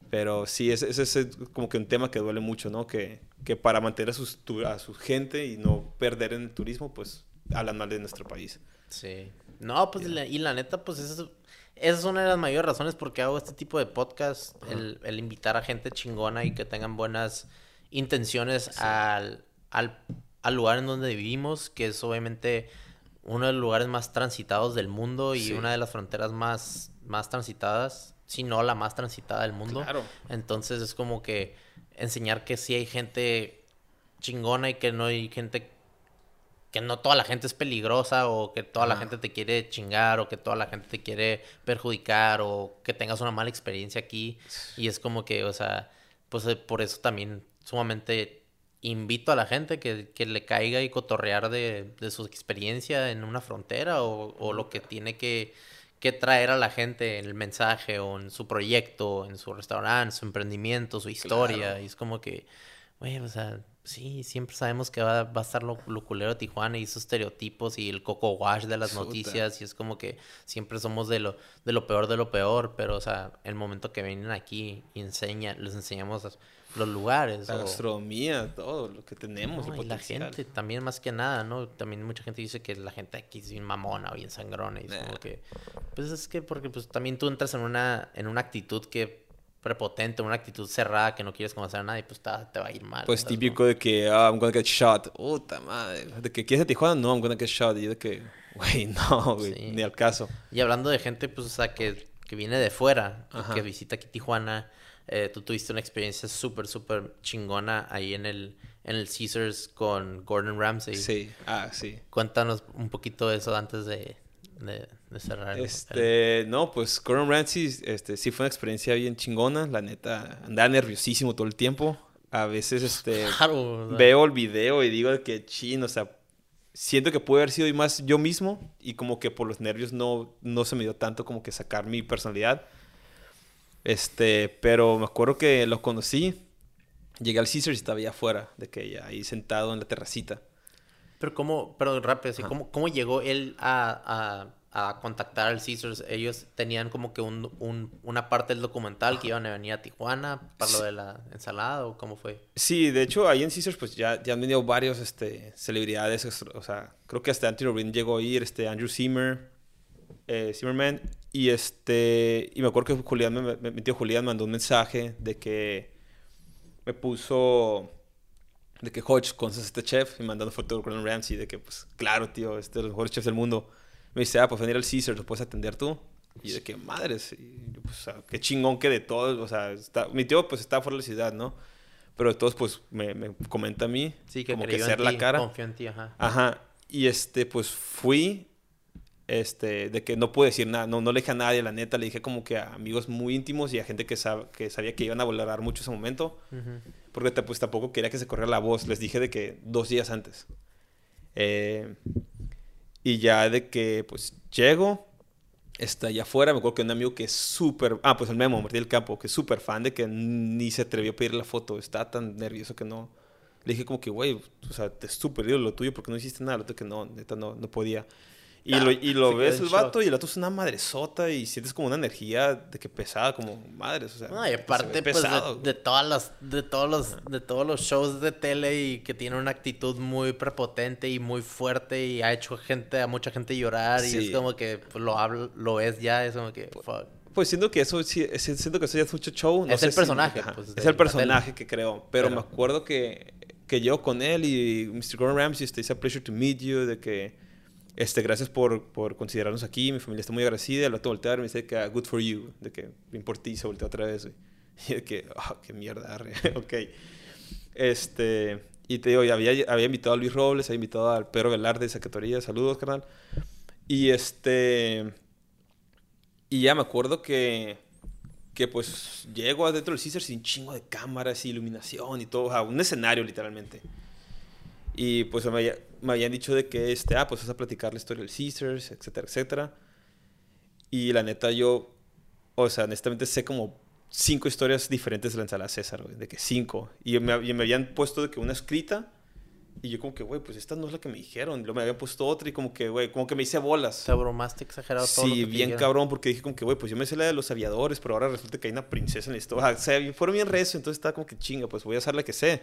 Pero sí, ese, es como que un tema que duele mucho, ¿no? Que, que para mantener a, sus, a su gente y no perder en el turismo, pues hablan mal de nuestro país. Sí. No, pues y la neta, pues esa es, esa es una de las mayores razones por qué hago este tipo de podcast, el, el invitar a gente chingona y que tengan buenas intenciones al, al al lugar en donde vivimos, que es obviamente uno de los lugares más transitados del mundo y Sí. una de las fronteras más, más transitadas, si no la más transitada del mundo. Claro. Entonces es como que enseñar que sí hay gente chingona y que no hay gente que no toda la gente es peligrosa o que toda la gente te quiere chingar o que toda la gente te quiere perjudicar o que tengas una mala experiencia aquí y es como que, o sea, pues eh, por eso también sumamente invito a la gente que, que le caiga y cotorrear de, de su experiencia en una frontera o, o lo que tiene que, que traer a la gente en el mensaje o en su proyecto, en su restaurante, su emprendimiento, su historia. Claro. Y es como que, güey, o sea, sí, siempre sabemos que va, va a estar lo, lo culero de Tijuana y esos estereotipos y el coco wash de las noticias. Y es como que siempre somos de lo, de lo peor de lo peor. Pero, o sea, el momento que vienen aquí y enseñan, les enseñamos los lugares. La o- gastronomía, todo lo que tenemos. no, el y la gente también más que nada, ¿no? También mucha gente dice que la gente aquí es bien mamona o bien sangrona y es como Nah. que pues es que porque pues también tú entras en una en una actitud que prepotente, una actitud cerrada que no quieres conocer a nadie, pues ta- te va a ir mal. Pues ¿sabes? típico de que, ah, I'm gonna get shot. Puta madre. De que quieres a Tijuana, no, I'm gonna get shot. Y de que, güey, no, güey, Sí. ni al caso. Y hablando de gente pues o sea que, que viene de fuera, y que visita aquí Tijuana, eh, tú tuviste una experiencia súper súper chingona ahí en el en el Caesars con Gordon Ramsay. Sí, ah, sí. Cuéntanos un poquito de eso antes de, de, de cerrar. el- el- Este, no, pues Gordon Ramsay, este, sí fue una experiencia bien chingona, la neta, andaba nerviosísimo todo el tiempo. A veces, este, Claro, veo el video y digo que chin, o sea, siento que puede haber sido más yo mismo y como que por los nervios no, no se me dio tanto como que sacar mi personalidad. Este, pero me acuerdo que lo conocí, llegué al Caesars y estaba allá afuera, de que ya ahí sentado en la terracita. Pero cómo, pero rápido. ¿cómo, ¿cómo llegó él a, a, a contactar al Caesars? Ellos tenían como que un, un- una parte del documental que iban a venir a Tijuana para lo de la ensalada o cómo fue. Sí, de hecho, ahí en Caesars, pues ya, ya han venido varios este, celebridades. es- O sea, creo que hasta Anthony Robin llegó a ir, este, Andrew Zimmer, eh, Zimmerman. Y este. Y me acuerdo que Julián, me, me- mi tío Julián mandó un mensaje de que me puso. De que Hodge conoces a este chef y mandando foto de Gordon Ramsay. De que, pues, claro, tío, este es de los mejores chefs del mundo. Me dice, ah, pues venir al Caesars, ¿lo puedes atender tú? Y yo de que, madres, y yo, pues, qué chingón que de todos, o sea, está- mi tío, pues, está fuera de la ciudad, ¿no? Pero de todos, pues, me, me comenta a mí, Sí, que como que ser la cara. confió en ti, ajá. Ajá. Y este, pues fui, este, de que no pude decir nada, no, no le dije a nadie, la neta, le dije como que a amigos muy íntimos y a gente que, sab- que sabía que iban a valorar mucho ese momento, Ujú. porque ta- pues tampoco quería que se corriera la voz, les dije de que dos días antes. Eh, y ya de que, pues, llego, está allá afuera, me acuerdo que un amigo que es súper, ah, pues el Memo, Martín del Campo, que es súper fan de que ni se atrevió a pedir la foto, está tan nervioso que no. Le dije como que, güey, o sea, te es súper lo tuyo porque no hiciste nada, lo que no, neta no, no podía. Y lo, y lo ves el shock. vato y el vato es una madresota y sientes como una energía de que pesada, como madres, o sea. No, y aparte pues, de, pesado. de todas las, de todos los, de todos los shows de tele y que tiene una actitud muy prepotente y muy fuerte y ha hecho gente, a mucha gente llorar y es como que pues, lo hablo, lo ves ya, es como que fuck. Pues siento que eso sí, es- siento que eso ya es mucho show. no Es sé el si- personaje, pues, es el personaje que creo. Pero, Pero- me acuerdo que, que yo con él y Mr. Gordon Ramsay, it's a pleasure to meet you, de que, este, gracias por, por considerarnos aquí, mi familia está muy agradecida, el vato voltear me dice que ah, good for you, de que bien por ti, se volteó otra vez, güey. Y de que, ah, qué mierda, ok. Este, y te digo, ya había, había invitado a Luis Robles, había invitado al Pedro Velarde de Secretaría, saludos, carnal. Y este, y ya me acuerdo que, que pues llego adentro del Caesar sin chingo de cámaras y iluminación y todo, o sea, un escenario literalmente. Y pues me, había- me habían dicho de que, este, ah, pues vas a platicar la historia del Caesars, etcétera, etcétera. Y la neta yo, o sea, honestamente sé como cinco historias diferentes de la ensalada César, güey, de que cinco. Y me, y me habían puesto de que una escrita y yo como que, güey, pues esta no es la que me dijeron. Luego me habían puesto otra y como que, güey, como que me hice bolas. Te abrumaste exagerado todo lo Sí, que te bien dijeron. cabrón, porque dije como que, güey, pues yo me sé la de los aviadores, pero ahora resulta que hay una princesa en la historia. O sea, fueron bien recio, entonces estaba como que chinga, pues voy a hacer la que sé.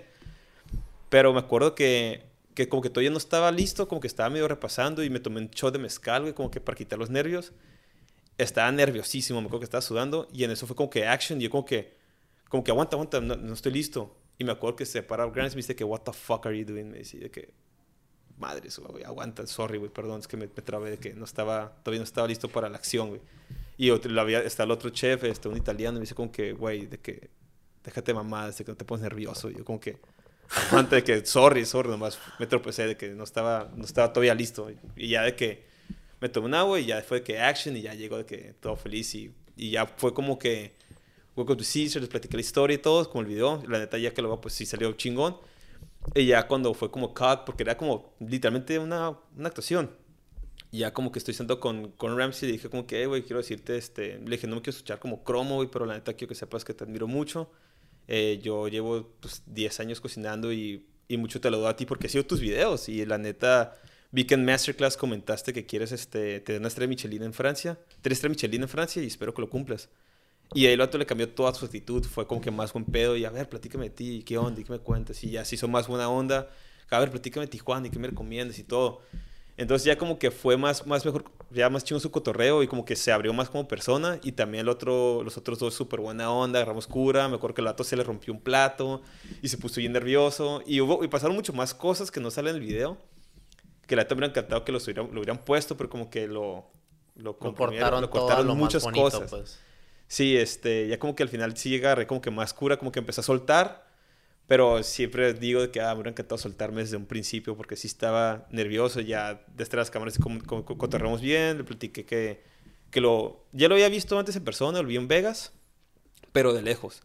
Pero me acuerdo que, que como que todavía no estaba listo, como que estaba medio repasando y me tomé un shot de mezcal, güey, como que para quitar los nervios. Estaba nerviosísimo, me acuerdo que estaba sudando y en eso fue como que action y yo como que, como que aguanta, aguanta, no, no estoy listo. Y me acuerdo que se para Grant y me dice que, what the fuck are you doing? Me dice que, madres, güey, aguanta, sorry, güey, perdón, es que me, me trabé de que no estaba, todavía no estaba listo para la acción, güey. Y otro, la está el otro chef, este, un italiano, y me dice como que, güey, de que, déjate mamadas, de que no te pones nervioso. Y yo como que, antes de que, sorry, sorry, nomás me tropecé de que no estaba, no estaba todavía listo. Y ya de que me tomé un agua y ya fue de que action y ya llegó de que todo feliz y, y ya fue como que, Welcome to Caesar, les platicé la historia y todo, como el video. La neta, ya que lo pues sí salió chingón. Y ya cuando fue como cut, porque era como literalmente una, una actuación. Y ya como que estoy siendo con, con Ramsey, dije como que, güey, quiero decirte, este, le dije, no me quiero escuchar como cromo, güey, pero la neta quiero que sepas que te admiro mucho. Eh, yo llevo pues 10 años cocinando y, y mucho te lo doy a ti porque he sido tus videos y la neta vi que en Masterclass comentaste que quieres este, tener una estrella Michelin en Francia, tres estrellas Michelin en Francia y espero que lo cumplas. Y ahí el otro le cambió toda su actitud, fue como que más buen pedo y a ver, platícame de ti, qué onda, y qué me cuentas, y ya se hizo más buena onda, a ver, platícame de Tijuana y qué me recomiendas y todo. Entonces ya como que fue más, más mejor, ya más chingo su cotorreo y como que se abrió más como persona y también el otro, los otros dos súper buena onda, agarramos cura, me acuerdo que el vato se le rompió un plato y se puso bien nervioso y, hubo, y pasaron mucho más cosas que no salen en el video, que la neta me hubiera encantado que los hubieran, lo hubieran puesto, pero como que lo, lo, Lo cortaron, lo cortaron lo muchas bonito, cosas. pues. Sí, este, ya como que al final sí agarré como que más cura, como que empecé a soltar, pero siempre digo que ah, me hubiera encantado soltarme desde un principio porque sí estaba nervioso, ya desde las cámaras cotorreamos bien, le platiqué que, que lo, ya lo había visto antes en persona, lo vi en Vegas, pero de lejos.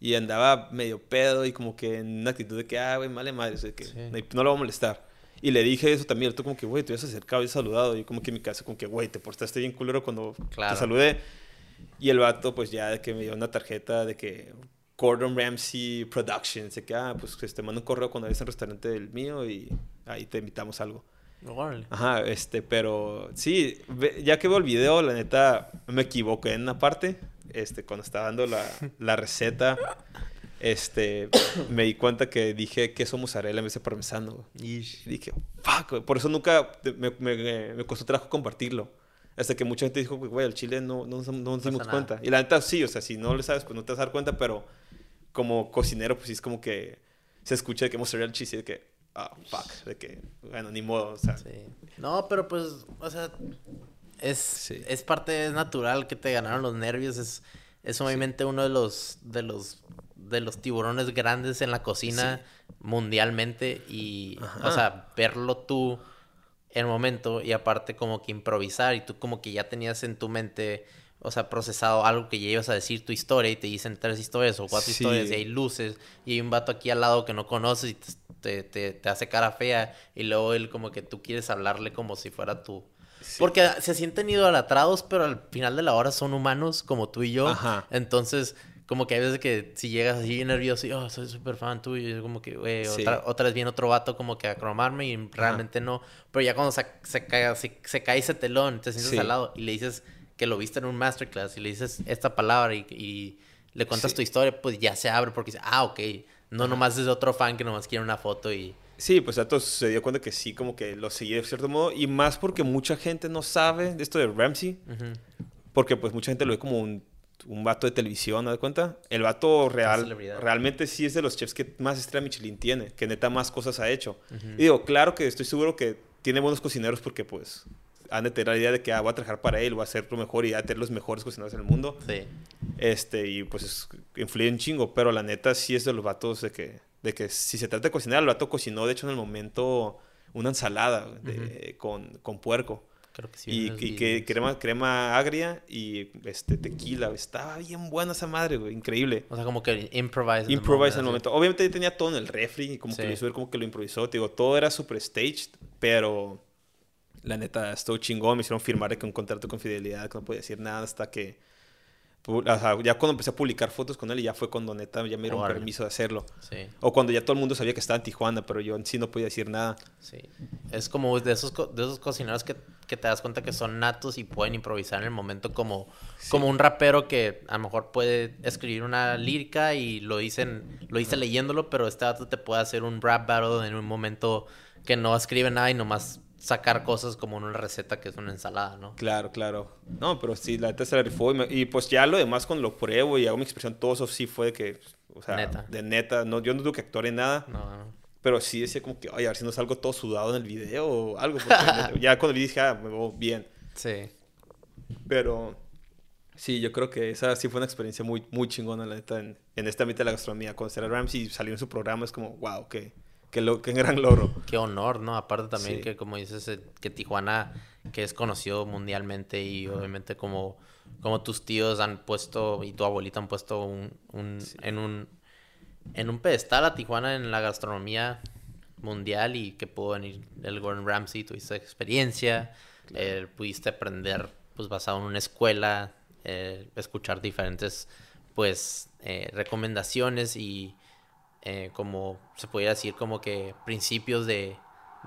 Y andaba medio pedo y como que en una actitud de que, ah, güey, vale madre, o sea, que Sí. no, lo voy a molestar. Y le dije eso también, tú como que, güey, te habías acercado y saludado. Y como que en mi casa, como que, güey, te portaste bien culero cuando Claro. te saludé. Y el vato, pues ya de que me dio una tarjeta de que Gordon Ramsay Productions, de que, ah, pues te mando un correo cuando vayas al restaurante del mío y ahí te invitamos algo. Órale. Ajá, este, pero sí, ya que veo el video, la neta, me equivoqué en una parte, este, cuando estaba dando la, la receta, este, me di cuenta que dije queso mozzarella en vez de parmesano. Y dije, fuck, por eso nunca me, me, me costó trabajo compartirlo. Hasta que mucha gente dijo, güey, al chile no, no, nos- no nos dimos cuenta. Y la neta, sí, o sea, si no le sabes, pues no te vas a dar cuenta, pero como cocinero, pues sí es como que se escucha de que mozzarella cheese y de que, ah, fuck, de que, bueno, ni modo, o sea. Sí. No, pero pues, o sea, es, Sí. es parte, es natural que te ganaron los nervios. Es, es obviamente uno de los, de los, de los tiburones grandes en la cocina mundialmente. Y, Ajá. o sea, verlo tú el momento y aparte como que improvisar y tú como que ya tenías en tu mente, o sea, procesado algo que ya ibas a decir tu historia y te dicen tres historias o cuatro Sí. historias y hay luces y hay un vato aquí al lado que no conoces y te, te, te hace cara fea y luego él como que tú quieres hablarle como si fuera tú. Sí. Porque se sienten idolatrados, pero al final de la hora son humanos como tú y yo. Ajá. Entonces, como que hay veces que si llegas así nervioso y, oh, soy súper fan tuyo, y es como que, güey, Sí. otra, otra vez viene otro vato como que a cromarme y realmente no. Pero ya cuando se, se, cae, se, se cae ese telón, te sientes Sí. al lado y le dices que lo viste en un masterclass y le dices esta palabra y, y le cuentas Sí. tu historia, pues ya se abre porque dice, ah, ok. No nomás es otro fan que nomás quiere una foto y... Sí, pues Ato se dio cuenta que sí, como que lo seguía de cierto modo. Y más porque mucha gente no sabe de esto de Ramsey. Ujú. Porque pues mucha gente lo ve como un, un vato de televisión, ¿no de cuenta? El vato real, realmente sí es de los chefs que más estrella Michelin tiene. Que neta más cosas ha hecho. Y digo, claro que estoy seguro que tiene buenos cocineros porque pues han de tener la idea de que ah, voy a trabajar para él, voy a hacer lo mejor y a tener los mejores cocineros en el mundo. Sí. Este, y pues es- influye un chingo, pero la neta sí es de los vatos de que, de que si se trata de cocinar, el vato cocinó de hecho en el momento una ensalada de- con, con puerco. Creo que sí. y, que crema, crema agria y este tequila. güey. Estaba bien buena esa madre, güey. Increíble. O sea, como que the Improvise en el moment, momento. Obviamente tenía todo en el refri y como que Sí. lo hizo ver como que lo improvisó. Te digo, todo era super staged, pero la neta estuvo chingón. Me hicieron firmar que un contrato con fidelidad, que no podía decir nada hasta que... pu- o sea, ya cuando empecé a publicar fotos con él, y ya fue cuando neta ya me dieron Órale. permiso de hacerlo. Sí. O cuando ya todo el mundo sabía que estaba en Tijuana, pero yo en sí no podía decir nada. Sí. Es como de esos, co- de esos cocineros que, que te das cuenta que son natos y pueden improvisar en el momento como, como un rapero que a lo mejor puede escribir una lírica y lo dicen, lo dice leyéndolo, pero este dato te puede hacer un rap battle en un momento que no escribe nada y nomás sacar cosas como en una receta que es una ensalada, ¿no? Claro, claro. No, pero sí, la neta se la rifó. Y, me- y, pues ya lo demás cuando lo pruebo y hago mi expresión, todo eso sí fue de que, o sea, Neta. de neta. No, yo no tuve que actuar en nada. No, no. Pero sí decía como que, oye, a ver si no salgo todo sudado en el video o algo. Porque ya cuando vi dije, ah, me veo bien. Sí. Pero sí, yo creo que esa sí fue una experiencia muy, muy chingona, la neta, en, en este ámbito de la gastronomía. Conocer a Ramsey y salir en su programa es como, wow, qué, qué, lo, qué gran logro. Qué honor, ¿no? Aparte también Sí. que, como dices, eh, que Tijuana, que es conocido mundialmente y obviamente como, como tus tíos han puesto y tu abuelita han puesto un, un- en un en un pedestal a Tijuana en la gastronomía mundial y que pudo venir el Gordon Ramsay, tuviste experiencia, eh, pudiste aprender pues basado en una escuela, eh, escuchar diferentes pues eh, recomendaciones y eh, como se pudiera decir como que principios de,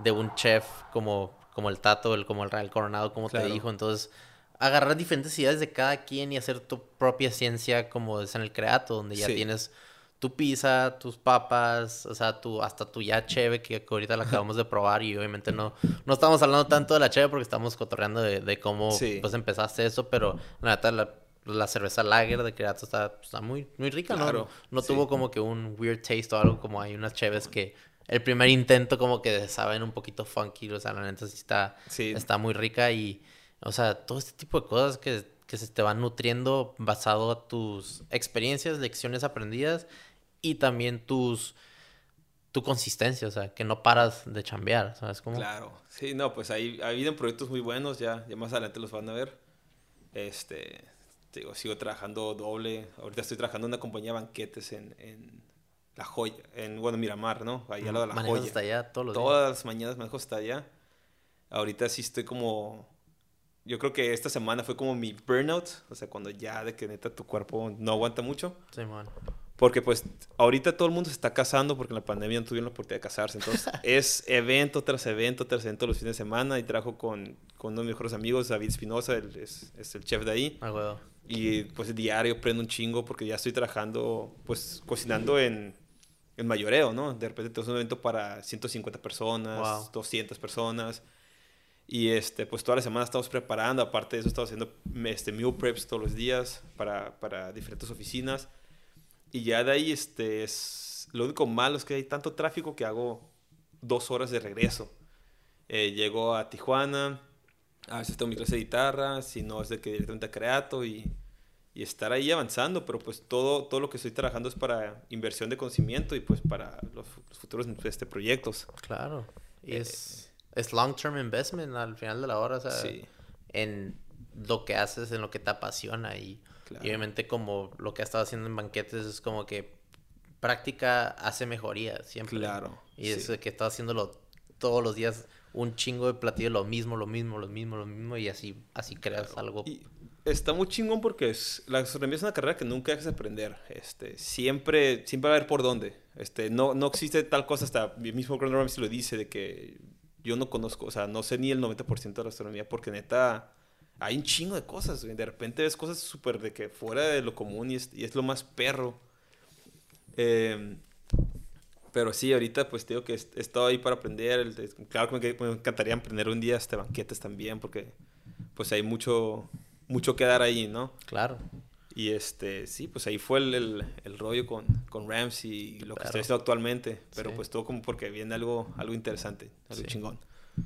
de un chef como, como el Tato, el, como el Real Coronado, como te dijo, entonces agarrar diferentes ideas de cada quien y hacer tu propia ciencia como es en el Creato, donde ya Sí. tienes tu pizza, tus papas, o sea, tu, hasta tu ya cheve que, que ahorita la acabamos de probar y obviamente no, no estamos hablando tanto de la cheve porque estamos cotorreando de, de cómo Sí. pues empezaste eso, pero la neta la, la cerveza lager de Creato está, está muy, muy rica, ¿no? Claro, No sí. tuvo como que un weird taste o algo como hay unas cheves que el primer intento como que saben un poquito funky, o sea, la neta sí está, Sí. está muy rica y, o sea, todo este tipo de cosas que, que se te van nutriendo basado a tus experiencias, lecciones aprendidas y también tus, tu consistencia, o sea, que no paras de chambear, ¿sabes cómo? Claro, sí, no, pues ahí ha habido proyectos muy buenos, ya, ya más adelante los van a ver. Este, te digo, sigo trabajando doble. Ahorita estoy trabajando en una compañía de banquetes en, en La Joya, en, bueno, Miramar, ¿no? Ahí al lado de La Joya. hasta allá todos los días. Todas las mañanas manejo hasta allá. Ahorita sí estoy como... Yo creo que esta semana fue como mi burnout, o sea, cuando ya de que neta tu cuerpo no aguanta mucho. Sí, man. Porque pues ahorita todo el mundo se está casando porque en la pandemia no tuvieron la oportunidad de casarse. Entonces es evento tras evento tras evento los fines de semana y trabajo con, con uno de mis mejores amigos, David Espinosa, es, es el chef de ahí. Ah, huevo. Y pues diario prendo un chingo porque ya estoy trabajando, pues cocinando en, en mayoreo, ¿no? De repente tengo un evento para 150 personas, Wow. 200 personas. Y este, pues toda la semana estamos preparando. Aparte de eso, estamos haciendo este, meal preps todos los días para, para diferentes oficinas. Y ya de ahí, este, es... Lo único malo es que hay tanto tráfico que hago dos horas de regreso. Eh, llego a Tijuana, a veces tengo mi clase de guitarra, si no es de que directamente a Creato y, y estar ahí avanzando, pero pues todo, todo lo que estoy trabajando es para inversión de conocimiento y pues para los, fu- los futuros este, proyectos. Claro. Y Eh, es, es long-term investment al final de la hora, o sea, Sí. en lo que haces, en lo que te apasiona y, Claro. y obviamente como lo que has estado haciendo en banquetes es como que práctica hace mejoría siempre. Claro, Y es sí. de que estás haciéndolo todos los días un chingo de platillo lo mismo, lo mismo, lo mismo, lo mismo y así así creas algo. Y está muy chingón porque es, la gastronomía es una carrera que nunca dejas de aprender. Este, siempre, siempre va a haber por dónde. Este, no, no existe tal cosa, hasta el mismo Gordon Ramsay lo dice, de que yo no conozco, o sea, no sé ni el 90% de la gastronomía porque neta hay un chingo de cosas. güey. De repente ves cosas súper de que fuera de lo común y es, y es lo más perro. Eh, pero sí, ahorita pues digo que he estado ahí para aprender. Claro que me, me encantaría aprender un día este banquetes también porque pues hay mucho, mucho que dar ahí, ¿no? Claro. Y este, sí, pues ahí fue el, el, el rollo con, con Ramsey y lo que estoy haciendo actualmente. Pero Sí. pues todo como porque viene algo, algo interesante, algo Sí. chingón.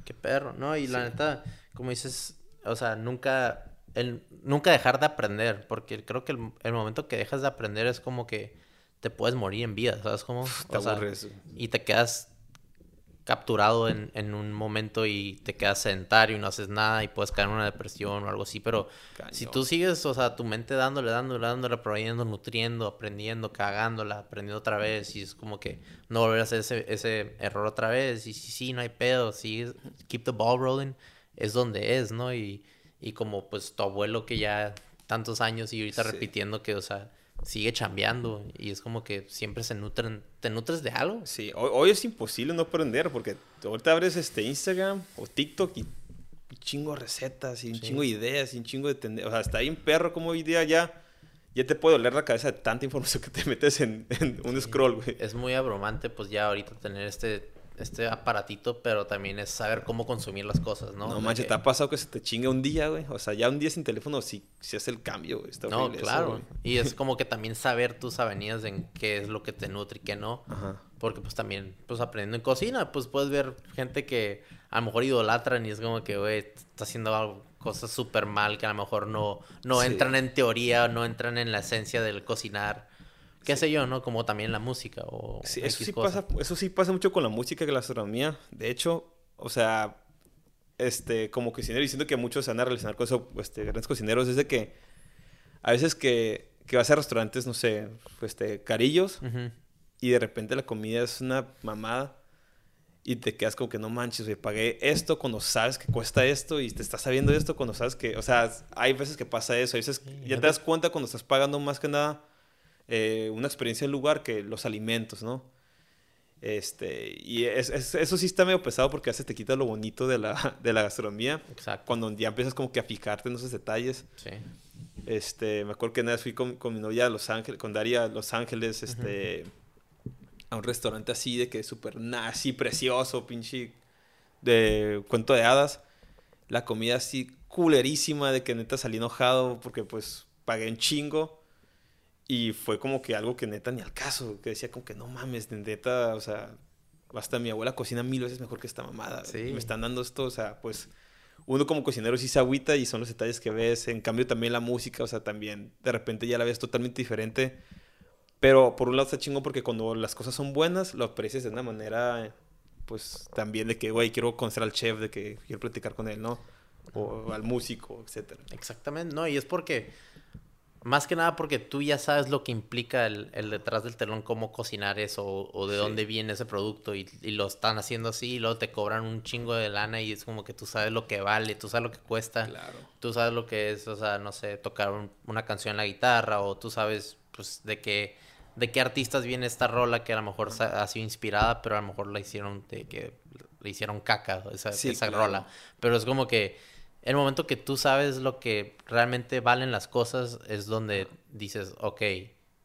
Qué perro, ¿no? Y la neta, como dices, o sea, nunca, el, nunca dejar de aprender, porque creo que el, el momento que dejas de aprender es como que te puedes morir en vida, ¿sabes cómo? Te O sea, aburres. y te quedas capturado en, en un momento y te quedas sedentario y no haces nada y puedes caer en una depresión o algo así, pero si tú sigues, o sea, tu mente dándole, dándole, dándole, proveyendo, nutriendo, aprendiendo, cagándola, aprendiendo otra vez y es como que no volver a hacer ese, ese error otra vez y sí, sí, no hay pedo, sí, keep the ball rolling, es donde es, ¿no? Y, y como pues tu abuelo que ya tantos años y ahorita Sí. repitiendo que, o sea, sigue chambeando y es como que siempre se nutren, ¿te nutres de algo? Sí, hoy, hoy es imposible no aprender porque ahorita abres este Instagram o TikTok y un chingo de recetas y un Sí. chingo de ideas y un chingo de tendencias. O sea, está ahí un perro como hoy día ya, ya te puede doler la cabeza de tanta información que te metes en, en un scroll, güey. Es muy abrumante pues ya ahorita tener este, este aparatito, pero también es saber cómo consumir las cosas, ¿no? No De manches, que- ¿te ha pasado que se te chinga un día, güey? O sea, ya un día sin teléfono sí, sí hace el cambio, güey. Está No, eso, claro. y es como que también saber tus avenidas en qué es lo que te nutre y qué no. Ajá. Porque pues también, pues aprendiendo en cocina, pues puedes ver gente que a lo mejor idolatran y es como que, güey, está haciendo algo, cosas súper mal que a lo mejor no, no Sí. entran en teoría, no entran en la esencia del cocinar. Qué Sí. sé yo, ¿no? Como también la música o Sí, eso X sí, cosa. pasa, eso sí pasa mucho con la música y la gastronomía. De hecho, o sea, este, como cocinero, y siento que muchos se van a relacionar con eso, este, grandes cocineros, es de que a veces que, que vas a restaurantes, no sé, este, carillos, Ujú. y de repente la comida es una mamada, y te quedas como que no manches, güey, pagué esto cuando sabes que cuesta esto, y te estás sabiendo esto cuando sabes que, o sea, hay veces que pasa eso, hay veces Sí, ya te- das cuenta cuando estás pagando más que nada eh, una experiencia del lugar que los alimentos, ¿no? Este, y es- es- eso sí está medio pesado porque a veces te quita lo bonito de la, de la gastronomía. Exacto. Cuando ya empiezas como que a fijarte en esos detalles. Sí. Este, me acuerdo que una vez fui con, con mi novia a Los Ángeles, con Daria a Los Ángeles, este, a un restaurante así de que súper nazi, precioso, pinche, de cuento de hadas. La comida así culerísima, de que neta salí enojado porque pues pagué un chingo. Y fue como que algo que neta ni al caso, que decía como que no mames, neta, o sea, hasta mi abuela cocina mil veces mejor que esta mamada. Sí. Me están dando esto, o sea, pues uno como cocinero sí se agüita y son los detalles que ves. En cambio también la música, o sea, también de repente ya la ves totalmente diferente. Pero por un lado está chingón porque cuando las cosas son buenas, lo aprecias de una manera, pues también de que, güey, quiero conocer al chef, de que quiero platicar con él, ¿no? O al músico, etcétera. Exactamente, no, y es porque, más que nada porque tú ya sabes lo que implica el, el detrás del telón, cómo cocinar eso, o, o de Sí. dónde viene ese producto, y, y lo están haciendo así, y luego te cobran un chingo de lana, y es como que tú sabes lo que vale, tú sabes lo que cuesta, Claro. tú sabes lo que es, o sea, no sé, tocar un- una canción en la guitarra, o tú sabes, pues, de qué, de qué artistas viene esta rola que a lo mejor ha sido inspirada, pero a lo mejor la hicieron de que le hicieron caca esa, Sí, esa claro. rola. Pero es como que el momento que tú sabes lo que realmente valen las cosas es donde dices, ok,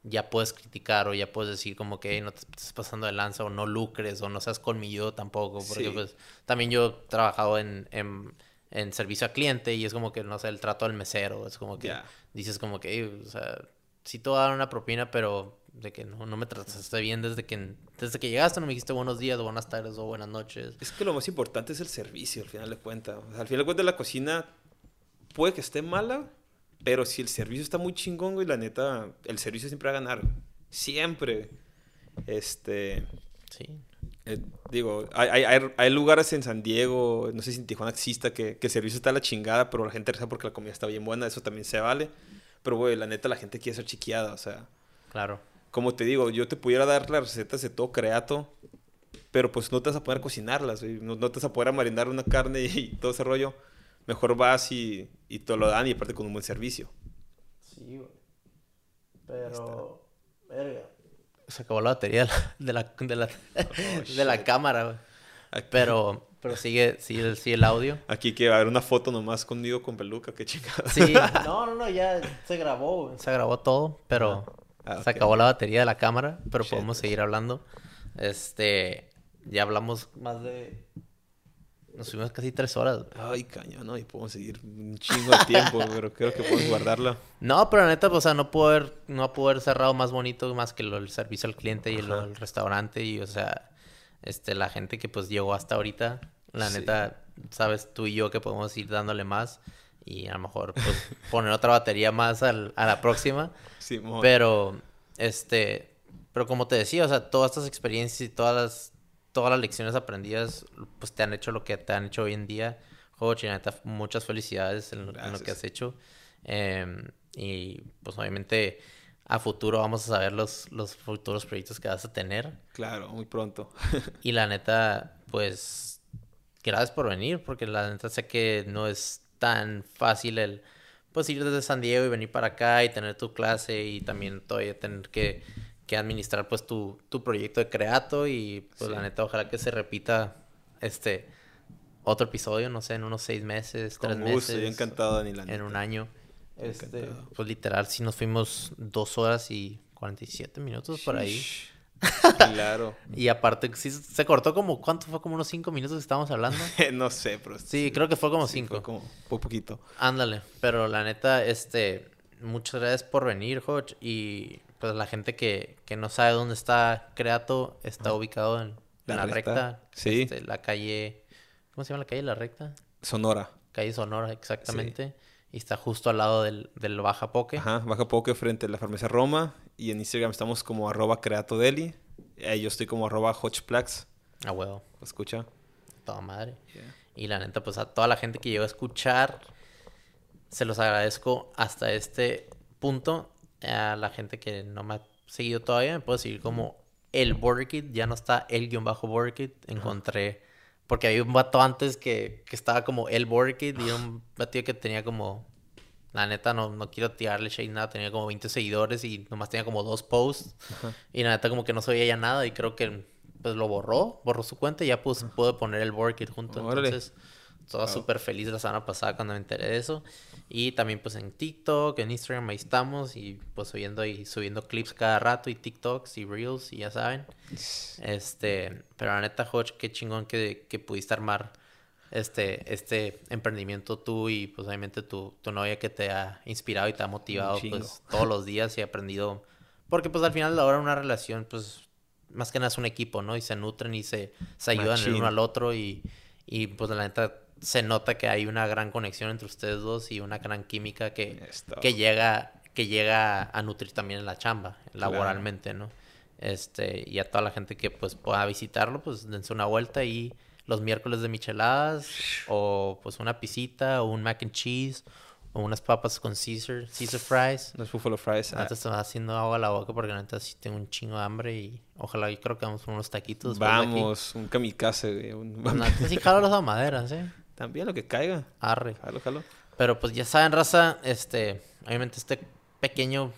ya puedes criticar o ya puedes decir como que "Ey, no te estés pasando de lanza o no lucres o no seas colmilludo tampoco. Porque Sí. pues también yo he trabajado en, en, en servicio al cliente y es como que, no sé, el trato al mesero. Es como que dices como que, "Ey, o sea, sí te voy a dar una propina, pero de que no, no me trataste bien desde que, desde que llegaste, no me dijiste buenos días, o buenas tardes o buenas noches. Es que lo más importante es el servicio, al final de cuentas. O sea, al final de cuentas, la cocina puede que esté mala, pero si el servicio está muy chingón, güey, la neta, el servicio siempre va a ganar. Siempre. Este. Sí. eh, digo, hay, hay- hay, lugares en San Diego, no sé si en Tijuana exista, que, que el servicio está a la chingada, pero la gente regresa porque la comida está bien buena, eso también se vale. Pero, güey, la neta, la gente quiere ser chiquiada, o sea. Claro. Como te digo, yo te pudiera dar las recetas de todo creato, pero pues no te vas a poder cocinarlas, güey. No, no te vas a poder marinar una carne y, todo ese rollo. Mejor vas y, y te lo dan y aparte con un buen servicio. Sí, güey. Pero. Verga. Se acabó la batería de la, de la, de la cámara, güey. Aquí, Pero, pero sigue, sigue, sigue el audio. aquí que va a haber una foto nomás conmigo con peluca, qué chingada. Sí, no, no, no, ya se grabó, güey. Se grabó todo, pero Ah, se ok. acabó la batería de la cámara, pero Shit. podemos seguir hablando. Este, ya hablamos más de... Nos subimos casi tres horas. Ay, cañón, ¿no? Y podemos seguir un chingo de tiempo, pero creo que podemos guardarla. No, pero la neta, o sea, no pudo haber, no pudo haber cerrado más bonito más que lo del servicio al cliente y del restaurante y, o sea, este, la gente que pues llegó hasta ahorita, la Sí. neta, sabes tú y yo que podemos ir dándole más y a lo mejor pues poner otra batería más al- a la próxima, Simón. pero, este, pero como te decía, o sea, todas estas experiencias y todas las, todas las lecciones aprendidas, pues te han hecho lo que te han hecho hoy en día. Juego neta, muchas felicidades en, lo- en lo que has hecho. Em, y pues obviamente a futuro vamos a saber los, los futuros proyectos que vas a tener. Claro, muy pronto. Y la neta, pues gracias por venir, porque la neta sé que no es tan fácil el pues ir desde San Diego y venir para acá y tener tu clase y también todavía tener que, que administrar pues tu, tu proyecto de creato y pues la neta ojalá que se repita este otro episodio, no sé, en unos seis meses, tres gusto, meses yo encantado, Dani, la en un año. Este, pues literal, sí nos fuimos dos horas y 47 minutos por ahí. Claro. Y aparte, sí, se cortó como, ¿cuánto fue? Como unos cinco minutos que estábamos hablando. no sé, pero... Sí, creo que fue como sí, cinco. fue como poquito. Ándale, pero la neta, este, muchas gracias por venir, Hodge. Y pues la gente que, que no sabe dónde está Creato, está ubicado en La la, Recta, recta. sí. este, la calle, ¿cómo se llama la calle? La recta. Sonora. Calle Sonora, exactamente. Y está justo al lado del, del Baja Poke. Ajá, baja poco frente a la farmacia Roma. Y en Instagram estamos como arroba creatodeli. Ahí yo estoy como arroba hotchplax. A huevo, Escucha. toda madre. Y la neta, pues a toda la gente que llegó a escuchar, se los agradezco hasta este punto. A la gente que no me ha seguido todavía, me puedo seguir como el Border Kid. Ya no está el guion bajo Border Kid. Encontré. Porque había un vato antes que, que estaba como el Border Kid y un vato que tenía como. La neta, no, no quiero tirarle shade nada. Tenía como 20 seguidores y nomás tenía como dos posts. Y la neta, como que no se veía ya nada. Y creo que pues lo borró, borró su cuenta y ya pues pude poner el Border Kid junto. Órale. Entonces, estaba Wow. súper feliz la semana pasada cuando me enteré de eso. Y también pues en TikTok, en Instagram ahí estamos y pues subiendo y subiendo clips cada rato y TikToks y Reels y ya saben. Este, pero la neta, Hodge, qué chingón que, que pudiste armar este, este emprendimiento tú y pues obviamente tu, tu novia que te ha inspirado y te ha motivado pues todos los días y aprendido. Porque pues al final de la hora una relación pues más que nada es un equipo, ¿no? Y se nutren y se, se ayudan el uno al otro y, y pues la neta se nota que hay una gran conexión entre ustedes dos y una gran química que, Esto. que llega que llega a nutrir también en la chamba laboralmente no este y a toda la gente que pues pueda visitarlo pues dense una vuelta y los miércoles de micheladas o pues una pisita o un mac and cheese o unas papas con Caesar Caesar fries Los buffalo fries. ah, Ahorita se me va haciendo agua a la boca porque neta sí tengo un chingo de hambre y ojalá creo que vamos por unos taquitos después de aquí. vamos, un kamikaze, güey. un- sí jalo las maderas, eh. También lo que caiga. Arre. Jalo, jalo. Pero pues ya saben, raza, este, obviamente este pequeño,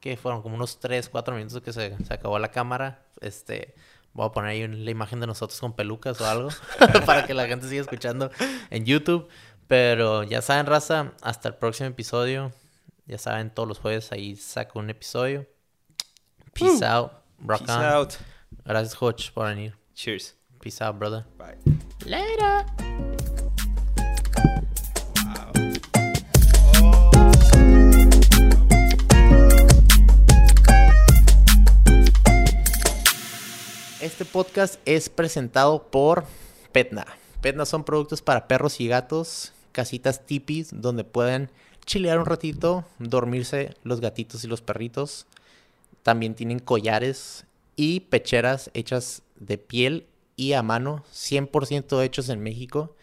que fueron como unos 3, 4 minutos que se, se acabó la cámara, este, voy a poner ahí la imagen de nosotros con pelucas o algo para que la gente siga escuchando en YouTube. Pero ya saben, raza, hasta el próximo episodio. Ya saben, todos los jueves ahí saco un episodio. Peace out. Rock Peace on. out. Gracias, Coach, por venir. Cheers. Peace out, brother. Bye. Later. Este podcast es presentado por Petna. Petna son productos para perros y gatos, casitas tipis donde pueden chilear un ratito, dormirse los gatitos y los perritos. También tienen collares y pecheras hechas de piel y a mano, 100% hechos en México.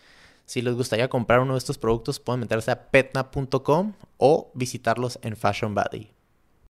Si les gustaría comprar uno de estos productos, pueden meterse a petna.com o visitarlos en Fashion Valley.